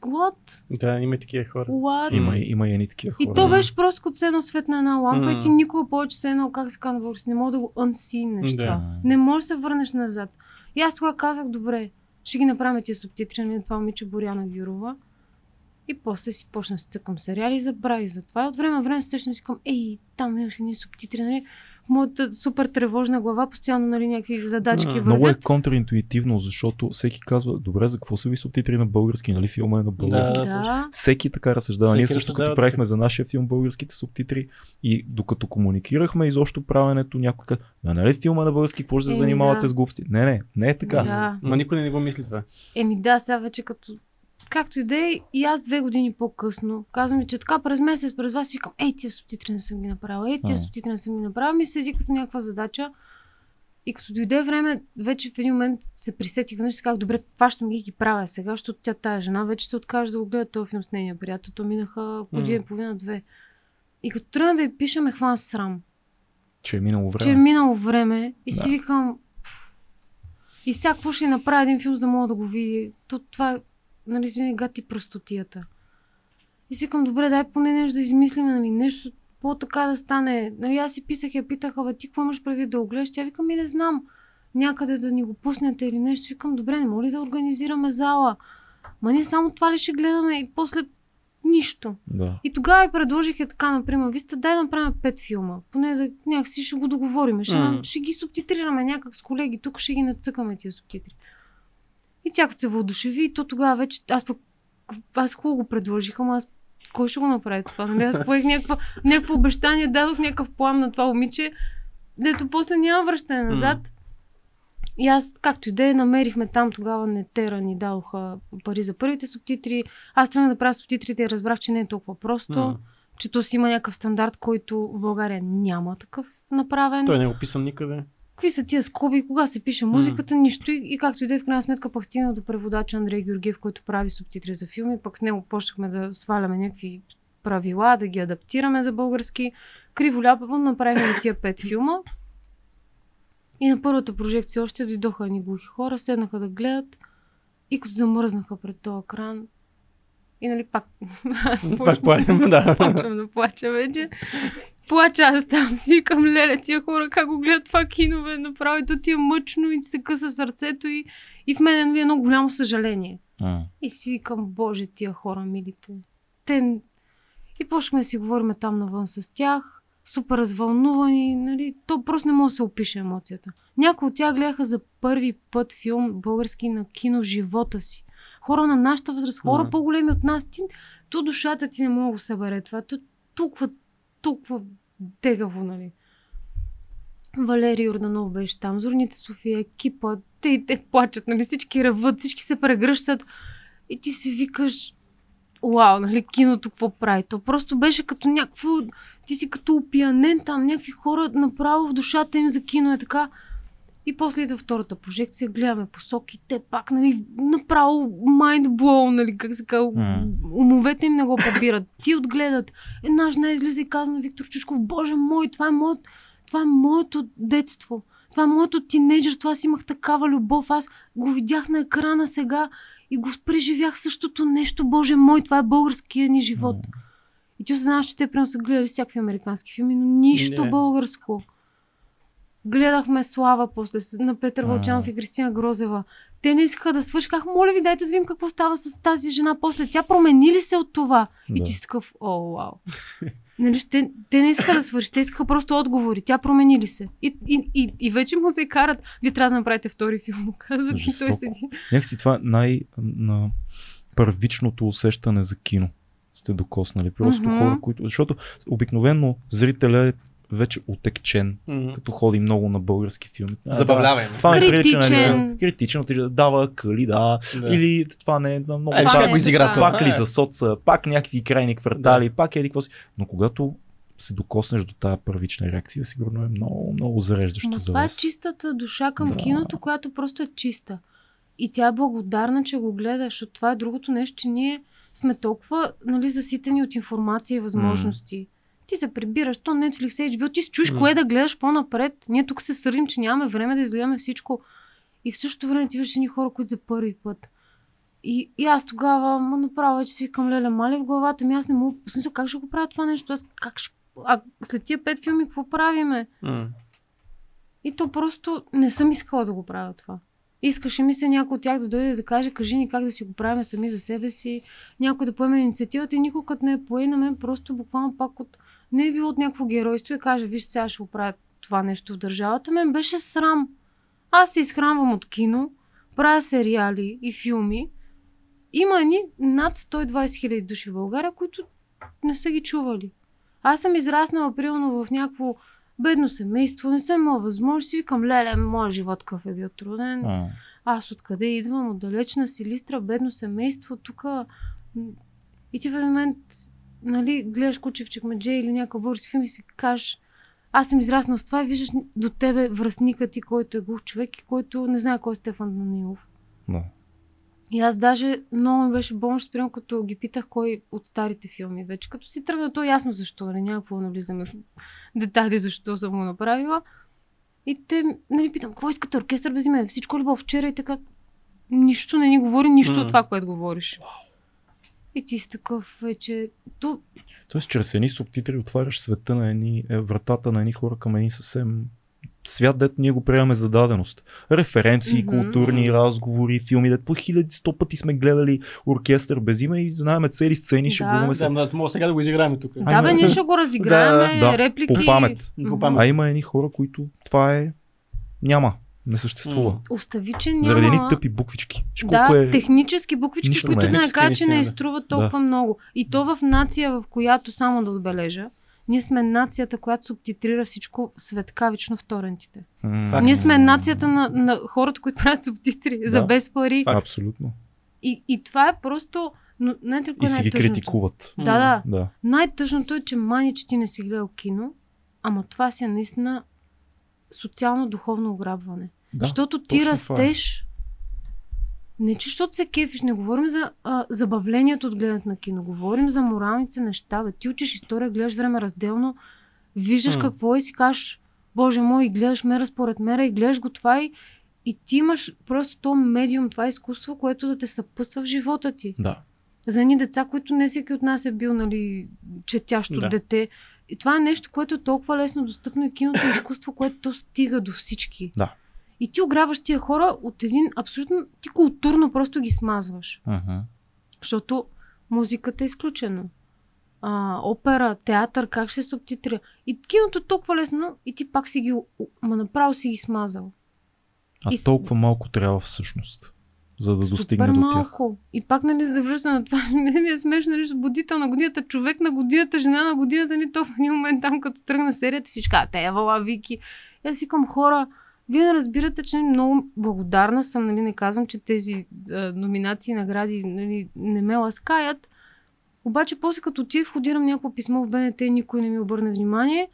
what? Да, има такива хора. What? Има, има и едни такива хора. И то беше просто като се едно свет на една лампа М. и ти никога повече се едно, как се казва на български, не мога да го unseen Да. това. Не можеш да се върнеш назад. И аз тогава казах, добре, ще ги направим тия субтитри на това момиче Боряна Гюрова. И после си почна се цъкам сериали и забравих за това. И от време на време се сещам си казвам, ей, там имаш ни субтитри, нали? Моята супер тревожна глава постоянно нали, някакви задачки вървят. Много е контраинтуитивно, защото всеки казва, добре, за какво са ви субтитри на български, нали филма е на български. Да. Да. Всеки така разсъждава. Всеки Ние също като правихме за нашия филм българските субтитри и докато комуникирахме изобщо правенето, някой каза, «А, нали филма е на български, какво ще се Еми, занимавате да. с глупости? Не, не, не е така. Да. Ма никой не го мисли това. Еми да, сега вече като... Както и да е, и аз две години по-късно казвам ми, че така през месец, през вас викам, ей, тия субтитри не съм ги направила, ей, тия субтитри не съм ги направила, ми седи като някаква задача. И като дойде време, вече в един момент се присетих веднъж си казах, добре, фащам ги ги правя сега, защото тя тая жена вече се откаже да го гледа този филм с нейния приятел. То минаха година и М. половина, две. И като тръгна да я пиша, ме хвана срам. Че е минало време. че е минало време и си Да. викам «Пф, и сега какво ще направя един филм, за да мога да го види. То, това е, нали, извини, гати простотията. И си викам, добре, дай поне нещо да измислим, нали, нещо по-така да стане. Нали, аз си писах и я питах, абе, ти какво имаш предвид да го гледаш? Тя викам, и не знам, някъде да ни го пуснете или нещо. Викам, добре, не моли да организираме зала. Ма ние само това ли ще гледаме и после нищо. Да. И тогава и предложих е така, например, вие сте, дай да направим пет филма. Поне да някакси ще го договорим. Ще, М. ще ги субтитрираме някак с колеги, тук ще ги нацъкаме тия субтитри. И тя като се въодушеви, то тогава вече аз пък аз хубаво го предложих, ама аз кой ще го направи това? Нали? Аз поех някаква, някакво обещание, дадох някакъв план на това момиче, дето после няма връщане назад. И аз, както и да е, намерихме там тогава Нетера ни дадоха пари за първите субтитри. Аз тръгнах да правя субтитрите и разбрах, че не е толкова просто. Че то си има някакъв стандарт, който в България няма такъв направен. Той не е описан никъде. Какви са тия скоби, кога се пише музиката, нищо. И, и както и да е, в крайна сметка пък стигна до преводача Андрей Георгиев, който прави субтитри за филми. Пък с него почнахме да сваляме някакви правила, да ги адаптираме за български. Криволяпаво направихме тия пет филма. И на първата прожекция още дойдоха ни глухи хора, седнаха да гледат и като замръзнаха пред този екран. И нали пак, аз Пак платим, да. почвам да плача вече. Плача аз там, си викам, леле, тия хора как го гледат това кино, бе, направо и то ти е мъчно и се къса сърцето и, и в мен нали, е едно голямо съжаление. М. И си викам, боже, тия хора, милите. Те... И почнахме да си говорим там навън с тях, супер развълнувани, нали, то просто не може да се опише емоцията. Някои от тях гледаха за първи път филм български на кино живота си. Хора на нашата възраст, хора Мгм. по-големи от нас, ти, то душата ти не мога да го събере това. То, толкова, толкова тегаво, нали. Валерий Йорданов беше там, Зорница София, екипа, те, те плачат, нали, всички реват, всички се прегръщат. И ти си викаш, вау, нали, киното какво прави? То просто беше като някакво, ти си като опиянен там, някакви хора направо в душата им за кино е така. И после идва втората прожекция, гледаме посоки, те пак, нали, направо mind blow, нали, как се казва, М. умовете им не го побират. Ти отгледат. Една жена излиза и казва на Виктор Чучков, боже мой, това е, моят, това е моето детство. Това е моето тинейджърство, аз имах такава любов, аз го видях на екрана сега и го преживях същото нещо, боже мой, това е българския ни живот. И ти осъзнаваш, че те примерно са гледали всякакви американски филми, но нищо Не. българско. Гледахме Слава после на Петър. Вълчанов и Кристина Грозева. Те не искаха да свърши. Как, моля ви, дайте да видим какво става с тази жена после. Тя промени ли се от това? И Да. ти си такъв, о, вау. Нали, ще, те не искаха да свърши, те искаха просто отговори. Тя промени ли се? И, и, и, и вече му се карат. Вие трябва да направите втори филм, казват. И той седи. Някакси това е най- на първичното усещане за кино сте докоснали. Просто Мгм. хора, които... Защото обикновено зрителя е вече отекчен, М. като ходи много на български филми. Забавлявай. Да, това нали, Критичен. да, критичен, дава къли, да. Да. Или това не е много. Е, Това не го е изигра това? пак ли Е. за соца, пак някакви крайни квартали, пак е еди какво си. Но когато се докоснеш до тази първична реакция, сигурно е много, много зареждащо Ма за това е вас. чистата душа към Да. киното, която просто е чиста. И тя е благодарна, че го гледа, защото това е другото нещо, че ние сме толкова нали, заситени от информация и възможности. Ти се прибираш, то Netflix, HBO, ти се чуеш М. кое да гледаш по-напред. Ние тук се сърдим, че нямаме време да изгледаме всичко. И в същото време ти виждаш едни хора, които за първи път. И, и аз тогава, ма направо вече си викам, леле, мали в главата ми, аз не мога, смисъл, как ще го правя това нещо? Аз как ще... А след тия пет филми, какво правиме? М. И то просто не съм искала да го правя това. Искаше ми се някой от тях да дойде да каже, кажи ни как да си го правим сами за себе си, някой да поеме инициативата и никой като не е пое на мен, просто буквално пак от... Не е било от някакво геройство и каже, виж сега ще го правя това нещо в държавата. Мен беше срам. Аз се изхранвам от кино, правя сериали и филми. Има ни над 120 хиляди души в България, които не са ги чували. Аз съм израснала примерно в някакво бедно семейство, не съм имала възможност, си викам, леле, моят живот какъв е бил труден. А, Аз откъде идвам? От далечна Силистра, бедно семейство, тук. И ти в един момент, нали, гледаш куче в чекмедже или някакъв български филм и си кажеш, аз съм израснал с това и виждаш до тебе връзника ти, който е глух човек и който не знае кой е Стефан Данилов. да. И аз даже много ми беше болно, ще спрям, като ги питах кой от старите филми вече. Като си тръгна, то е ясно защо, нали, няма какво навлизаме в детайли, защо съм го направила. И те, нали, питам, какво искате оркестър без име? Всичко ли било вчера и така? Нищо не ни говори, нищо М. от това, което говориш. И ти си такъв вече... То, Тоест, чрез едни субтитри отваряш света на едни, е, вратата на едни хора към едни съвсем свят, дето ние го приемаме за даденост. Референции, Мгм. културни разговори, филми, дето по хиляди, сто пъти сме гледали оркестър без име и знаеме цели сцени, Да. шегуваме се. Да, да, мога сега да го изиграем тук. да, бе, ние ще го разиграем, Да, реплики. по памет. По памет. А има едни хора, които това е... Няма. Не съществува. Остави, че няма... Заради едни тъпи буквички. Че Да, колко е... технически буквички, Нищо които не е. да кажа, че не да. изтруват толкова много. И то в нация, в която, само да отбележа, ние сме нацията, която субтитрира всичко светкавично в торентите. Факт. Ние сме нацията на, на хората, които правят субтитри за Да. без пари. Абсолютно. И, и това е просто... Но, знаете И си ги критикуват. Да, да. Да. Най-тъжното е, че мани, че ти не си гледал кино, ама това си е наистина социално-духовно ограбване. да. защото ти е. растеш. Не че защото се кефиш, не говорим за а, забавлението от гледането на кино, говорим за моралните неща. Бе. Ти учиш история, гледаш време разделно, виждаш М. какво е и си кажеш, Боже мой, и гледаш мера според мера и гледаш го това и, и ти имаш просто то медиум, това изкуство, което да те съпъства в живота ти. Да. За едни деца, които не всеки от нас е бил нали, четящо Да. дете. И това е нещо, което е толкова лесно достъпно и киното е изкуство, което то стига до всички. Да. И ти ограбваш тия хора от един абсолютно... Ти културно просто ги смазваш. Мгм. Защото музиката е изключено. А, опера, театър, как ще се субтитрира. И киното е толкова лесно и ти пак си ги... Ма направо си ги смазал. А И толкова малко трябва всъщност, за да достигне Супер до тях. малко. И пак, нали, да връща на това, ми е смешно, нали, будител на годината, човек на годината, жена на годината, ни то в един момент там, като тръгна серията, всички казват, те, вала, Вики. И аз си към хора, вие не разбирате, че нали, много благодарна съм, нали, не казвам, че тези а, номинации и награди нали, не ме ласкаят. Обаче после като отида, входирам някакво писмо в БНТ никой не ми обърне внимание,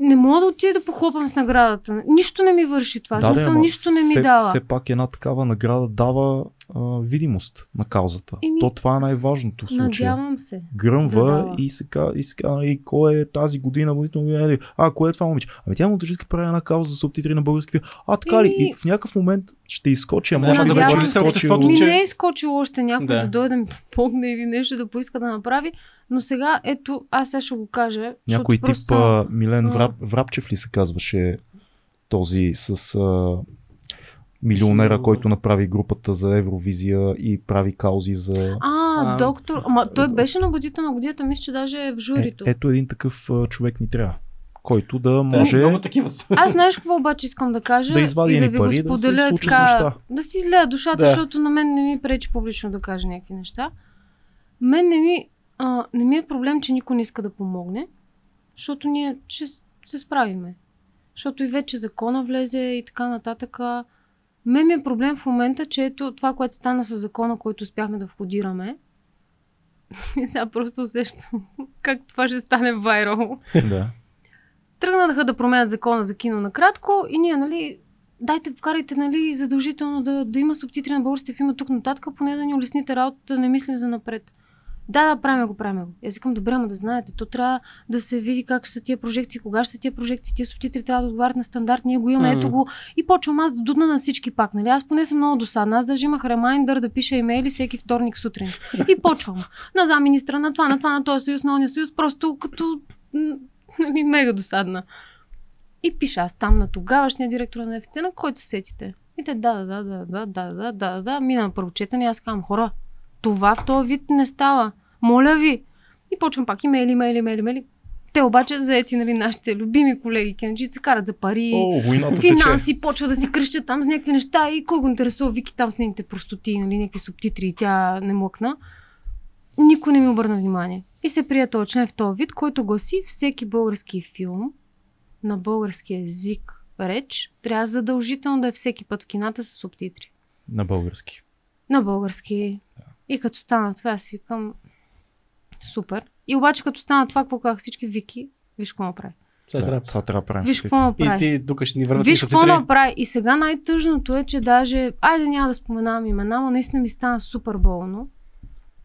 не мога да отида да похлопам с наградата. Нищо не ми върши това. Да, смисъл, ама нищо не ми все, дава. Все пак една такава награда дава а, видимост на каузата. Еми, То това е най-важното в случая. Надявам се. Гръмва Да дава. и се казва, и се казва, и кой е тази година, водител година, а, кое е това момиче? Ами тя му държи прави една кауза за субтитри на български. А, така ли? И в някакъв момент ще изскочи, а Да, може изскочи обществото, от- Ми че- не е изкочил още някой да. Да. да дойде да ми помогне или нещо да поиска да направи, но сега, ето, аз сега ще го кажа. Някой тип а, Милен А. Враб, Врабчев ли се казваше този с а, милионера, Ще- който направи групата за Евровизия и прави каузи за... А, А, доктор. Ама той беше на будите на годината, мисля, че даже е в Е, журито. ето един такъв а, човек ни трябва, който да Да, може... Много такива. Аз знаеш какво обаче искам да кажа Да извади и да ви пари, го да се споделя случат така, неща. да си излея душата, Да. защото на мен не ми пречи публично да кажа някакви неща. Мен не ми, а, не ми е проблем, че никой не иска да помогне, защото ние ще се справиме. Защото и вече закона влезе и така нататък. Мен ми е проблем в момента, че ето това, което стана с закона, който успяхме да входираме. И сега просто усещам как това ще стане вайрал да. тръгнаха да променят закона за кино накратко и ние, нали, дайте, вкарайте, нали, задължително да, да има субтитри на българските филми от тук нататък, поне да ни улесните работата, да не мислим за напред. Да, да, правим го, правим го. Аз викам, добре, ама да знаете, то трябва да се види как са тия прожекции, кога ще са тия прожекции, тия субтитри трябва да отговарят на стандарт, ние го имаме, Мгм. ето го. И почвам аз да дудна на всички пак, нали? Аз поне съм много досадна. Аз даже имах ремайндър да пиша имейли всеки вторник сутрин. И почвам. На замминистра, на това, на това, на този съюз, на ония съюз, просто като нали, мега досадна. И пиша аз там на тогавашния директор на ФЦ, на който се сетите. И те, да, да, да, да, да, да, да, да, да, мина на първо четене, аз казвам, хора, това в този вид не става. Моля ви. И почвам пак имейли, имейли, имейли, имейли. Те обаче заети, нали, нашите любими колеги, кенджи, се карат за пари, О, войната тече. финанси, почва да си кръщат там с някакви неща и кой го интересува Вики там с нейните простоти, нали, някакви субтитри и тя не млъкна. Никой не ми обърна внимание. И се прие този член в този вид, който гласи всеки български филм на български език реч трябва задължително да е всеки път в кината с субтитри. На български. На български. И като стана това, си викам супер. И обаче като стана това, какво казах всички, Вики, виж какво направи. Сега трябва. Да, сега трябва да правим Виж какво И направи. ти тук ще ни върват Виж и какво направи. И сега най-тъжното е, че даже... Айде няма да споменавам имена, но наистина ми стана супер болно.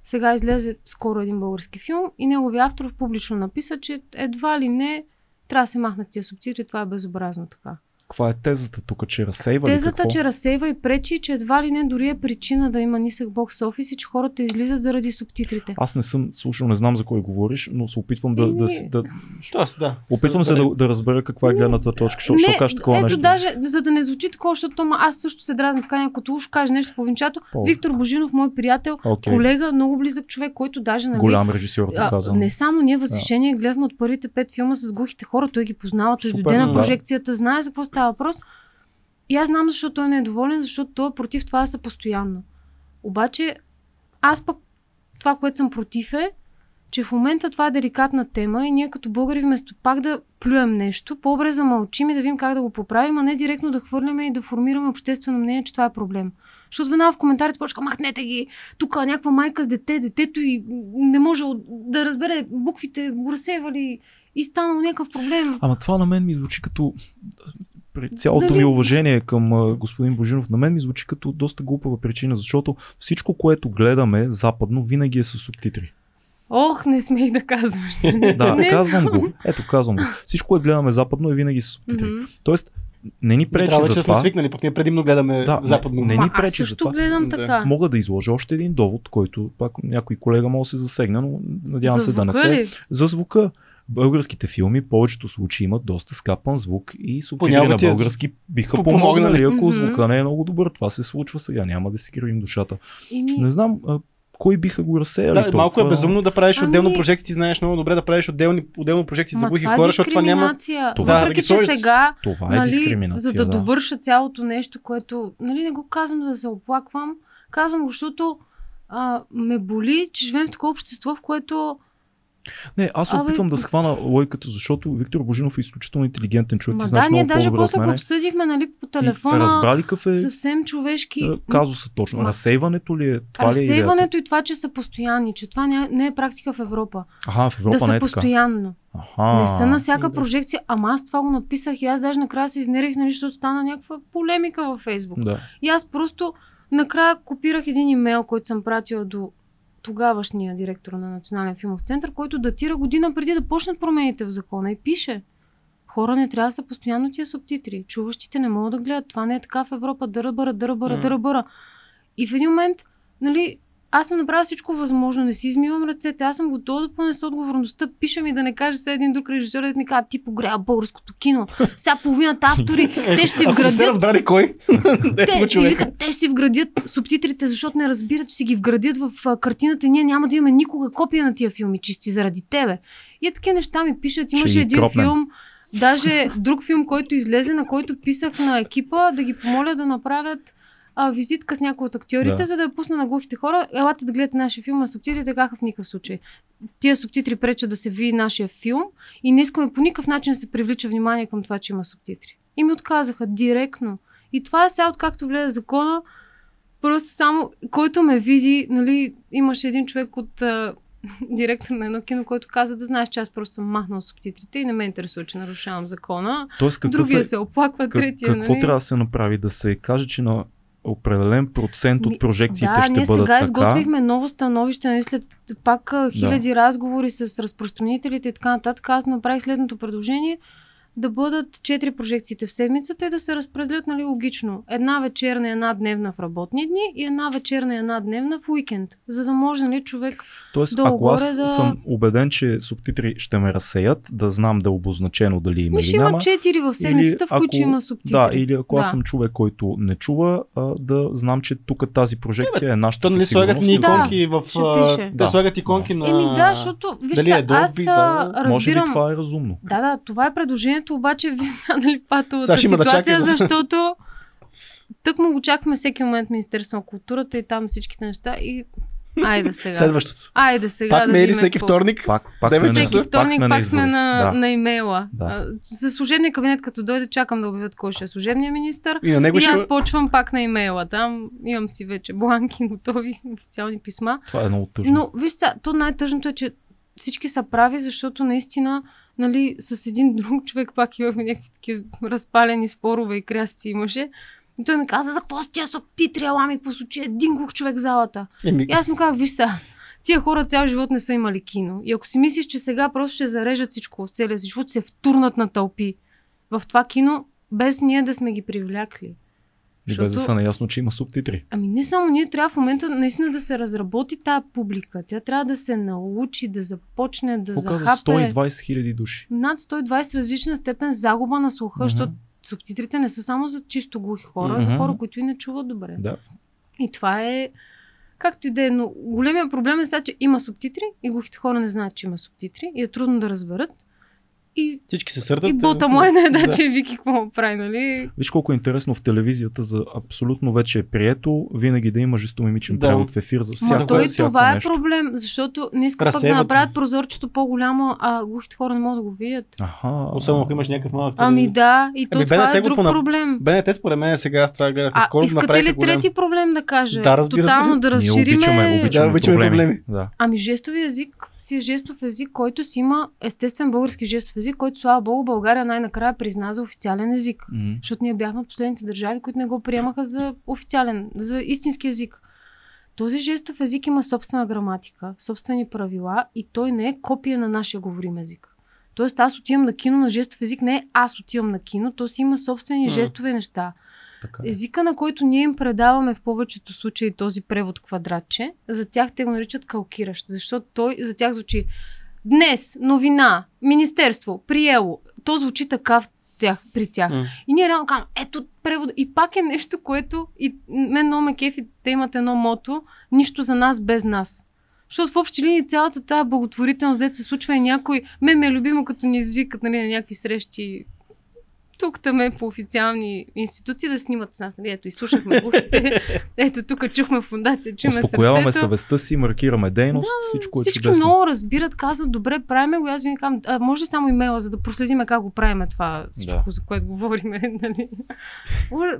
Сега излезе скоро един български филм и неговия автор публично написа, че едва ли не трябва да се махнат тия субтитри, това е безобразно така. Каква е тезата тук, че разсейва ли Тезата, че разсейва и пречи, че едва ли не дори е причина да има нисък бокс офис и че хората излизат заради субтитрите. Аз не съм слушал, не знам за кой говориш, но се опитвам да, да, си- да, Тоест, да. опитвам се да, да разбера каква е гледната точка, защото ще кажеш такова ето нещо. даже, за да не звучи такова, защото аз също се дразна така, като уж каже нещо половинчато. О. Виктор Божинов, мой приятел, Окей. колега, много близък човек, който даже нали, Голям режисьор, а, доказан. не само ние възрешение гледахме от първите пет филма с глухите хора, той ги познава, той дойде на да. прожекцията, знае за какво става въпрос. И аз знам защо той не е доволен, защото той е против това са постоянно. Обаче, аз пък това, което съм против е, че в момента това е деликатна тема и ние като българи вместо пак да плюем нещо, по-добре замълчим и да видим как да го поправим, а не директно да хвърляме и да формираме обществено мнение, че това е проблем. Защото веднага в коментарите почка, махнете ги, тук някаква майка с дете, детето и не може да разбере буквите, го разсейвали и станало някакъв проблем. Ама това на мен ми звучи като при цялото Дали- ми уважение към а, господин Божинов, на мен ми звучи като доста глупава причина, защото всичко, което гледаме западно, винаги е с субтитри. Ох, не смей да казваш. Да, Не казвам го. Ето, казвам го. Всичко, което гледаме западно, е винаги с субтитри. Тоест, не ни Не пречи трябва, за че това. сме свикнали, пък ние предимно гледаме Да, западно. не ни Ма, аз пречи за това. гледам така. Мога да изложа още един довод, който пак някой колега може да се засегне, но надявам За се да не звука се. ли? За звука. Българските филми в повечето случаи имат доста скапан звук и субтитри на е български биха по- помогнали. помогнали, ако звука не е много добър. Това се случва сега, няма да си кривим душата. Ими, Не знам, а, кой биха го разсеяли Да, толкова? малко е безумно да правиш Ами- отделно прожекти. Ти знаеш много добре да правиш отделни, отделно прожекти за глухи е хора, защото това няма. Това- Въпреки, Да, че сега Това е нали, дискриминация. за да, да. довърша цялото нещо, което, нали, не го казвам за да се оплаквам, казвам го, защото а, ме боли, че живеем в такова общество, в което Не, аз се Абе, опитвам да схвана лойката, защото Виктор Божинов е изключително интелигентен човек. Ма да, ние даже после го обсъдихме, нали, по И телефона. разбрали какъв е Съвсем човешки. е, казуса точно. Ма- Разсейването ли е? Това ли е? Разсейването и това, че са постоянни, че това не, не е практика в Европа. Аха, в Европа да не са е така. постоянно. Аха. Не са на всяка да. прожекция, ама аз това го написах и аз даже накрая се изнерих, нали, защото стана някаква полемика във Фейсбук. Да. И аз просто накрая копирах един имейл, който съм пратила до тогавашния директор на Национален филмов център, който датира година преди да почнат промените в закона и пише Хора не трябва да са постоянно тия субтитри. Чуващите не могат да гледат. Това не е така в Европа. Дърбъра, дърбъра, М. дърбъра. И в един момент, нали, аз съм направила всичко възможно, не си измивам ръцете, аз съм готова да понеса отговорността. Пиша ми да не каже сега един друг режисьор, да ми казва, ти погря българското кино. Сега половината автори, те ще си Ако не вградят разбрали кой, те, викат, те ще си вградят субтитрите, защото не разбират, че си ги вградят в картината и ние няма да имаме никога копия на тия филми, чисти заради тебе. И е такива неща ми пишат. Имаше един кропнем. филм, даже друг филм, който излезе, на който писах на екипа да ги помоля да направят а, визитка с някои от актьорите, Да. за да я пусна на глухите хора. Елате да гледате нашия филм, а субтитрите казаха в никакъв случай. Тия субтитри пречат да се види нашия филм и не искаме по никакъв начин да се привлича внимание към това, че има субтитри. И ми отказаха директно. И това е сега, откакто влезе закона, просто само, който ме види, нали, имаше един човек от а, директор на едно кино, който каза да знаеш, че аз просто съм махнал субтитрите и не ме интересува, че нарушавам закона. Тоест, Другия е, се оплаква, как, третия, какво нали? трябва да се направи? Да се каже, че на определен процент от прожекциите да, ще ние бъдат сега така. изготвихме ново становище, нали, след пак хиляди разговори с разпространителите и така нататък. Аз направих следното предложение да бъдат четири прожекциите в седмицата и да се разпределят нали, логично. Една вечерна и една дневна в работни дни и една вечерна и една дневна в уикенд. За да може нали, човек Тоест, долу ако аз горе да- съм убеден, че субтитри ще ме разсеят, да знам да е обозначено дали има или има няма. четири в седмицата, в които ако- има субтитри. Да, или ако аз Да. съм човек, който не чува, а, да знам, че тук тази прожекция е нашата То със слагат ни сигурност. Да. иконки в... Те Да. слагат иконки на... Еми да, защото виж Дали е Dolby, аз да, а, Може би разбирам... това е разумно. Да, да, това е предложението, обаче ви станали патовата да ситуация, чакаме. защото тък му го чакаме всеки момент Министерство на културата и там всичките неща и айде сега. Следващото. Айде сега Пак да мейли всеки какво- вторник. Пак, пак Девет сме на, Всеки вторник пак сме, избори. на, Да. на имейла. Да. За служебния кабинет, като дойде, чакам да обявят кой ще е служебния министр. И на него И ще... аз почвам пак на имейла. Там имам си вече бланки, готови, официални писма. Това е много тъжно. Но виж то най-тъжното е, че всички са прави, защото наистина нали, с един друг човек пак имахме някакви такива разпалени спорове и крясци имаше. И той ми каза, за какво с тия субтитри, ела ми посочи един глух човек в залата. Еми, И аз му казах, виж са, тия хора цял живот не са имали кино. И ако си мислиш, че сега просто ще зарежат всичко в целия си живот, се втурнат на тълпи в това кино, без ние да сме ги привлякли. И без да са наясно, че има субтитри. Ами не само ние, трябва в момента наистина да се разработи тази публика. Тя трябва да се научи, да започне да Показа захапе 120 хиляди души. над 120 различна степен загуба на слуха, Мгм. защото субтитрите не са само за чисто глухи хора, а за хора, които и не чуват добре. Да. И това е както и да е, но големия проблем е сега, че има субтитри и глухите хора не знаят, че има субтитри и е трудно да разберат. И, всички се сърдат. и бота му е не е да, Да. че Вики какво прави, нали? Виж колко е интересно в телевизията, за абсолютно вече е прието, винаги да има жестомимичен Да. превод в ефир за Ма всяко, той всяко това е нещо. проблем, защото не искат пък да направят прозорчето по-голямо, а глухите хора не могат да го видят. Аха. Особено ако имаш някакъв малък. Ами да, и то Ами, това е друг проблем. БНТ според мен сега аз това гледах А скоро. искате ли голям- трети проблем да кажа? Да, разбира се. Тотално да Ние разшириме... обичаме, обичаме, Да, обичаме проблеми. Да. Ами жестови език си е жестов език, който си има естествен български жестов език, който слава богу България най-накрая призна за официален език. М. Защото ние бяхме от последните държави, които не го приемаха за официален, за истински език. Този жестов език има собствена граматика, собствени правила и той не е копия на нашия говорим език. Тоест аз отивам на кино на жестов език, не е аз отивам на кино, то си има собствени М. жестове неща. Така е. Езика, на който ние им предаваме в повечето случаи този превод квадратче, за тях те го наричат калкиращ, защото той за тях звучи днес, новина, министерство, приело. То звучи така в тях, при тях. М. И ние реално казвам, ето превод. И пак е нещо, което и мен много ме кефи, те имат едно мото, нищо за нас без нас. Защото в общи линии цялата тази благотворителност, дето се случва и някой, мен ме е любимо, като ни извикат нали, на някакви срещи тук там е по официални институции да снимат с нас. Нали, ето, изслушахме глухите. ето, тук чухме фундация, чуме Успокояваме сърцето. съвестта си, маркираме дейност, всичко е Всички чудесно. много разбират, казват, добре, правиме го. Аз ви казвам, а, може ли само имейла, за да проследиме как го правиме това всичко, Да. за което говориме. Нали?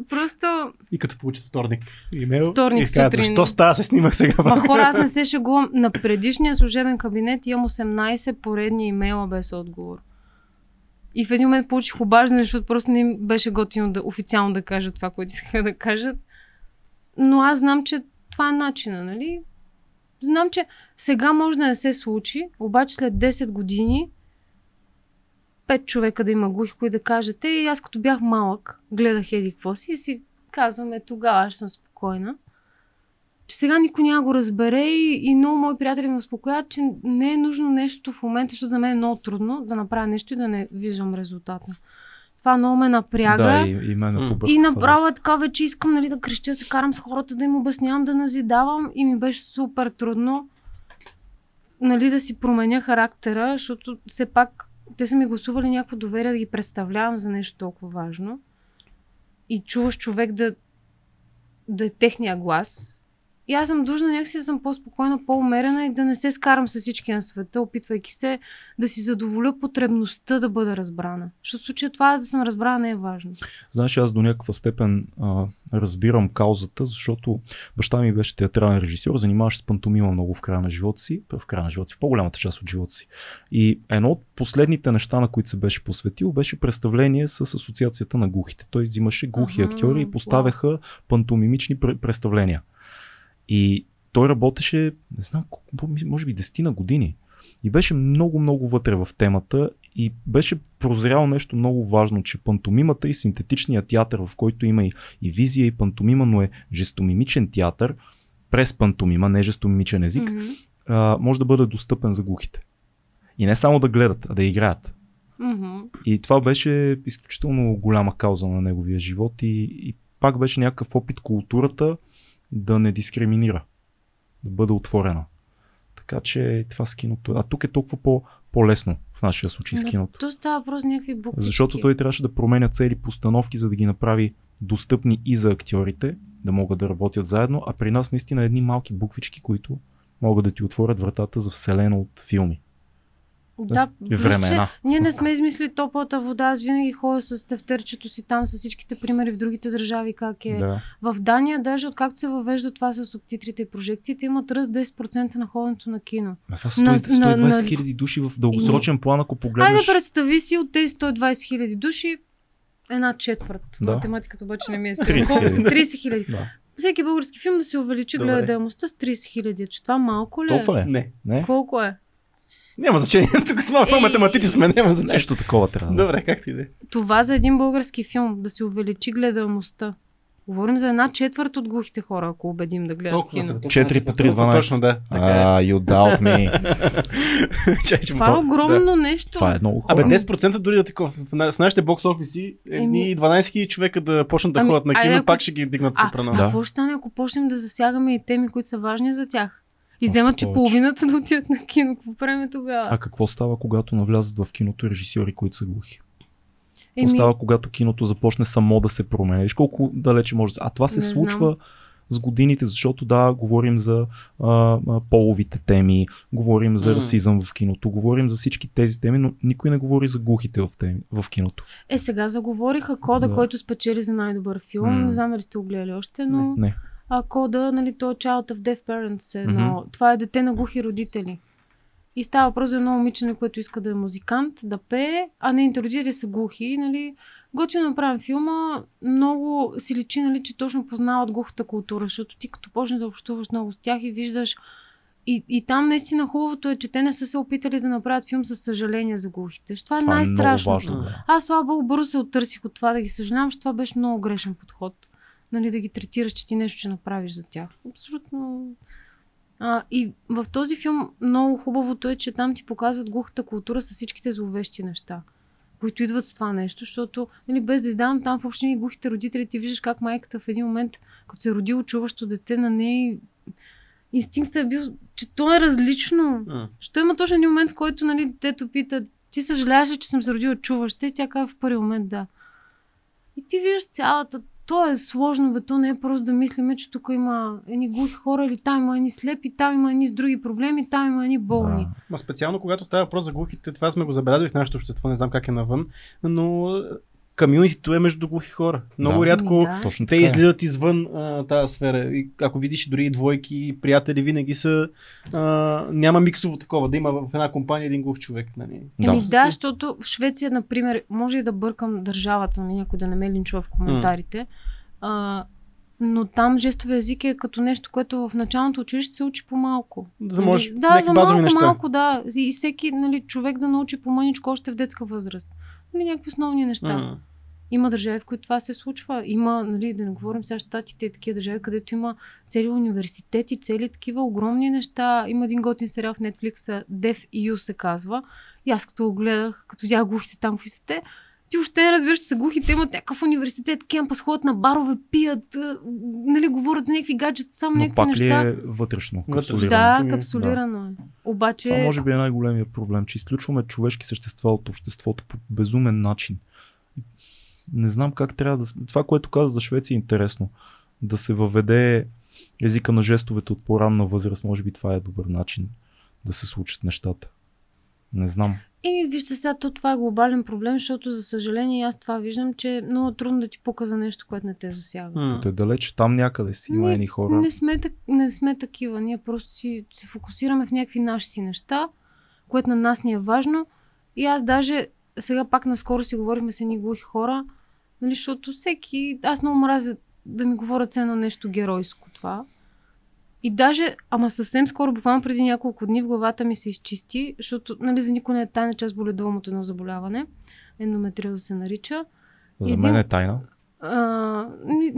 Просто, И като получат вторник имейл. Вторник и казват, сутрин. защо става се снимах сега? ма хора, аз не се шегувам. На предишния служебен кабинет имам 18 поредни имейла без отговор. И в един момент получих обаждане, защото просто не беше готино да официално да кажат това, което искаха да кажат. Но аз знам, че това е начина, нали? Знам, че сега може да не се случи, обаче след 10 години пет човека да има глухи, които да кажат, и аз като бях малък, гледах еди какво си и си казваме, тогава аз съм спокойна. Че сега никой няма го разбере и, и много мои приятели ме успокояват, че не е нужно нещо в момента, защото за мен е много трудно да направя нещо и да не виждам резултата. Това много ме напряга. Да, и, и мен И направо е така вече искам нали, да крещя, се карам с хората, да им обяснявам, да назидавам и ми беше супер трудно нали, да си променя характера, защото все пак те са ми гласували някакво доверие да ги представлявам за нещо толкова важно. И чуваш човек да, да е техния глас. И аз съм длъжна някакси да съм по-спокойна, по-умерена и да не се скарам с всички на света, опитвайки се да си задоволя потребността да бъда разбрана. Защото в случая това аз да съм разбрана не е важно. Знаеш, аз до някаква степен а, разбирам каузата, защото баща ми беше театрален режисьор, занимаваше с пантомима много в края на живота си, в края на живота си, в по-голямата част от живота си. И едно от последните неща, на които се беше посветил, беше представление с Асоциацията на глухите. Той взимаше глухи Аха, актьори и поставяха пантомимични пр- представления. И той работеше, не знам, може би 10 на години. И беше много, много вътре в темата и беше прозрял нещо много важно, че пантомимата и синтетичният театър, в който има и, и визия и пантомима, но е жестомимичен театър, през пантомима, не жестомимичен език, Мгм. а, може да бъде достъпен за глухите. И не само да гледат, а да играят. Мгм. И това беше изключително голяма кауза на неговия живот и, и пак беше някакъв опит културата да не дискриминира, да бъде отворена. Така че това с киното. А тук е толкова по, по-лесно в нашия случай с киното. То става въпрос за някакви букви. Защото той трябваше да променя цели постановки, за да ги направи достъпни и за актьорите, да могат да работят заедно, а при нас наистина едни малки буквички, които могат да ти отворят вратата за вселена от филми. Да, времена. че Ние не сме измислили топлата вода. Аз винаги ходя с тефтерчето си там с всичките примери в другите държави как е. Да. В Дания, даже откакто се въвежда това с субтитрите и прожекциите, имат ръст 10% на ходенето на кино. А това На- 100, на- 120 на- хиляди души в дългосрочен план, ако погледнеш. Хайде представи си от тези 120 хиляди души една четвърт. Да. Математиката обаче не ми е 30 сигурна. Колко са? хиляди. 30 хиляди. Да. Всеки български филм да се увеличи Добре. гледаемостта с 30 хиляди. Че това малко ли е? Толкова ли? Не. Не? Колко е? Няма значение. Тук само, само математици сме, няма значение. Нещо такова трябва. да. Добре, както и да е. Това за един български филм да се увеличи гледаемостта. Говорим за една четвърт от глухите хора, ако убедим да гледат Толкова кино. са. толкова Четири значи, по три, толкова 12. Точно, да. Така е. А, you doubt me. Това е огромно да. нещо. Това е много хубаво. Абе, 10% дори да такова. С нашите бокс офиси, едни 12 000 човека да почнат да Ами, ходят на айде, кино, ако- пак ще ги дигнат А, супер а. Да. какво ще стане, ако почнем да засягаме и теми, които са важни за тях? И вземат, че половината да отидат на кино. Какво правим тогава? А какво става, когато навлязат в киното режисьори, които са глухи? Еми, става, когато киното започне само да се променя? Виж колко далече може. А това се Не случва с годините, защото да, говорим за а, половите теми, говорим за М. расизъм в киното, говорим за всички тези теми, но никой не говори за глухите в, теми, в киното. Е, сега заговориха Кода, Да. който спечели за най-добър филм. М. Не знам дали сте го гледали още, но Не. А, Кода, нали, то е Child of Deaf Parents. Е, но това е дете на глухи родители. И става въпрос за едно момиче, което иска да е музикант, да пее, а нейните родители са глухи. Нали, готино направим филма, много си личи, нали, че точно познават глухата култура, защото ти като почнеш да общуваш много с тях и виждаш и, и там наистина хубавото е, че те не са се опитали да направят филм с съжаление за глухите. Това е Това е много най-страшното. важно. Да. Аз слава богу бързо се оттърсих от това да ги съжалявам, защото това беше много грешен подход. Нали, да ги третираш, че ти нещо ще направиш за тях. Абсолютно. А, и в този филм много хубавото е, че там ти показват глухата култура с всичките зловещи неща, които идват с това нещо, защото нали, без да издавам там в общини глухите родители, ти виждаш как майката в един момент, като се е родило чуващо дете на нея, инстинктът е бил, че то е различно. Що има точно един момент, в който нали, детето пита, ти съжаляваш че съм се родила чуваща? И тя казва в първи момент да. И ти виждаш цялата, то е сложно, бе, то не е просто да мислиме, че тук има едни глухи хора или там има едни слепи, там има едни с други проблеми, там има едни болни. Да. Ма специално когато става въпрос за глухите, това сме го забелязали в нашето общество, не знам как е навън, но комюнитито е между глухи хора. Много Да. рядко да. Точно те е. излизат извън а, тази сфера. И ако видиш дори и двойки, и приятели, винаги са. А, няма миксово такова, да има в една компания един глух човек. Нали. Да. Еми да, защото в Швеция, например, може и да бъркам държавата, нали, някой да не ме линчува в коментарите, а, но там жестовия език е като нещо, което в началното училище се учи по-малко. За да можеш Нали, да, за малко, неща. малко, да. И всеки нали, човек да научи по-мъничко още в детска възраст. Нали, някакви основни неща. М. Има държави, в които това се случва. Има, нали, да не говорим сега щатите, такива държави, където има цели университети, цели такива огромни неща. Има един готин сериал в Netflix, Deaf EU се казва. И аз като го гледах, като видях глухите там, какви са те, ти още не разбираш, че са глухите, имат някакъв университет, кемпас, ходят на барове, пият, нали, говорят за някакви гаджета, само Но някакви пак ли неща. е вътрешно? Капсулирано? Да, капсулирано е. Обаче, Това може би е най-големия проблем, че изключваме човешки същества от обществото по безумен начин. Не знам как трябва да... Това, което каза за Швеция е интересно. Да се въведе езика на жестовете от по-ранна възраст, може би това е добър начин да се случат нещата. Не знам. И вижте сега, то това е глобален проблем, защото за съжаление аз това виждам, че е много трудно да ти пука за нещо, което не те засяга. М. Като е далеч, там някъде си има едни хора. Не сме, так- не сме такива. Ние просто си се фокусираме в някакви наши си неща, което на нас ни е важно. И аз даже, сега пак наскоро си говорихме с едни глухи хора, нали, защото всеки, аз много мразя да ми говорят едно нещо геройско това. И даже, ама съвсем скоро, буквално преди няколко дни в главата ми се изчисти, защото нали, за никой не е тайна, че аз боледувам от едно заболяване. Ендометриоза се нарича. За един- мен е тайна. А, ми,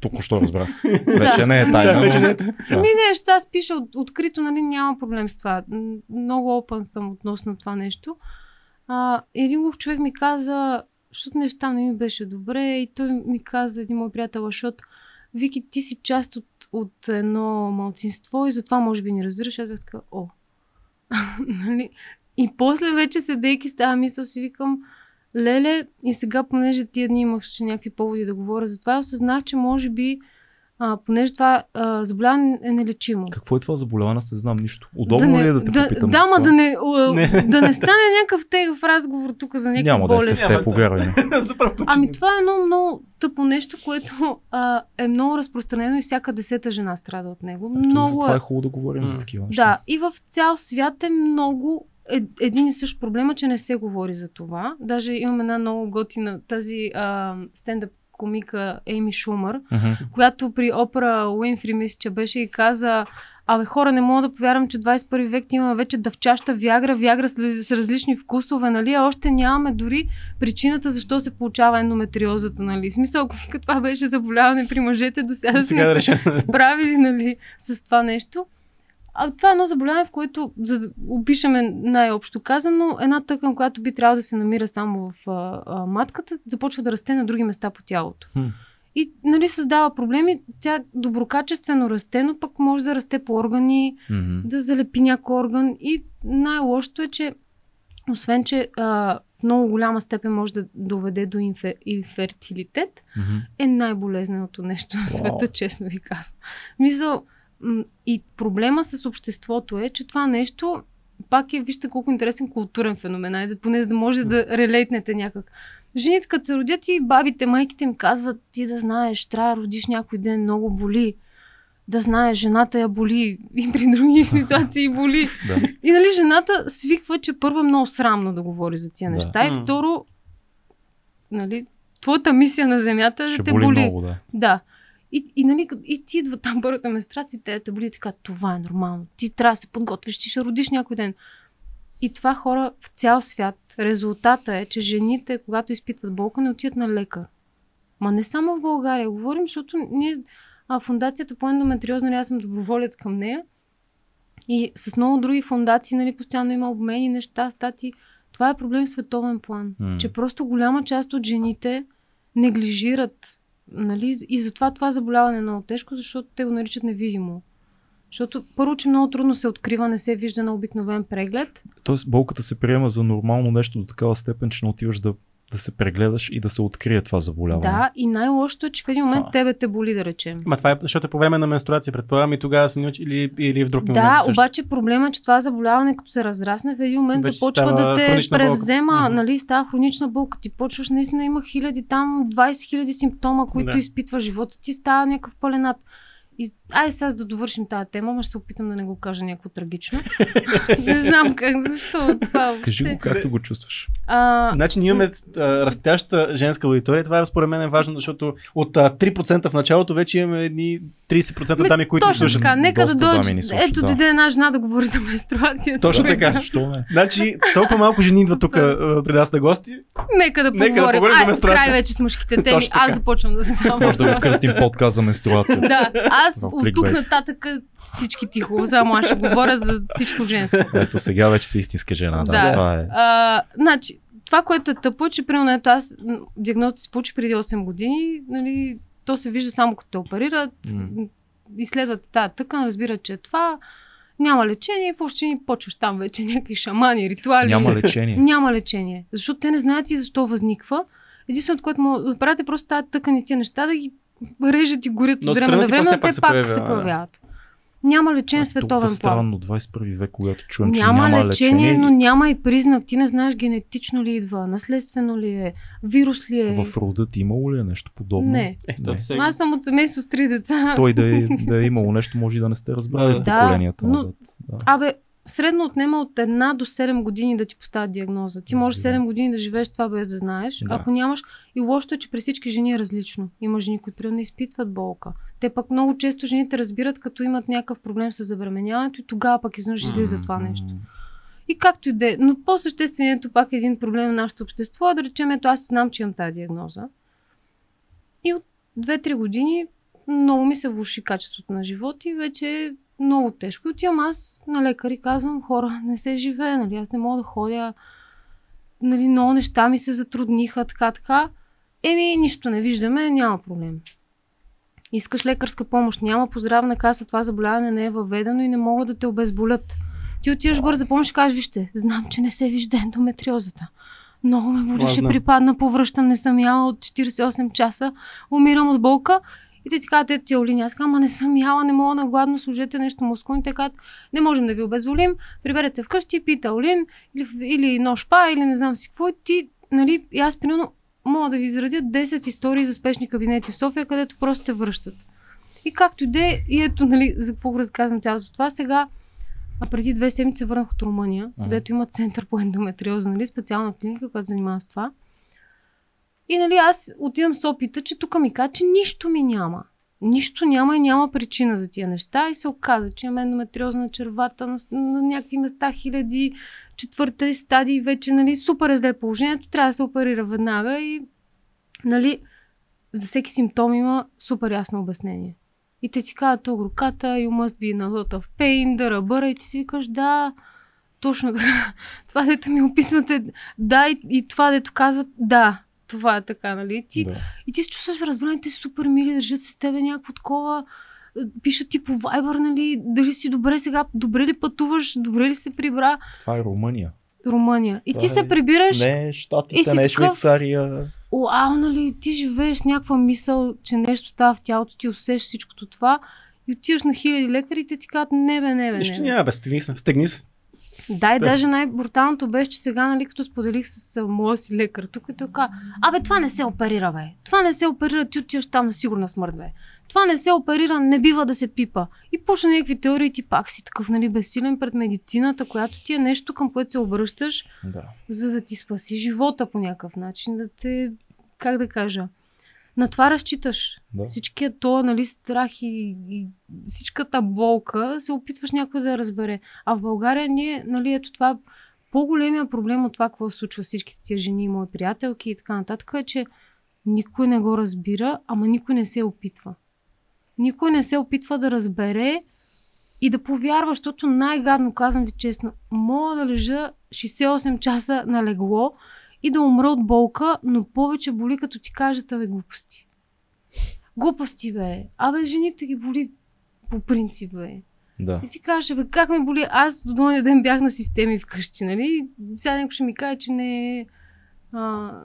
Току-що разбрах. Вече не е тайна. Да, вече не е. Ми нещо, аз пиша от, открито, нали, няма проблем с това. Много опън съм относно това нещо. А, един глух човек ми каза, защото нещо там не ми беше добре и той ми каза, един мой приятел, защото Вики, ти си част от, от едно малцинство и затова може би ни разбираш. Аз бях така, о. нали? И после вече седейки с тази мисъл си викам, леле, и сега, понеже тия дни имаше някакви поводи да говоря за това, осъзнах, че може би а, понеже това а, заболяване е нелечимо. Какво е това заболяване? Аз не знам нищо. Удобно да ли е да те да, попитам? Да, за ма да не, а, Не. да не стане някакъв тегъв разговор тук за някаква Няма да е болест. с теб, повярвай ми. За. Ами това е едно много тъпо нещо, което а, е много разпространено и всяка десета жена страда от него. Много Затова е. е хубаво да говорим за М. такива неща. Да, и в цял свят е много е, един и същ проблема, че не се говори за това. Даже имам една много готина тази а, стендъп комика Ейми Шумър, Мгм. която при опера Уинфри мисля, че беше и каза Абе, хора, не мога да повярвам, че 21 век има вече дъвчаща вягра, вягра с, с различни вкусове, нали? А още нямаме дори причината защо се получава ендометриозата, нали? В смисъл, ако вика това беше заболяване при мъжете, до сега да сме решим. се справили, нали, с това нещо. А това е едно заболяване, в което, за да опишеме най-общо казано, една тъкан, която би трябвало да се намира само в а, а, матката, започва да расте на други места по тялото. Хм. И нали, създава проблеми. Тя доброкачествено расте, но пък може да расте по органи, Мгм. да залепи някой орган. И най-лошото е, че освен, че а, в много голяма степен може да доведе до инфе, инфертилитет, Мгм. е най-болезненото нещо на света, честно ви казвам. Мисъл, м, и проблема с обществото е, че това нещо пак е, вижте колко интересен културен феномен, айде, поне за да може да релейтнете някак. Жените, като се родят и бабите, майките им казват, ти да знаеш, трябва да родиш някой ден, много боли. Да знаеш, жената я боли и при други ситуации боли. Да. И нали жената свиква, че първо е много срамно да говори за тия Да. неща и второ, нали, твоята мисия на земята е да те боли, боли. много, да. Да. И, и, нали, и ти идва там първата менструация, те те боли така, това е нормално. Ти трябва да се подготвиш, ти ще родиш някой ден. И това хора в цял свят. Резултата е, че жените, когато изпитват болка, не отиват на лекар. Ма не само в България. Говорим, защото ние, а, фундацията по ендометриоза, нали, аз съм доброволец към нея. И с много други фундации, нали, постоянно има обмени, неща, стати. Това е проблем в световен план. М. Че просто голяма част от жените неглижират. Нали? И затова това заболяване е много тежко, защото те го наричат невидимо. Защото първо, че много трудно се открива, не се вижда на обикновен преглед. Тоест болката се приема за нормално нещо до такава степен, че не отиваш да, да се прегледаш и да се открие това заболяване. Да, и най-лошото е, че в един момент А. тебе те боли, да речем. Ма това е, защото е по време на менструация, предполагам, и тогава се научи или, или в друг момент. Да, също. обаче проблема е, че това заболяване, като се разрасне, в един момент Вече започва да те болка. превзема, Мгм. нали, става хронична болка. Ти почваш, наистина има хиляди там, 20 хиляди симптома, които Да. изпитва живота ти, става някакъв пълен ад. И, ай сега за да довършим тази тема, ма ще се опитам да не го кажа някакво трагично. не знам как, защо това Кажи го както го чувстваш. А, Значи ние имаме а, растяща женска аудитория. Това е според мен е важно, защото от а, 3% в началото вече имаме едни 30% Ме, дами, които точно слушат. така, нека да дойде. Ето, да. дойде една жена да говори за менструацията. Точно така. Защо не? Значи толкова малко жени идват тук при нас на гости. Нека да Нека да поговорим. поговорим за менструация. край вече с мъжките теми. Аз започвам да задавам Може да го кръстим подкаст за менструация. Да, аз от тук нататък всички тихо, само аз ще говоря за всичко женско. Ето сега вече си истинска жена. Да, Да. това е. А, значи, това, което е тъпо, е, че примерно ето аз диагнозата се получи преди 8 години, нали, то се вижда само като те оперират, м. изследват тази тъкан, разбират, че е това, няма лечение въобще ни почваш там вече някакви шамани, ритуали. Няма лечение. Няма лечение. Защото те не знаят и защо възниква. Единственото, което му правят е просто тази тъкан и тия неща да ги режат и горят от време на време, но пак те се пак появява, се да. появяват. Няма лечение в е световен план. странно, 21 век, когато чуем, че Няма, няма лечение, лечение. но няма и признак. Ти не знаеш генетично ли идва, наследствено ли е, вирус ли е. В рода ти имало ли е нещо подобно? Не. Е, Не. сега- Аз съм от семейство с три деца. Той да е, да е имало нещо, може и да не сте разбрали в Да, поколенията но- назад. Да. Абе, средно отнема от една до 7 години да ти поставят диагноза. Ти можеш Разбирам. 7 години да живееш това без да знаеш. Да. Ако нямаш. И лошото е, че при всички жени е различно. Има жени, които примерно не изпитват болка. Те пък много често жените разбират, като имат някакъв проблем с забременяването и тогава пък изведнъж излиза това нещо. И както и да е. Но по-същественият пак е един проблем на нашето общество. Да речем, ето аз знам, че имам тази диагноза. И от 2-3 години много ми се влуши качеството на живот и вече много тежко. И Отивам аз на лекар и казвам, хора, не се живее, нали? Аз не мога да ходя. Нали, много неща ми се затрудниха, така, така. Еми, нищо не виждаме, няма проблем. Искаш лекарска помощ, няма по здравна каса, това заболяване не е въведено и не могат да те обезболят. Ти отиваш бърза помощ и кажеш, вижте, знам, че не се вижда ендометриозата. Много ме Ладно. припадна, повръщам, не съм яла от 48 часа, умирам от болка. И те ти казват, ето ти Олини. Аз казвам, ама не съм яла, не мога на гладно, служете нещо мускулни. Те казват, не можем да ви обезволим, приберете се вкъщи, пийте Олин или, или нож па, или не знам си какво. И ти, нали, и аз примерно мога да ви изредя 10 истории за спешни кабинети в София, където просто те връщат. И както и де, и ето, нали, за какво разказвам цялото това, сега а преди две седмици се върнах от Румъния, Ага. където има център по ендометриоза, нали, специална клиника, която занимава с това. И нали, аз отивам с опита, че тук ми каза, че нищо ми няма. Нищо няма и няма причина за тия неща. И се оказа, че имам ендометриоза на червата, на, на някакви места хиляди, четвърта стадии, вече нали, супер е зле положението, трябва да се оперира веднага и нали, за всеки симптом има супер ясно обяснение. И те ти казват, то руката, you must be in a lot of pain, да ръбъра и ти си викаш, да, точно така. Това, дето ми описвате, да, и, и това, дето казват, да, това е така, нали? Ти, Да. и ти се чувстваш разбран, те са супер мили, държат се с тебе някакво такова, е, пишат ти по Viber, нали, дали си добре сега, добре ли пътуваш, добре ли се прибра Това е Румъния. Румъния. И Това ти е- се прибираш, Не И Штатите, си не такъв- Швейцария. уау, нали, ти живееш някаква мисъл, че нещо става в тялото ти, усещаш всичкото това и отиваш на хиляди лекари и те ти казват, не бе, не бе, Нищо няма, бе, стегни се. Стегни се. Да, и Да. даже най-бруталното беше, че сега, нали, като споделих с моя си лекар тук, и каза, абе, това не се оперира, бе. Това не се оперира, ти отиваш там на сигурна смърт, бе. Това не се оперира, не бива да се пипа. И почна някакви теории, ти пак си такъв, нали, безсилен пред медицината, която ти е нещо, към което се обръщаш, Да. за да ти спаси живота по някакъв начин, да те, как да кажа, на това разчиташ. Да. Всичкият то, нали, страх и, и всичката болка се опитваш някой да я разбере. А в България ние, нали, ето това, по-големия проблем от това, какво се случва всичките тия жени и мои приятелки и така нататък е, че никой не го разбира, ама никой не се опитва. Никой не се опитва да разбере и да повярва, защото най-гадно, казвам ви честно, мога да лежа 68 часа на легло и да умра от болка, но повече боли, като ти кажат, абе, глупости. Глупости, бе. Абе, жените ги боли по принцип, бе. Да. И ти кажеш, бе, как ме боли? Аз до ден бях на системи вкъщи, нали? Сега някой ще ми каже, че не е... А,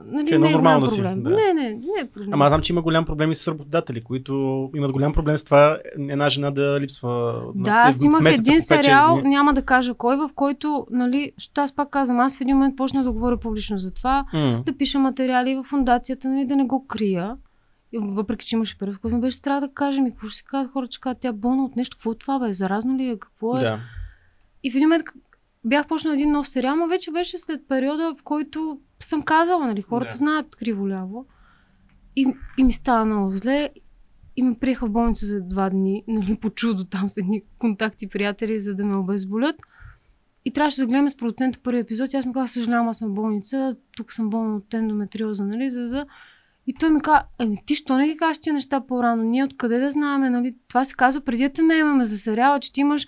нали, Че е не е нормално си, проблем. да. Не, не, не е проблем. Ама аз знам, че има голям проблем и с работодатели, които имат голям проблем с това една жена да липсва на Да, се- аз имах месеца един по 5-6 сериал, дни. няма да кажа кой, в който, нали, що аз пак казвам, аз в един момент почна да говоря публично за това, М. да пиша материали в фундацията, нали, да не го крия. И въпреки, че имаше период, в който ми беше трябва да кажем и какво ще си казват хората, че казват, тя болна от нещо, какво е това, бе, заразно ли е, какво е? Да. И в един момент бях почнал един нов сериал, но вече беше след периода, в който съм казала, нали, хората Да. знаят криво-ляво. И, и ми става много зле. И ме приеха в болница за два дни, нали, по чудо там с едни контакти, приятели, за да ме обезболят. И трябваше да гледаме с продуцента първи епизод. И аз му казах, съжалявам, аз съм в болница, тук съм болна от ендометриоза, нали, да, да. И той ми каза, еми ти що не ги кажеш тия неща по-рано? Ние откъде да знаем, нали? Това се казва преди да те наемаме за сериала, че ти имаш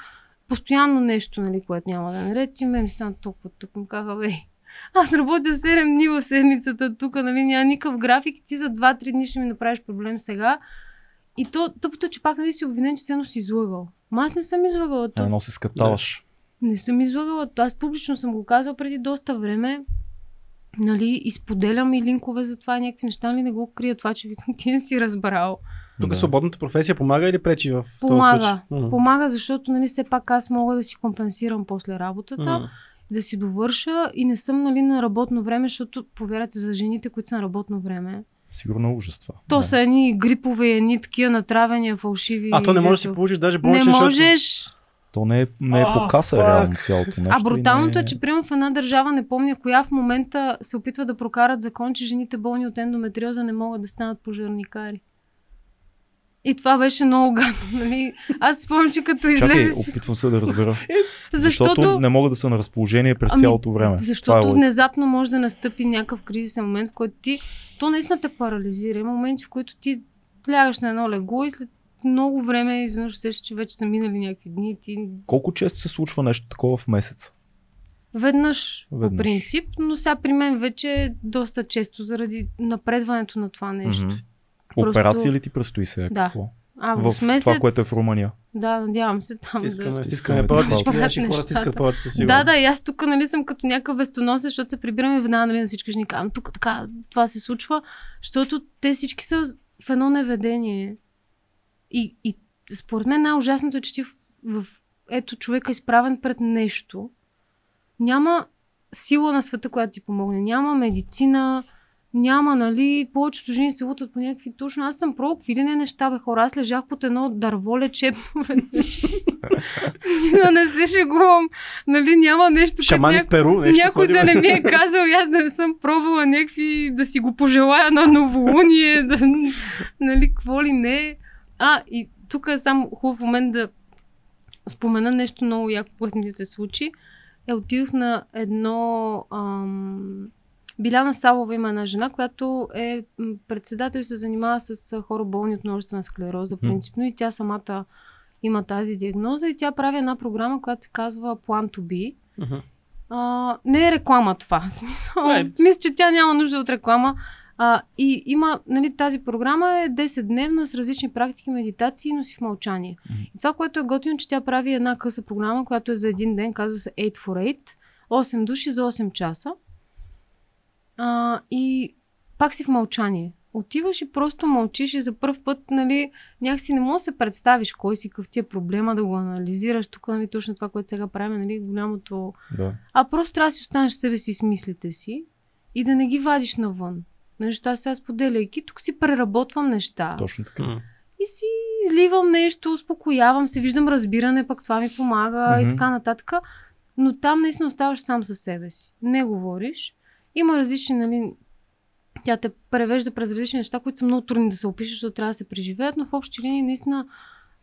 постоянно нещо, нали, което няма да наред. И ме ми стана толкова тъп. Му казаха, бе, аз работя 7 дни в седмицата тук, нали, няма никакъв график и ти за 2-3 дни ще ми направиш проблем сега. И то, тъпото е, че пак нали, си обвинен, че се едно си излъгал. Ма аз не съм излъгала. То, Едно се скатаваш. не съм излагала. Аз публично съм го казала преди доста време. Нали, изподелям и линкове за това, някакви неща, нали, не го крия това, че викам, ти не си разбрал. Тук Да. свободната професия помага или пречи в този Помага. случай? М. Помага, защото, нали, все пак аз мога да си компенсирам после работата, М. да си довърша и не съм, нали, на работно време, защото, повярвайте, за жените, които са на работно време, Сигурно е ужас това. то Да. са едни грипове, едни такива натравения, фалшиви. А то не можеш да си получиш даже Не болничен, защото- можеш. То не е, не е А, по каса фак. реално цялото нещо. А бруталното не е, че примерно в една държава, не помня коя в момента се опитва да прокарат закон, че жените болни от ендометриоза не могат да станат пожарникари. И това беше много гадно, нали? Аз спомням, че като Чакай, излезе си... опитвам се да разбера. Защото, Защото не могат да са на разположение през Ами, цялото време. Е защото логика. внезапно може да настъпи някакъв кризисен момент, в който ти... То наистина те парализира. Има моменти, в които ти лягаш на едно легло и след много време изведнъж усещаш, че вече са минали някакви дни. и Ти Колко често се случва нещо такова в месец? Веднъж, по Веднъж. принцип, но сега при мен вече е доста често заради напредването на това нещо. Мгм. Просто- Операция ли ти предстои сега? Да. Какво? Август В месец. това, което е в Румъния. Да, надявам се там да... Стискаме, Стискаме стискаме палци. Всички хора Нещата. стискат палци със Да, сигурност. да, и аз тук нали съм като някакъв вестоносец, защото се прибирам и веднага нали, на всички жени казвам, тук така, това се случва, защото те всички са в едно неведение. И, и според мен най-ужасното е, че ти в, в ето човека е изправен пред нещо. Няма сила на света, която ти помогне. Няма медицина, няма, нали, повечето жени се лутат по някакви точно. Аз съм ли не неща, бе хора. Аз лежах под едно дърво лечебно веднъж. Смисъл, не се шегувам. Нали, няма нещо. Шамани няк... в Перу, нещо Някой ходи, да не ми е казал, аз да не съм пробвала някакви, да си го пожелая на новолуние, да, нали, какво ли не. А, и тук е само хубав момент да спомена нещо много яко, което ми се случи. Е, отидох на едно... Ам... Биляна Савова има една жена, която е председател и се занимава с хора болни от множествена склероза, принципно, и тя самата има тази диагноза и тя прави една програма, която се казва Plan to Be. Мгм. А, не е реклама това. Смисъл, мисля, че тя няма нужда от реклама. А, и има, нали, тази програма е 10-дневна с различни практики, медитации, но си в мълчание. Мгм. И това, което е готино, че тя прави една къса програма, която е за един ден, казва се 8 for 8, 8 души за 8 часа. А, и пак си в мълчание. Отиваш и просто мълчиш и за първ път, нали, някакси не можеш да се представиш кой си, какъв ти е проблема, да го анализираш. Тук, нали, точно това, което сега правим, нали, голямото Да. а просто трябва да си останеш себе си с мислите си и да не ги вадиш навън. Нещо аз сега споделяйки, тук си преработвам неща. Точно така. И си изливам нещо, успокоявам се, виждам разбиране, пък това ми помага Мгм. и така нататък. Но там наистина оставаш сам със себе си. Не говориш. Има различни, нали, тя те превежда през различни неща, които са много трудни да се опишат, защото трябва да се преживеят, но в общи линии наистина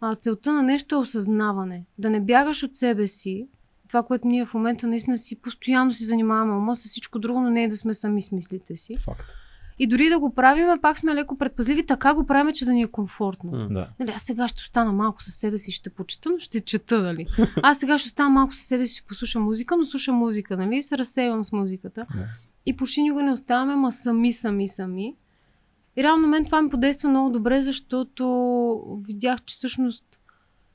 а, целта на нещо е осъзнаване. Да не бягаш от себе си. Това, което ние в момента наистина си постоянно си занимаваме ума с всичко друго, но не е да сме сами с мислите си. Факт. И дори да го правим, пак сме леко предпазливи, така го правим, че да ни е комфортно. М. Да. Нали, аз сега ще остана малко със себе си и ще почета, но ще чета, нали? Аз сега ще остана малко със себе си, ще послушам музика, но слушам музика, нали? И се разсейвам с музиката. Да. И почти никога не оставаме, ма сами, сами, сами. И реално мен това ми подейства много добре, защото видях, че всъщност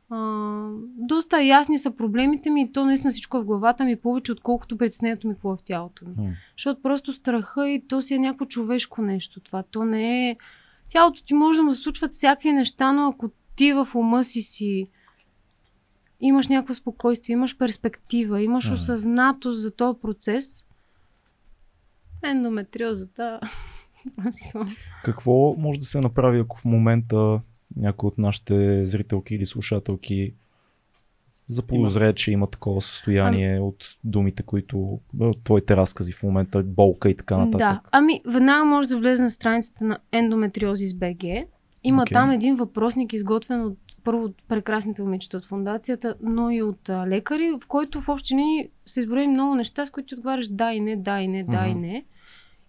а, доста ясни са проблемите ми и то наистина всичко е в главата ми повече, отколкото притеснението ми какво е в тялото ми. М. Защото просто страха и то си е някакво човешко нещо това. То не е... Тялото ти може да му се случват всякакви неща, но ако ти в ума си си имаш някакво спокойствие, имаш перспектива, имаш Мгм. осъзнатост за този процес, ендометриозата. Какво може да се направи, ако в момента някой от нашите зрителки или слушателки заподозре, че има такова състояние от думите, които от твоите разкази в момента, болка и така нататък. Да, ами веднага може да влезе на страницата на Ендометриозис БГ. Има Окей. там един въпросник, изготвен от първо от прекрасните момичета от фундацията, но и от а, лекари, в който в общи линии са изброени много неща, с които ти отговаряш да и не, да и не, да и не.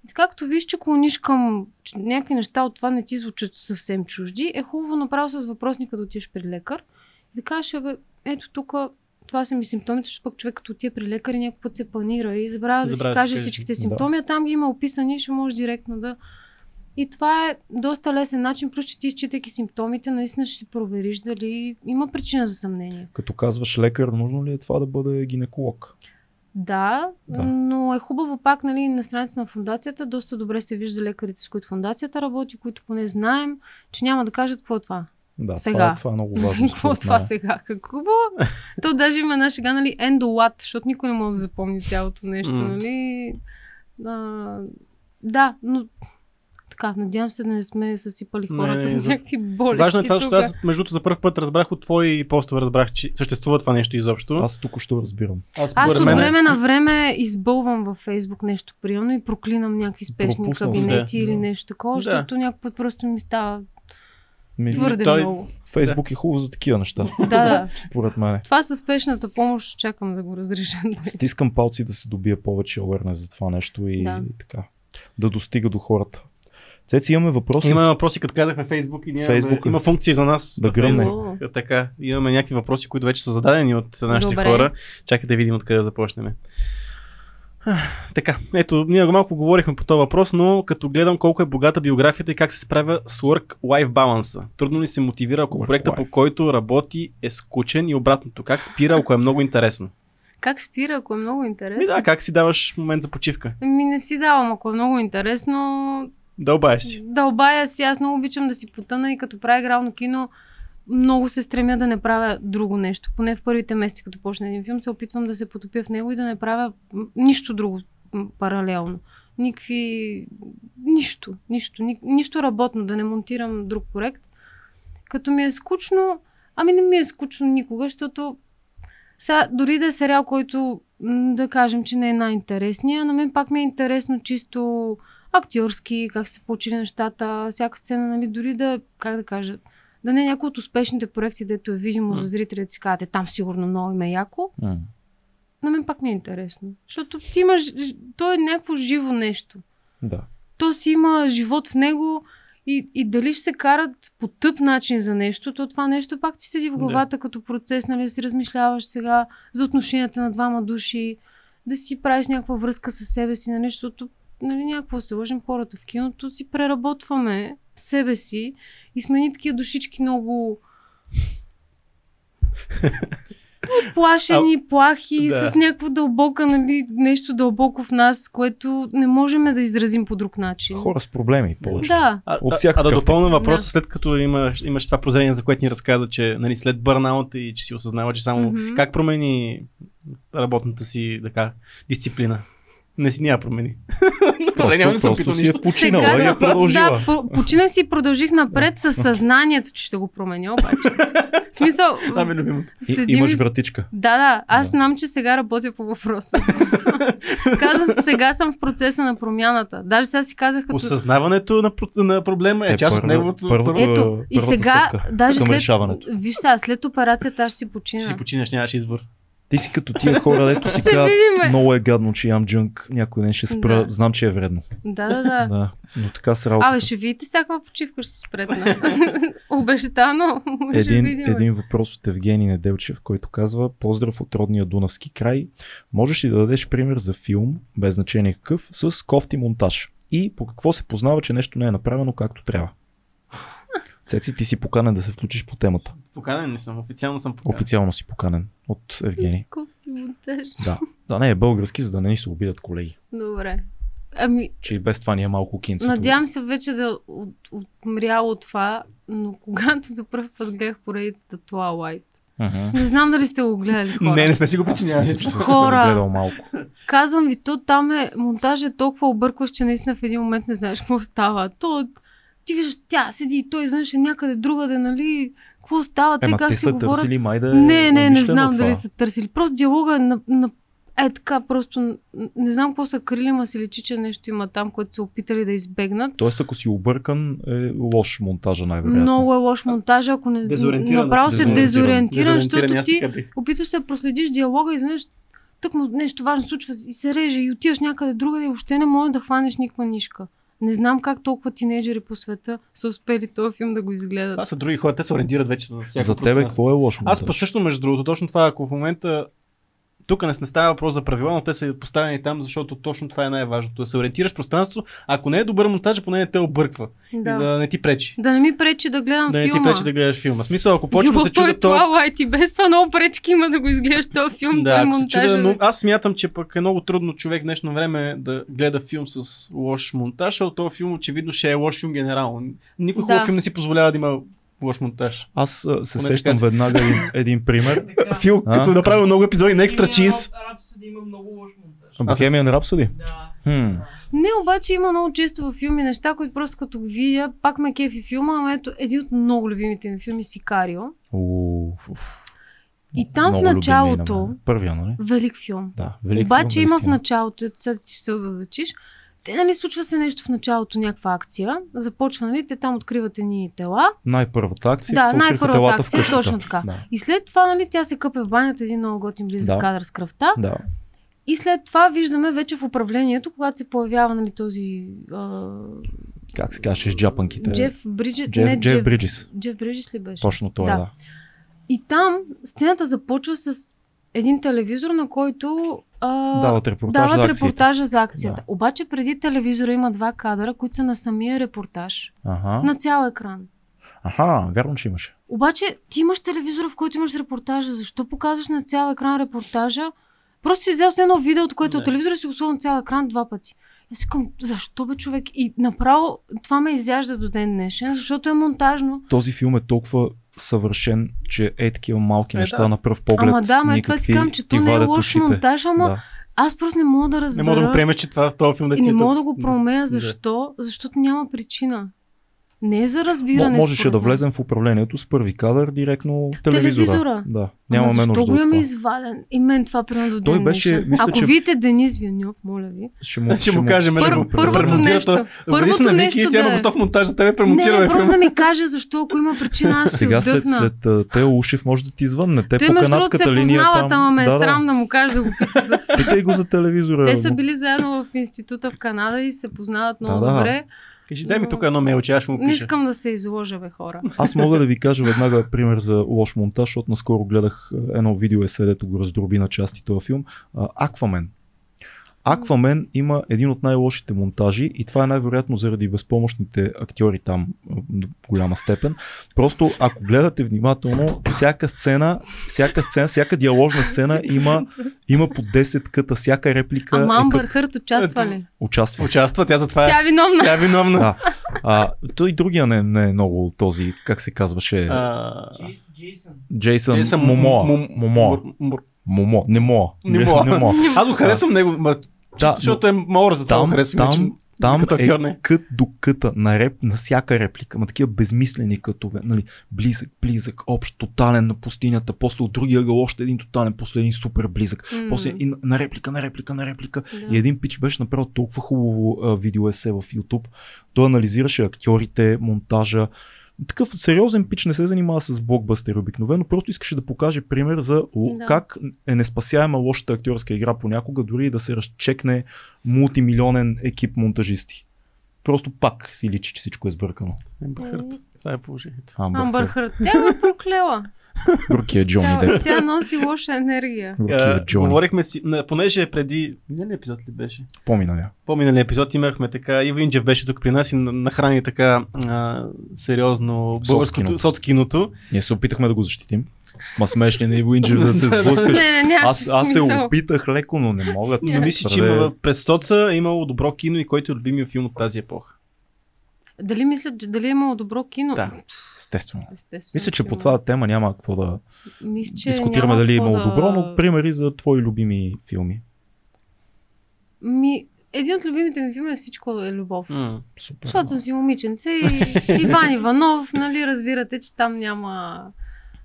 И така, като виж, че клониш към че някакви неща от това не ти звучат съвсем чужди, е хубаво направо с въпросника да отидеш при лекар и да кажеш, бе, ето тук това са ми симптомите, защото пък човек като отиде при лекар някой път се планира и забравя да Забравя си да каже си каже. всичките Да. симптоми, а там ги има описани, ще можеш директно да... И това е доста лесен начин, плюс че ти изчитайки симптомите, наистина ще си провериш дали има причина за съмнение. Като казваш лекар, нужно ли е това да бъде гинеколог? Да, Да. но е хубаво пак нали, на страница на фундацията. Доста добре се вижда лекарите, с които фундацията работи, които поне знаем, че няма да кажат какво е това. Да, Сега. Това, е, това е много важно. Какво е това сега? Какво? То даже има една шега, нали, ендолат, защото никой не може да запомни цялото нещо, нали? А, да, но така, надявам се да не сме съсипали Не, хората не, с някакви болести. Важно е това, защото тук. аз между другото за първ път разбрах от твои постове, разбрах, че съществува това нещо изобщо. Аз току-що разбирам. аз, Аз от време на време избълвам във Фейсбук нещо приемно и проклинам някакви спешни Пропуснал кабинети Да. или Да. нещо такова, Да. защото някой път просто ми става Ми, твърде той- много. Фейсбук е хубаво за такива неща, Да, да. според мен. Това със спешната помощ чакам да го разреша. Стискам палци да се добие повече awareness за това нещо и, Да. и така. Да достига до хората. Цеци, имаме въпроси. Има въпроси, като казахме Фейсбук и ние имаме, Фейсбук е. има функции за нас. Да гръмне. Е, Така, имаме някакви въпроси, които вече са зададени от нашите Добре. хора. Чакай да видим откъде да започнем. Така, ето, ние малко говорихме по този въпрос, но като гледам колко е богата биографията и как се справя с work-life баланса. Трудно ли се мотивира, ако Work-life. проекта по който работи е скучен и обратното? Как спира, ако е много интересно? Как спира, ако е много Ми интересно? да, как си даваш момент за почивка? Ми не си давам, ако е много интересно. Дълбаеш си. Дълбая си, аз много обичам да си потъна и като правя игрално кино, много се стремя да не правя друго нещо. Поне в първите месеци, като почна един филм, се опитвам да се потопя в него и да не правя нищо друго паралелно. Никакви... Нищо, нищо, ни, нищо работно, да не монтирам друг проект. Като ми е скучно, ами не ми е скучно никога, защото сега, дори да е сериал, който да кажем, че не е най-интересния, на мен пак ми е интересно чисто актьорски, как се получили нещата, всяка сцена, нали, дори да, как да кажа, да не е някой от успешните проекти, дето е видимо за зрителите си казвате, там сигурно много им е яко, М. на мен пак ми е интересно. Защото ти имаш, то е някакво живо нещо. Да. То си има живот в него и, и дали ще се карат по тъп начин за нещо, то това нещо пак ти седи в главата като процес, нали, да си размишляваш сега за отношенията на двама души, да си правиш някаква връзка с себе си на нещо, защото нали, някакво се лъжим хората в киното, си преработваме себе си и сме ни такива душички много плашени, плахи, Да. с някаква дълбока, нали, нещо дълбоко в нас, което не можем да изразим по друг начин. Хора с проблеми повече. Да, А, а, а да допълня въпроса, Да. след като имаш, имаш това прозрение, за което ни разказа, че нали, след бърнаут и че си осъзнава, че само Мгм. как промени работната си така, дисциплина? Не си няма промени. Добре, няма да Просто, съм просто питал си е починала Сега и е продължила. Да, по- починах си и продължих напред с съзнанието, че ще го променя, обаче. В смисъл, Това ми е любимото. И, седим имаш вратичка. Да, да, аз Да. знам, че сега работя по въпроса. Казвам, сега съм в процеса на промяната. Даже сега си казах като... Осъзнаването на, на проблема е, Е, част от първа- неговото. първо- Ето, и сега, стъпка даже след... Виж сега, след операцията аз ще си Ще почина. си починаш, нямаш избор. Ти си като тия хора, дето си Се казват, много е гадно, че ям джънк, някой ден ще спра, Да. знам, че е вредно. Да, да, да. Да, но така с работата. Абе, ще видите всякаква почивка ще се спретна. Обещано. един, видим. един въпрос от Евгений Неделчев, който казва Поздрав от родния Дунавски край. Можеш ли да дадеш пример за филм, без значение какъв, с кофти монтаж? И по какво се познава, че нещо не е направено както трябва? Цеци, ти си поканен да се включиш по темата. Поканен ли съм? Официално съм поканен. Официално си поканен от Евгений. Да. Да, не е български, за да не ни се обидят колеги. Добре. Ами, Че и без това ни е малко кинцето. надявам се вече да от, отмряло това, но когато за първ път гледах поредицата Twilight, Мгм. не знам дали сте го гледали хора. Не, не сме си го причинявали. мисля, че съм Хора. гледал малко. Казвам ви, то там е, монтажа е толкова объркващ, че наистина в един момент не знаеш какво става. То, ти виждаш, тя седи и той изведнъж е някъде другаде, нали? Какво става? Те Ема как те си са говорят? търсили май да е Не, не, не знам дали са търсили. Просто диалога е на, на е така, просто не знам какво са крили, ма се личи, че нещо има там, което са опитали да избегнат. Тоест, ако си объркан, е лош монтажа най-вероятно. Много е лош монтаж, ако не Дезориентиран. направо се Дезориентиран. дезориентиран, Дезориентиран, защото ти опитваш се да проследиш диалога и изведнъж тък му нещо важно случва и се реже и отиваш някъде другаде и въобще не можеш да хванеш никаква нишка. Не знам как толкова тинейджери по света са успели този филм да го изгледат. Това са други хора, те се ориентират вече във всяко За тебе какво е лошо? Аз па също, между другото, точно това, ако в момента тук не, не става въпрос за правила, но те са поставени там, защото точно това е най-важното. Да се ориентираш пространството, ако не е добър монтаж, поне не те обърква. Да. И да не ти пречи. Да не ми пречи да гледам Да не ти филма. пречи да гледаш филма. Смисъл, ако почвам да се той чуда е то... Twilight и без това много пречки има да го изгледаш този филм. Да, той ако монтажа, чуда, но бе. аз смятам, че пък е много трудно човек днешно време да гледа филм с лош монтаж, защото този филм очевидно ще е лош филм генерално. Никой хубав Да. филм не си позволява да има лош монтаж. Аз а, се Поне сещам така веднага един, един пример. Фил, А? като направил много епизоди на екстра чиз. Рапсоди има много лош монтаж. Бохемиан Рапсоди? Да. Хм. Не, обаче има много често във филми неща, които просто като го видя, пак ме кефи филма, ама ето един от много любимите ми филми Сикарио. Уф, уф. И там в Много любим началото-. Първия, нали? Велик филм. Да, велик Обаче филм, има в началото, сега ти ще се озадачиш, те, нали, случва се нещо в началото, някаква акция, започва, нали, те там откриват едни тела Най-първата акция. Да, най-първата акция, къщата. точно така. Да. и след това, нали, тя се къпе в банята, един много готин близък Да. кадър с кръвта да. и след това виждаме вече в управлението, когато се появява, нали, този а, Как се казваше с джапанките? Джеф Бриджес, Джеф, не, Джеф Джеф, Бриджис. Джеф Бриджес ли беше? Точно той, да. да. И там сцената започва с един телевизор, на който а, Дават репортаж дават за акциите. репортажа за акцията. Да. Обаче преди телевизора има два кадъра, които са на самия репортаж. Ага. На цял екран. Аха, вярно, че имаше. Обаче ти имаш телевизора, в който имаш репортажа. Защо показваш на цял екран репортажа? Просто си взел с едно видео, от което от телевизора си го на цял екран два пъти. Аз си казвам, защо бе човек? И направо това ме изяжда до ден днешен, защото е монтажно. Този филм е толкова съвършен, че е такива малки Е, неща да. на пръв поглед. Ама да, ма е това ти казвам, че то не е лош монтаж, ама Да. аз просто не мога да Не разбера. мога да го приемеш, че това в този филм да И ти не е мога да го проумея. Да. Защо? Защото няма причина. Не е за разбиране. можеше според да влезем в управлението с първи кадър директно телевизора. Телевизора. Да, нямаме защо нужда го от имаме изваден? И мен това примерно до Той ден беше, днешен. мисля, Ако че- видите Денис Вилньов, моля ви. Ще му, Ще му кажем, да Пър, го му първото нещо. Първото на нещо тя на да е. готов монтаж за тебе Не, премонтира. не, просто да ми каже защо, ако има причина, аз си Сега след, след Тео Ушев може да ти звънне. Те Той по между другото се канадската линия там... ама ме е да, срам да му кажа да го пита за това. Питай го за телевизора. Те са били заедно в института в Канада и се познават много Да, да. добре. Кажи, дай ми тук едно мейлче, аз ще му Не пиша. искам да се изложа, бе, хора. Аз мога да ви кажа веднага пример за лош монтаж, защото наскоро гледах а, едно видео есе, дето го раздроби на части този филм. Аквамен. Аквамен има един от най-лошите монтажи и това е най-вероятно заради безпомощните актьори там в голяма степен. Просто ако гледате внимателно, всяка сцена, всяка сцена, всяка диаложна сцена има, има по 10 къта, всяка реплика Ама е Амбър кът, Хърт участва ли? участва. Участва, тя затова е. Тя е виновна. Тя е виновна. Да. А, той другия не, не е много този, как се казваше, А, Джей- Джейсън. Джейсън Джейсън Момо. Мом- Момо. Не мога. Не мога. Не мога. Аз го харесвам него, ма, Да, защото е мор, за това там, харесвам. там, там като актьор е не. кът до къта на, реп, на всяка реплика, ма такива безмислени кътове, нали, близък, близък, общ, тотален на пустинята, после от другия ъгъл още един тотален, после един супер близък, М, после и на, на реплика, на реплика, на реплика. да. И един пич беше направил толкова хубаво а, видео есе в YouTube. Той анализираше актьорите, монтажа. Такъв сериозен пич не се занимава с блокбъстер обикновено, просто искаше да покаже пример за л- Да. как е неспасяема лошата актьорска игра понякога, дори и да се разчекне мултимилионен екип монтажисти. Просто пак си личи, че всичко е сбъркано. Амбър Хърт. Това е положението. Амбър Хърт. Тя ме проклела. Бруки е Джони Тя, Деп. тя носи лоша енергия. Е Джони. Говорихме си, понеже преди, миналия епизод ли беше? Поминаля. По-миналия епизод имахме така, Ива Инджев беше тук при нас и на- нахрани така а, сериозно българското Соцкиното. Ние се опитахме да го защитим. Ма смеш ли на Иво Инджев да се сблъскаш? Не, не, Аз, аз се опитах леко, но не мога. Но мисля, че има, през соца е имало добро кино и който е любимия филм от тази епоха. Дали мислят, че дали е имало добро кино? Да. Естествено. Естествено. Мисля, че по това тема няма какво да Мисля, че дискутираме дали е имало да... добро, но примери за твои любими филми. Ми, един от любимите ми филми е Всичко е любов. М. Супер. Защото съм си момиченце и Иван Иванов, нали, разбирате, че там няма...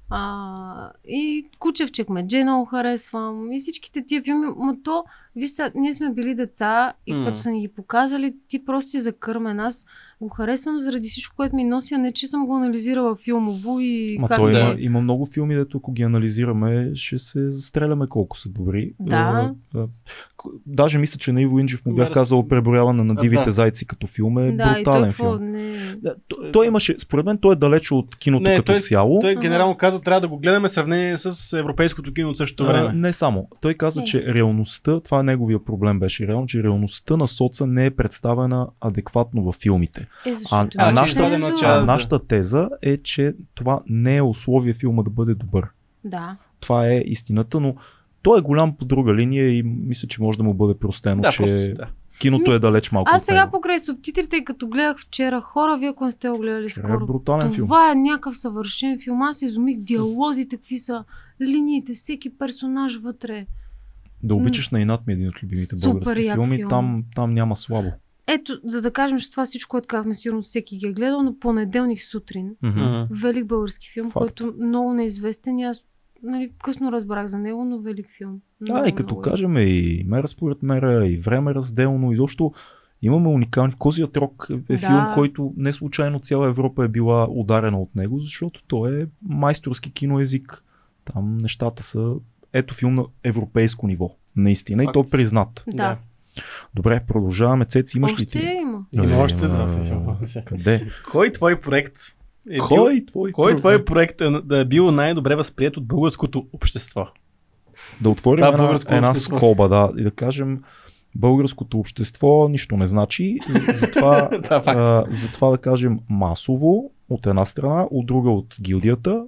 А, и Кучевчек Медже много харесвам. И всичките тия филми. Ма то, вижте, ние сме били деца и М. като са ни ги показали, ти просто си закърмен. Аз го харесвам заради всичко, което ми носи, а не че съм го анализирала филмово и Ма как той да има, е. има много филми, дето ако ги анализираме, ще се застреляме колко са добри. Да. А, а, к- даже мисля, че на Иво Инджев му бях казал преброяване на А, дивите да. зайци като филм е Да, и той брутален какво? филм. Не... Да, той, той имаше, според мен той е далеч от киното Не, като той- цяло. Той генерално каза, трябва да го гледаме в сравнение с европейското кино от същото А, време. не само. Той каза, Не. че реалността, това е неговия проблем беше реално, че реалността на соца не е представена адекватно във филмите. Е, защото а има нашата- А да. нашата теза е, че това не е условие филма да бъде добър. Да. Това е истината, но той е голям по друга линия и мисля, че може да му бъде простено, Да, че просто, да. киното е далеч малко Аз сега покрай субтитрите, като гледах вчера хора, вие ако не сте го гледали Вчера скоро. е брутален филм. Това е някакъв съвършен филм. Аз се изумих диалозите, какви са линиите, всеки персонаж вътре. Да обичаш на инат ми е един от любимите Супер български филми. филм. Там, там няма слабо. Ето, за да кажем, че това всичко, което казахме, сигурно всеки ги е гледал, но понеделник сутрин. М. велик български филм, Факт. който много неизвестен и аз нали, късно разбрах за него, но велик филм. Да, Много, и като много е. кажем и мера според мера, и време разделно, изобщо имаме уникални. Козият рок е Да. филм, който не случайно цяла Европа е била ударена от него, защото той е майсторски киноезик. Там нещата са ето филм на европейско ниво. Наистина. И Факт. то признат. Да. Добре, продължаваме. Цеци, имаш ли Още ти? има. Има още А, два филма. Къде? Кой твой проект е бил, Кой твой? кой про- твой проект е, да е бил най-добре възприят от българското общество? Да отворим е една, една общество. скоба, да, и да кажем българското общество нищо не значи. Затова, Да, а, затова да кажем масово от една страна, от друга от гилдията,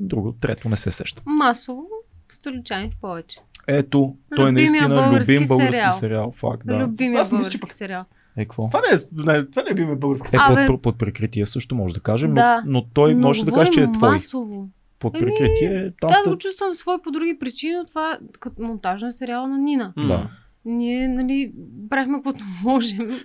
друго, трето не се сеща. Масово, столичани в повече. Ето, той е Любимия наистина български любим български сериал. сериал. Факт, да. Любимия Аз мисля, че български пък- сериал. Е, какво? Това не е, не, това не е любимия български Е, сериал. Абе- под, под прикритие също може да кажем, Да. но, но той Но може да каже, че е говорим твой. масово. Под Еми, прикритие, там Да, сте... да го чувствам свой по други причини, но това е като монтаж на сериала на Нина. Да. Ние, нали, правихме каквото можем.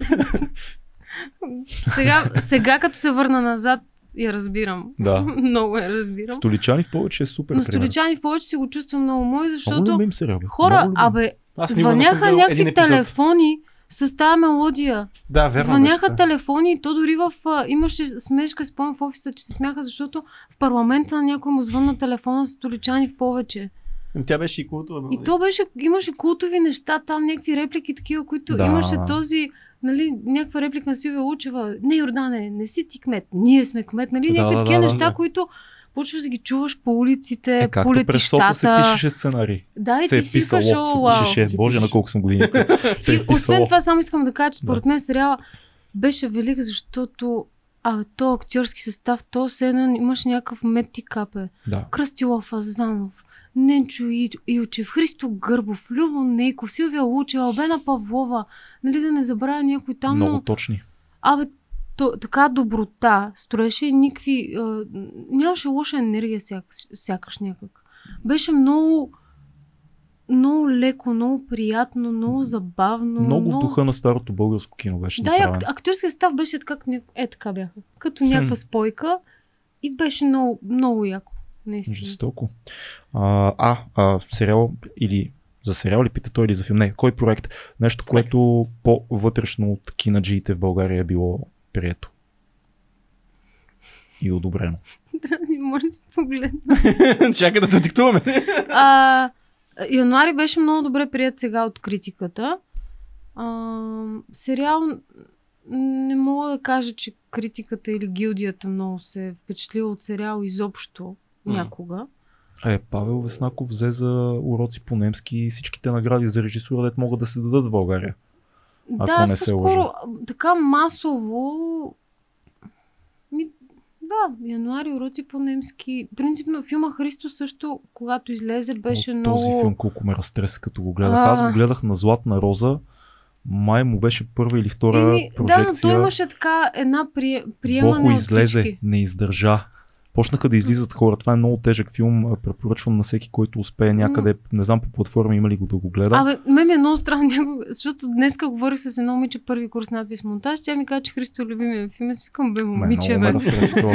сега, сега, като се върна назад, я разбирам. Да. много я разбирам. Столичани в повече е супер. Но пример. столичани в повече си го чувствам много мой, Много защото любим сериал. бе. хора, Много абе, Аз звъняха някакви телефони с тази мелодия. Да, верно. Звъняха беше телефони и то дори в... А, имаше смешка, спомням в офиса, че се смяха, защото в парламента на някой му звънна телефона с столичани в повече. Ами Тя беше и култова. И то беше, имаше култови неща, там някакви реплики такива, които Да. имаше този, нали, някаква реплика на Силвия Лучева. Не, Йордане, не си ти кмет, ние сме кмет, нали, някакви да, такива да, неща, да. които почваш да ги чуваш по улиците, Е, по както през соца се летищата. пишеше сценарий. Да, и се е ти си писало, се вау. пишеше. Боже, на колко съм години. се И е освен това, само искам да кажа, че според мен сериала беше велик, защото а, то актьорски състав, то все едно имаше някакъв Мети Капе, Да. Кръстила Азанов, Ненчо Илчев, Христо Гърбов, Любо Нейков, Силвия Лучева, Албена Павлова, нали да не забравя някой там, Много но точни. абе, то, така доброта, строеше и никакви, а, нямаше лоша енергия сякаш, сякаш някак. Беше много, много леко, много приятно, много забавно. Много в духа на старото българско кино беше Да, ак- актьорският став беше така, е така бяха. Като някаква спойка и беше много, много яко. Наистина. Жестоко. А, а, а, сериал или за сериал ли пита той или за филм? Не, кой проект? Нещо, което по-вътрешно от кинаджиите в България е било прието. И одобрено. Може да си погледна. Чакай да те диктуваме. А, януари беше много добре прият сега от критиката. А, сериал не мога да кажа, че критиката или гилдията много се е впечатлила от сериал изобщо. Някога. Е, Павел Веснаков взе за уроци по немски и всичките награди за режисура, дет могат да се дадат в България. Ако да, не се лъжа. така масово ми, да, януари уроци по немски. Принципно филма Христо също, когато излезе, беше О, много... Този филм колко ме разтреса, като го гледах. А. Аз го гледах на Златна роза. Май му беше първа или втора Еми, да, прожекция. но той имаше така една прие, приемане Бохо от излезе, не издържа. Почнаха да излизат хора. Това е много тежък филм. Препоръчвам на всеки, който успее някъде. Не знам по платформа има ли го да го гледа. Абе, мен ми е много странно защото днеска говорих с едно момиче първи курс надвис монтаж. Тя ми каза, че Христо е любимия ми филм. Аз викам, бе, момиче, бе. това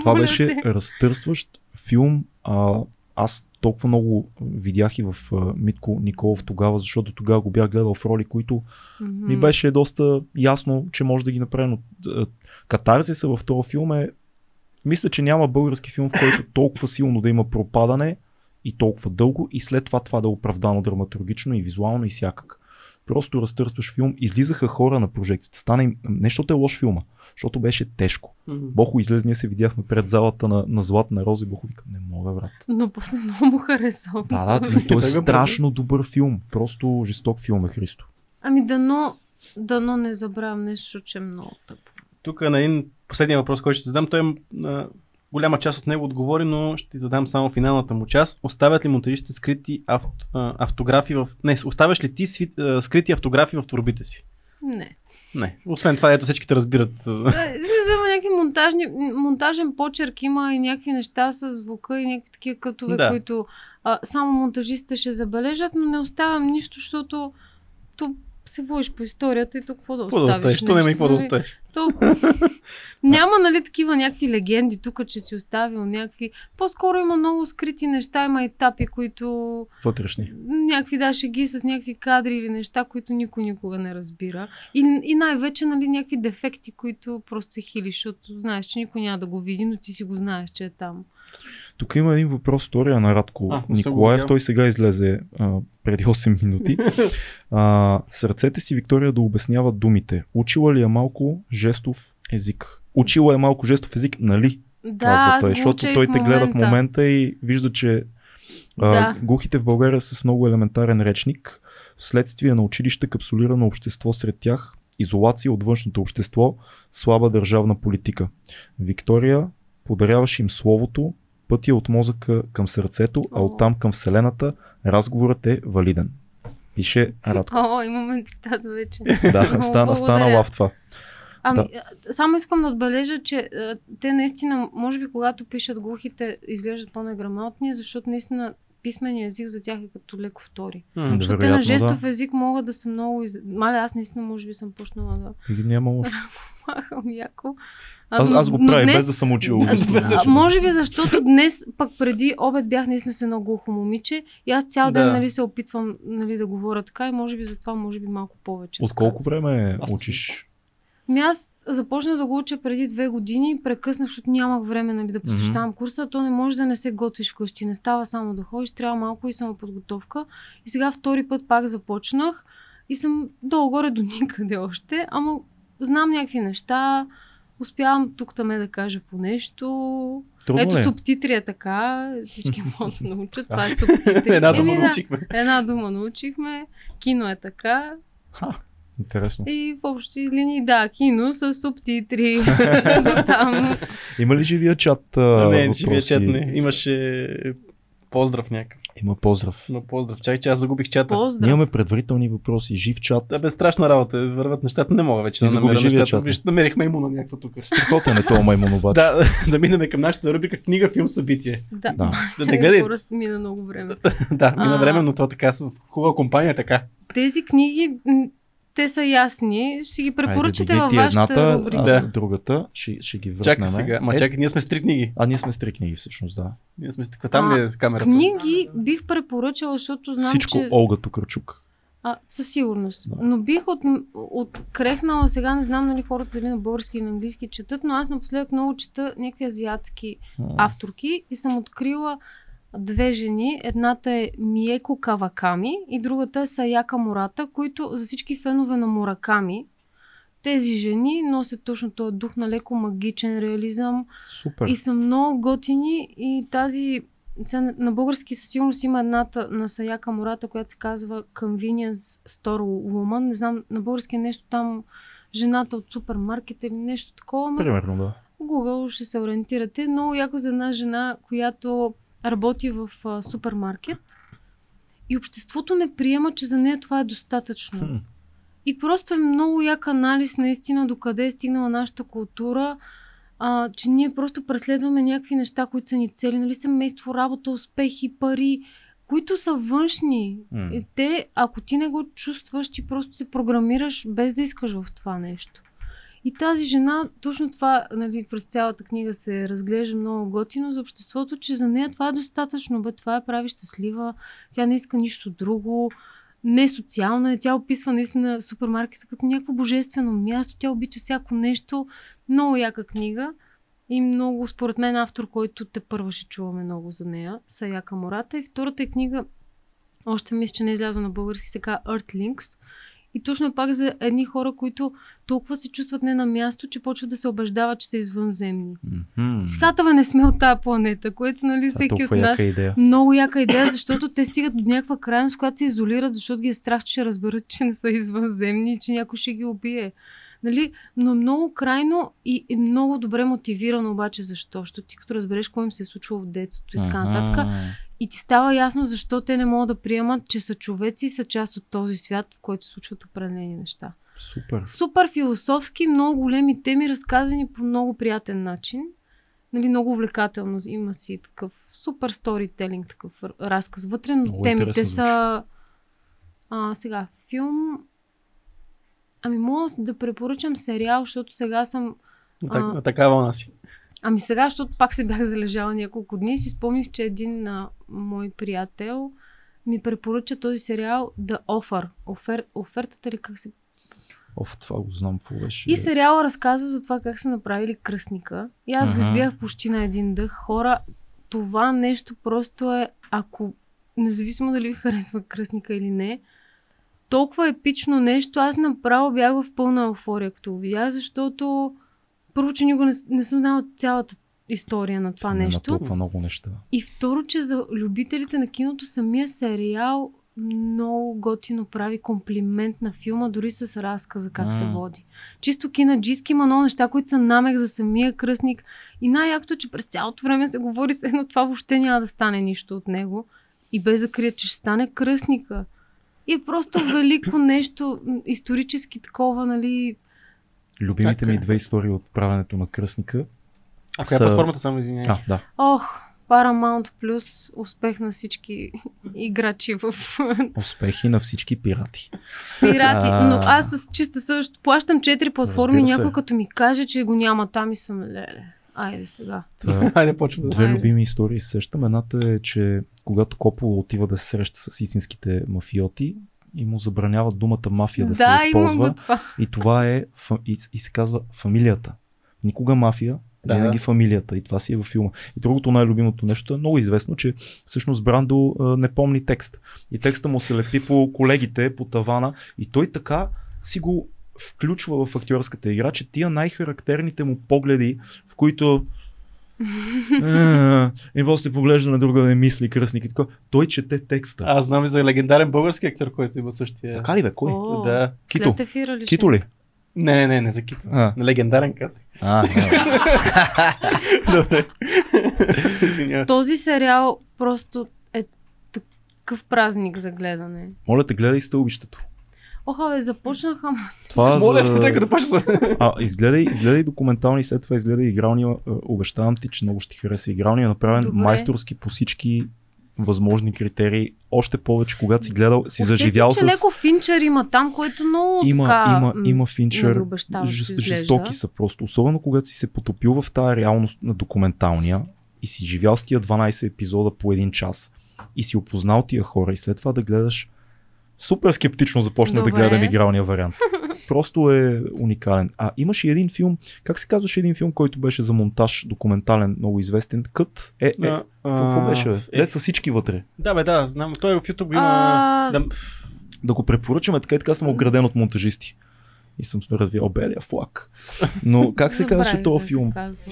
Това беше разтърсващ филм. А, аз толкова много видях и в Митко Николов тогава, защото тогава го бях гледал в роли, които ми Мгм. беше доста ясно, че може да ги направи. Но катарзиса в този филм е мисля, че няма български филм, в който толкова силно да има пропадане и толкова дълго и след това това да е оправдано драматургично и визуално и всякак. Просто разтърсваш филм, излизаха хора на прожекцията. Стана им, не защото е лош филма, защото беше тежко. Бохо излезе, ние се видяхме пред залата на, на Златна роза и Бохо вика, не мога, брат. Но после много му хареса. Да, да, но той е страшно добър филм. Просто жесток филм е Христо. Ами дано, дано не забравям нещо, че е много тъпо. Тук на един последния въпрос, който ще задам, той е, голяма част от него отговори, но ще ти задам само финалната му част. Оставят ли монтажистите скрити авто, а, автографи в... Не, оставяш ли ти сви, а, скрити автографи в творбите си? Не. Не. Освен това, ето всички те разбират. а, В смисъл има някакви монтажни, монтажен почерк, има и някакви неща с звука и някакви такива кътове, Да. които а, само монтажистите ще забележат, но не оставям нищо, защото то се водиш по историята и то какво да Какво да оставиш? оставиш? То няма какво да оставиш. То... Няма, нали, такива някакви легенди тук, че си оставил някакви... По-скоро има много скрити неща, има етапи, които... Вътрешни. Някакви да, шеги с някакви кадри или неща, които никой никога не разбира. И, и най-вече, нали, някакви дефекти, които просто се хилиш, защото знаеш, че никой няма да го види, но ти си го знаеш, че е там. Тук има един въпрос, втория на Радко А, Николаев. Той сега излезе а, преди 8 минути. А, сърцете си Виктория да обяснява думите. Учила ли е малко жестов език? Учила е малко жестов език, нали? Да, казва аз той, защото той те гледа в момента. момента и вижда, че а, Да. глухите в България са с много елементарен речник, вследствие на училище капсулирано общество сред тях, изолация от външното общество, слаба държавна политика. Виктория, подаряваш им словото, пътя от мозъка към сърцето, а оттам към вселената, разговорът е валиден. Пише Радко. О, имаме цитат вече. Да, стана, стана лав това. Ами, Да. само искам да отбележа, че а, те наистина, може би когато пишат глухите, изглеждат по-неграмотни, защото наистина писмения език за тях е като леко втори. М. Защото те на жестов да. език могат да са много... Из... Маля, аз наистина може би съм почнала да няма лошо. махам яко. Аз, но- аз го правя днес- без да съм учил. А, Чуков. може би защото днес, пък преди обед бях наистина с едно глухо момиче и аз цял ден Да. нали, се опитвам нали, да говоря така и може би затова може би малко повече. От така. колко време Аз учиш? Ми аз започнах да го уча преди две години, прекъснах, защото нямах време нали, да посещавам курса, а то не може да не се готвиш вкъщи, не става само да ходиш, трябва малко и самоподготовка. И сега втори път пак започнах и съм долу-горе до никъде още, ама знам някакви неща, успявам тук там да кажа по нещо. Трудно Ето е? субтитри е така, всички могат да научат, това е субтитри. Една Еми, дума да, научихме. Една дума научихме, кино е така, Интересно. и в общи линии, да, кино с субтитри. До там. Има ли живия чат? А, Не, въпроси? живия чат не. Имаше поздрав някакъв. Има поздрав. Но поздрав. Чай, че аз загубих чата. Поздрав. имаме предварителни въпроси. Жив чат. Да, бе, страшна работа. Върват нещата. Не мога вече Ти да намеря нещата. Виж, намерихме имуна някаква тук. Страхотен е този маймун обаче. Да, да минаме към нашата рубрика книга, филм, събитие. Да. Да. Да не мина много време. да, мина време, но това така с хубава компания, така. Тези книги, те са ясни. Ще ги препоръчате Айде, във вашата едната, рубрика. Да. другата. Ще, ще ги върнем. Чакай сега. Ма Е, чакай, ние сме с три книги. А ние сме с три книги всъщност, да. Ние сме с там ли е камерата? Книги бих препоръчала, защото знам, Всичко че... Олга Токарчук. А, със сигурност. Да. Но бих от, открехнала сега, не знам нали хората дали на български или на английски четат, но аз напоследък много чета някакви азиатски авторки и съм открила две жени. Едната е Миеко Каваками и другата е Саяка Мурата, които за всички фенове на Мураками тези жени носят точно този дух на леко магичен реализъм Супер. и са много готини и тази на- български със сигурност има едната на Саяка Мурата, която се казва Convenience Store Woman. Не знам, на български е нещо там жената от супермаркет или нещо такова. Примерно, да. Google ще се ориентирате. Много яко за една жена, която работи в а, супермаркет и обществото не приема, че за нея това е достатъчно. Хм. И просто е много як анализ наистина докъде е стигнала нашата култура, а, че ние просто преследваме някакви неща, които са ни цели, нали, семейство, работа, успехи, пари, които са външни. И те, ако ти не го чувстваш, ти просто се програмираш без да искаш в това нещо. И тази жена, точно това, нали, през цялата книга се разглежда много готино за обществото, че за нея това е достатъчно. Бе, това я прави щастлива, тя не иска нищо друго, не социална е. Тя описва наистина супермаркета като някакво божествено място. Тя обича всяко нещо. Много яка книга. И много, според мен, автор, който те първа ще чуваме много за нея, Саяка Мората. И втората е книга, още мисля, че не е излязла на български, се казва Earthlings. И точно е пак за едни хора, които толкова се чувстват не на място, че почват да се убеждават, че са извънземни. Мгм. Ската бе не сме от тази планета, което нали е всеки от нас яка идея. много яка идея, защото те стигат до някаква крайност, когато се изолират, защото ги е страх, че ще разберат, че не са извънземни и че някой ще ги убие. Нали? Но много крайно и, и много добре мотивирано обаче защо? Защото ти като разбереш какво им се е случило в детството и така нататък. И ти става ясно защо те не могат да приемат, че са човеци и са част от този свят, в който се случват определени неща. Супер. Супер философски, много големи теми, разказани по много приятен начин. Нали, много увлекателно. Има си такъв супер сторителинг, такъв разказ вътре, но Много темите са... А, сега, филм... Ами мога да препоръчам сериал, защото сега съм... На, А. на такава вълна си. Ами сега, защото пак се бях залежала няколко дни, си спомних, че един а, мой приятел ми препоръча този сериал The Offer. Офер... Офертата ли как се Оф, това го знам какво беше. И сериала разказва за това как са направили кръстника. И аз го изгледах почти на един дъх. Хора, това нещо просто е, ако независимо дали ви харесва кръстника или не, толкова епично нещо, аз направо бях в пълна еуфория, като видях, защото първо, че не, с- не съм знала цялата история на това Има нещо. толкова много неща. И второ, че за любителите на киното самия сериал много готино прави комплимент на филма, дори с разказа как се М. води. Чисто кинаджиски има много неща, които са намек за самия кръстник. И най-якото, че през цялото време се говори с едно това въобще няма да стане нищо от него. И без да крият, че ще стане кръстника. И е просто велико нещо, исторически такова, нали. Любимите Как ми е? две истории от правенето на кръстника. А коя Са- платформата само извинявай? А, да. Ох, Paramount Plus, успех на всички играчи в Успехи на всички пирати. пирати. А. Но аз с чиста също плащам четири платформи, някой като ми каже, че го няма там и съм леле. Айде сега. Та, Хайде, почва да Две Айде. любими истории се сещам. Едната е, че когато Копола отива да се среща с истинските мафиоти и му забраняват думата мафия да, да, се имам използва. го това. И това е и, и се казва фамилията. Никога мафия, Да, винаги да. фамилията. И това си е във филма. И другото най-любимото нещо е много известно, че всъщност Брандо а, не помни текст. И текста му се лети по колегите, по тавана. И той така си го включва в актьорската игра, че тия най-характерните му погледи, в които «А, и после поглежда на друга да не мисли кръстник и така. Той чете текста. Аз знам и за легендарен български актьор, който има същия. Така ли бе? Кой? О, Да. Кито. Ли? Кито ли? Не, не, не, не за Кито. А. Легендарен казах. А. Добре. Този сериал просто е такъв празник за гледане. Моля те, гледай стълбището. Оха, бе, започнаха. Това Моля, за... тъй като почва. А, изгледай, изгледай документални, след това изгледай игралния. Е, Обещавам ти, че много ще ти хареса. Игралния е направен Добре. майсторски по всички възможни критерии. Още повече, когато си гледал, си заживял че с... леко Финчер има там, което много Има, така, има, има финчер. Жест, жестоки са просто. Особено когато си се потопил в тази реалност на документалния и си живял с тия 12 епизода по един час и си опознал тия хора и след това да гледаш супер скептично започна Добре. да гледам игралния вариант. Просто е уникален. А имаше един филм, как се казваше един филм, който беше за монтаж, документален, много известен. Кът е, е, А, какво беше? Бе? е, Дет са всички вътре. Да, бе, да, знам. Той в YouTube има. А, Да, Да го препоръчаме, така и така съм ограден от монтажисти. И съм развял белия флаг. Но как се казваше този да филм? се казва.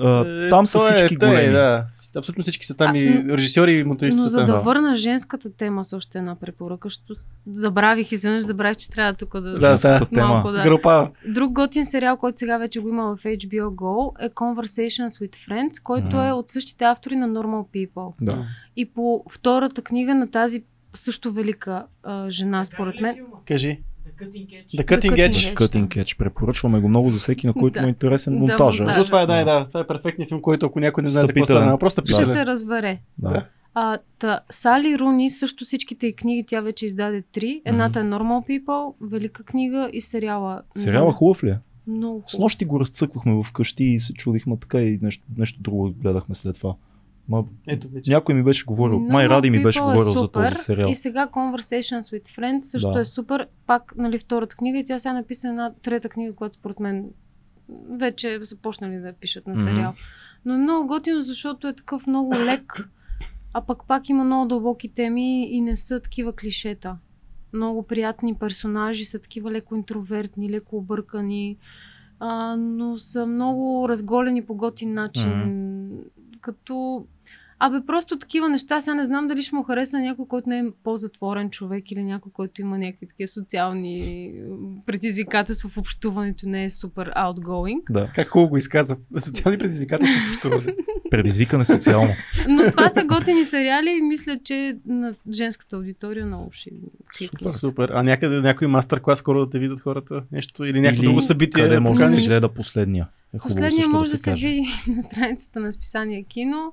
А, там са е- всички е, големи. да. Абсолютно всички са там А, и режисьори и монтажисти Но са за там. да да. върна женската тема с още една препоръка, защото забравих, изведнъж забравих, че трябва тук да... Да, да. тема. Малко, да. Група. Друг готин сериал, който сега вече го има в HBO Go е Conversations with Friends, който Мгм. е от същите автори на Normal People. Да. И по втората книга на тази също велика а, жена, според мен. Кажи. The Cutting Edge. The Cutting Edge. Edge. Cutting Edge. Препоръчваме го много за всеки, на който Да. му е интересен Да, монтажа. монтаж. Защото това е, да, да, това е перфектният филм, който ако някой не знае за какво става, просто Ще пише. се разбере. Да. А, та, Сали Руни, също всичките й книги, тя вече издаде три. Едната е Normal People, велика книга и сериала. Сериала хубав ли е? Много С хубав. нощи го разцъквахме вкъщи и се чудихме така и нещо, нещо друго гледахме след това. Ма, Ето вече. някой ми беше говорил, Normal май Ради ми беше е говорил за супер. този сериал. И сега Conversations with Friends също Да. е супер. Пак, нали, втората книга и тя сега написа една трета книга, която според мен вече са почнали да я пишат на сериал. Но е много готино, защото е такъв много лек, а пък пак има много дълбоки теми и не са такива клишета. Много приятни персонажи са такива леко интровертни, леко объркани, а, но са много разголени по готин начин. Като Абе, просто такива неща. Сега не знам дали ще му хареса някой, който не е по-затворен човек или някой, който има някакви такива социални предизвикателства в общуването, не е супер outgoing. Да, Как хубаво го изказа. Социални предизвикателства в общуване. предизвикане социално. Но това са готини сериали и мисля, че на женската аудитория много ще. Супер. Супер. А някъде някой мастер-клас скоро да те видят хората? Нещо или някакво друго събитие? Къде да може да се гледа последния? Е Последния може да да се се каже. види на страницата на списание кино,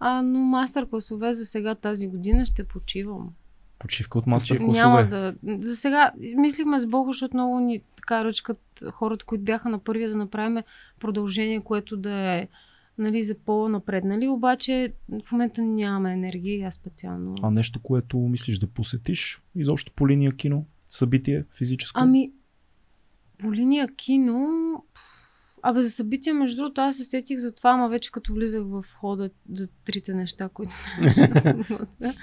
а, но мастер класове за сега тази година ще почивам. Почивка от мастер Почивка. Няма класове. да. За сега мислихме с Бого, защото много ни така ръчкат хората, които бяха на първия да направим продължение, което да е нали, за по-напреднали, обаче в момента нямаме енергия аз специално. А нещо, което мислиш да посетиш изобщо по линия кино? Събитие физическо? Ами, по линия кино, абе за събития, между другото, аз се сетих за това, ама вече като влизах в хода за трите неща, които трябваше да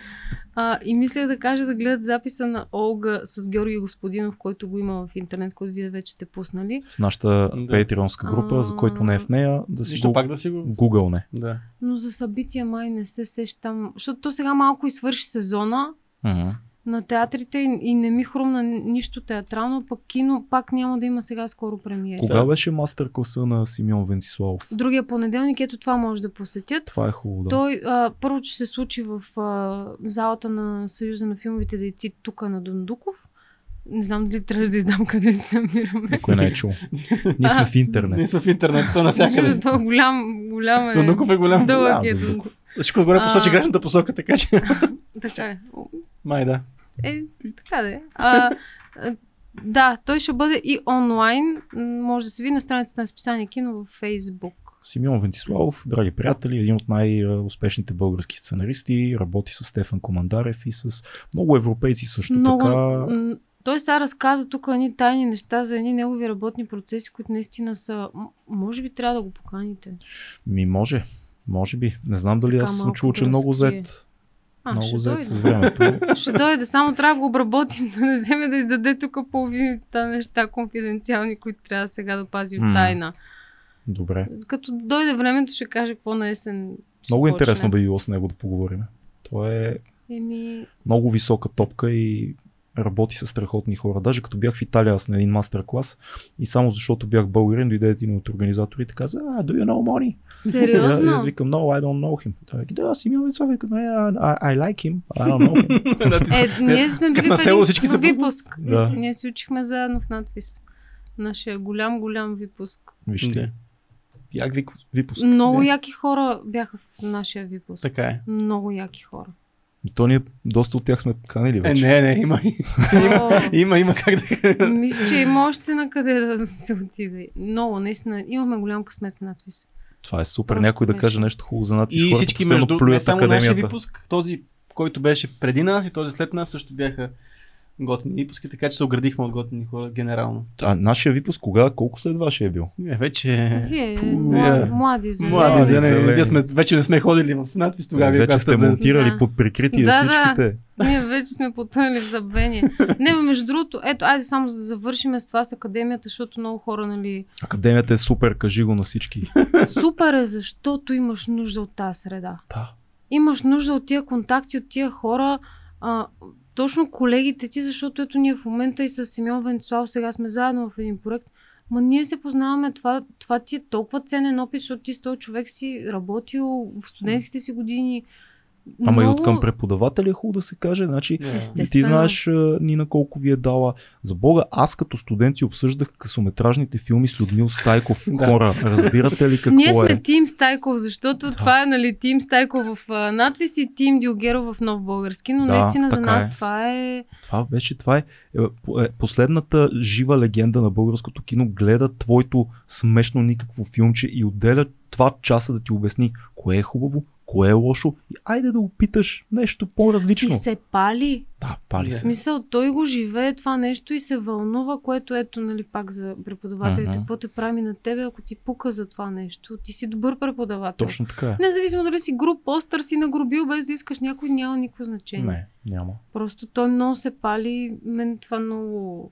а, И мислех да кажа да гледат записа на Олга с Георги Господинов, който го има в интернет, който вие вече сте пуснали. В нашата Да. патреонска група, за който не е в нея, да си Нищо го пак да си го... Google не. Да. Но за събития май не се сещам, защото то сега малко и свърши сезона на театрите и, и не ми хрумна ни- нищо театрално, пък кино пак няма да има сега скоро премиери. Кога беше мастер класа на Симеон Венциславов? Другия понеделник, ето това може да посетят. Това е хубаво, да. Той а, първо, че се случи в а, залата на Съюза на филмовите дейци тук на Дондуков. Не знам дали трябваше да издам къде се намираме. Никой не е чул. Ние сме в Ние интернет. сме в интернет, то навсякъде. Той е голям, голям е. Дондуков е голям. Дълъг е Дондуков. Всичко отгоре посочи грешната посока, така че. Така е. Май да. Е, така да е. А, да, той ще бъде и онлайн. Може да се види на страницата на списание кино във Фейсбук. Симеон Вентиславов, драги приятели, един от най-успешните български сценаристи, работи с Стефан Командарев и с много европейци също Много, така. той сега разказа тук едни тайни неща за едни негови работни процеси, които наистина са... Може би трябва да го поканите. Ми може, може би. Не знам дали Така аз съм чул, че е много зет. А, много дойде. с времето. Ще дойде, само трябва да го обработим, да не вземе да издаде тук половината неща конфиденциални, които трябва сега да пази М. тайна. Добре. Като дойде времето, ще каже какво на есен Много почне. интересно би било с него да поговорим. Той е Еми, много висока топка и работи с страхотни хора. Даже като бях в Италия аз на един мастер клас и само защото бях българин, дойде един от организаторите и каза, а, do you know money? сериозно? Аз викам, no, I don't know him. Той вика, да, Вицов, викам, «Yeah, I, I like him, I don't know him. Е, ние сме били на село всички се випуск. Да. Ние си учихме заедно в надпис. Нашия голям, голям випуск. Вижте. Як випуск. Много яки хора бяха в нашия випуск. Така е. Много яки хора. И то ние доста от тях сме канили Е, вече. не, не, има. О, Има, има как да. Мисля, че има още на къде да се отиде. Много, наистина. Имахме голям късмет в надпис. Това е супер. Просто Някой да беше. каже нещо хубаво за надпис. И Хората всички между, не само нашия академията. випуск, този, който беше преди нас и този след нас също бяха готини випуски, така че се оградихме от готини хора генерално. А нашия випуск кога, колко след вашия е бил? Не, вече... Вие, Пу, млади, е. млади зелени. Млади зелени. Ние сме, вече не сме ходили в надпис тогава. вие вече сте монтирали Да. под прикритие Да, да. всичките. Ние вече сме потънали в забвение. Не, между другото, ето, айде само за да завършим с това с академията, защото много хора, нали... Академията е супер, кажи го на всички. Супер е, защото имаш нужда от тази среда. Да. Имаш нужда от тия контакти, от тия хора, а, точно колегите ти, защото ето ние в момента и с Симеон Венцислав сега сме заедно в един проект. Ма ние се познаваме, това, това ти е толкова ценен опит, защото ти с този човек си работил в студентските си години. Ама и Много- от към преподавателя е хубаво да се каже. Значи, Да. и Естествено. ти знаеш, Нина, колко ви е дала. За Бога, аз като студент си обсъждах късометражните филми с Людмил Стайков. Да. Хора, разбирате ли какво Ние сме е? Тим Стайков, защото това е нали, Тим Стайков в надвис и Тим Дилгеров в Нов Български, но Да, наистина за нас е. това е... Това беше, това е, е, е последната жива легенда на българското кино. Гледа твоето смешно никакво филмче и отделя това часа да ти обясни кое е хубаво, кое е лошо и айде да опиташ нещо по-различно. И се пали. Да, пали Да. В се. смисъл, той го живее това нещо и се вълнува, което ето, нали, пак за преподавателите, какво те прави на тебе, ако ти пука за това нещо. Ти си добър преподавател. Точно така е. Независимо дали си груп постър си нагробил без да искаш някой, няма никакво значение. Не, няма. Просто той много се пали, мен това много...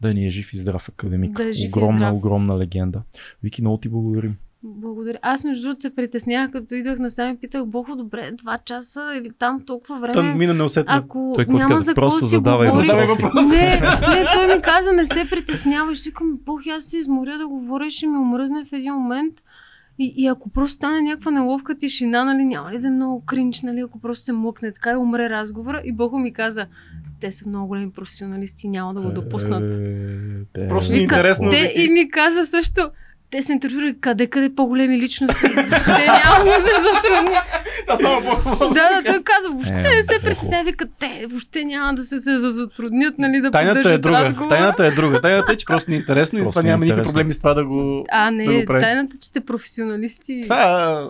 Да ни е жив и здрав академик. Да е жив и огромна, здрав. огромна легенда. Вики, много ти благодарим. Благодаря. Аз между другото се притеснях, като идвах насам и питах, Бохо, добре, два часа или там толкова време. Там мина неусетно. Ако Той няма каза? за какво Просто си задавай говорим... Задавай въпроси. въпрос. Не, не, той ми каза, не се притеснявай. Ще викам, бог, аз се изморя да говоря, и ще ми омръзне в един момент. И, и ако просто стане някаква неловка тишина, нали, няма ли да е много кринч, нали, ако просто се млъкне така и умре разговора. И Бог ми каза, те са много големи професионалисти, няма да го допуснат. Е, Просто е, ни е интересно. Те и ми каза също, те се интервюирали къде, къде по-големи личности. те няма да се затрудни. Това само по-хубаво. Да, да, той каза, въобще Е, не се притеснява, вика, те въобще няма да се, се затруднят, нали, да Тайната е поддържат друга. разговора. Тайната е друга. Тайната е, че просто ни е интересно и Просто това ни е няма никакви проблеми с това да го... А, не, да го прави. тайната, че сте професионалисти. Това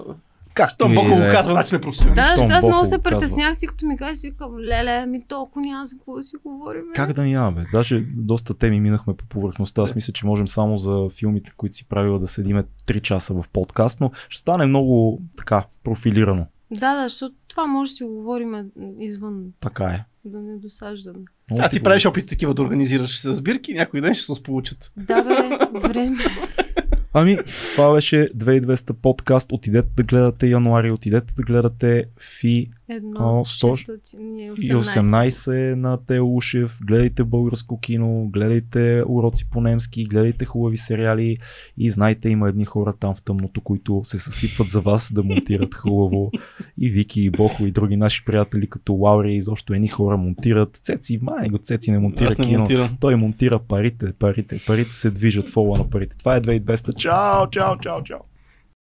как? И То Бог го да е. казва, значи сме професионалисти. Да, щом защото аз много го се притеснях, ти като ми каза, си викам, леле, ми толкова няма за какво да си говорим. Как да няма, бе? Даже доста теми минахме по повърхността. Аз мисля, че можем само за филмите, които си правила да седиме 3 часа в подкаст, но ще стане много така профилирано. Да, да, защото това може да си го говорим извън, Така е. да не досаждаме. А ти правиш опит такива да организираш сбирки, някой ден ще се сполучат. Да, бе, време. Ами, това беше 2200 подкаст. Отидете да гледате януари, отидете да гледате Фи Едно, О, сто- 600 и 18. И 18 на Тео Ушев. Гледайте българско кино, гледайте уроци по немски, гледайте хубави сериали и знайте, има едни хора там в тъмното, които се съсипват за вас да монтират хубаво. И Вики, и Бохо, и други наши приятели, като Лаури, изобщо едни хора монтират. Цеци, май го Цеци не монтира Аз не кино. монтирам. Той монтира парите, парите, парите се движат в фола на парите. Това е 2200. Чао, чао, чао, чао.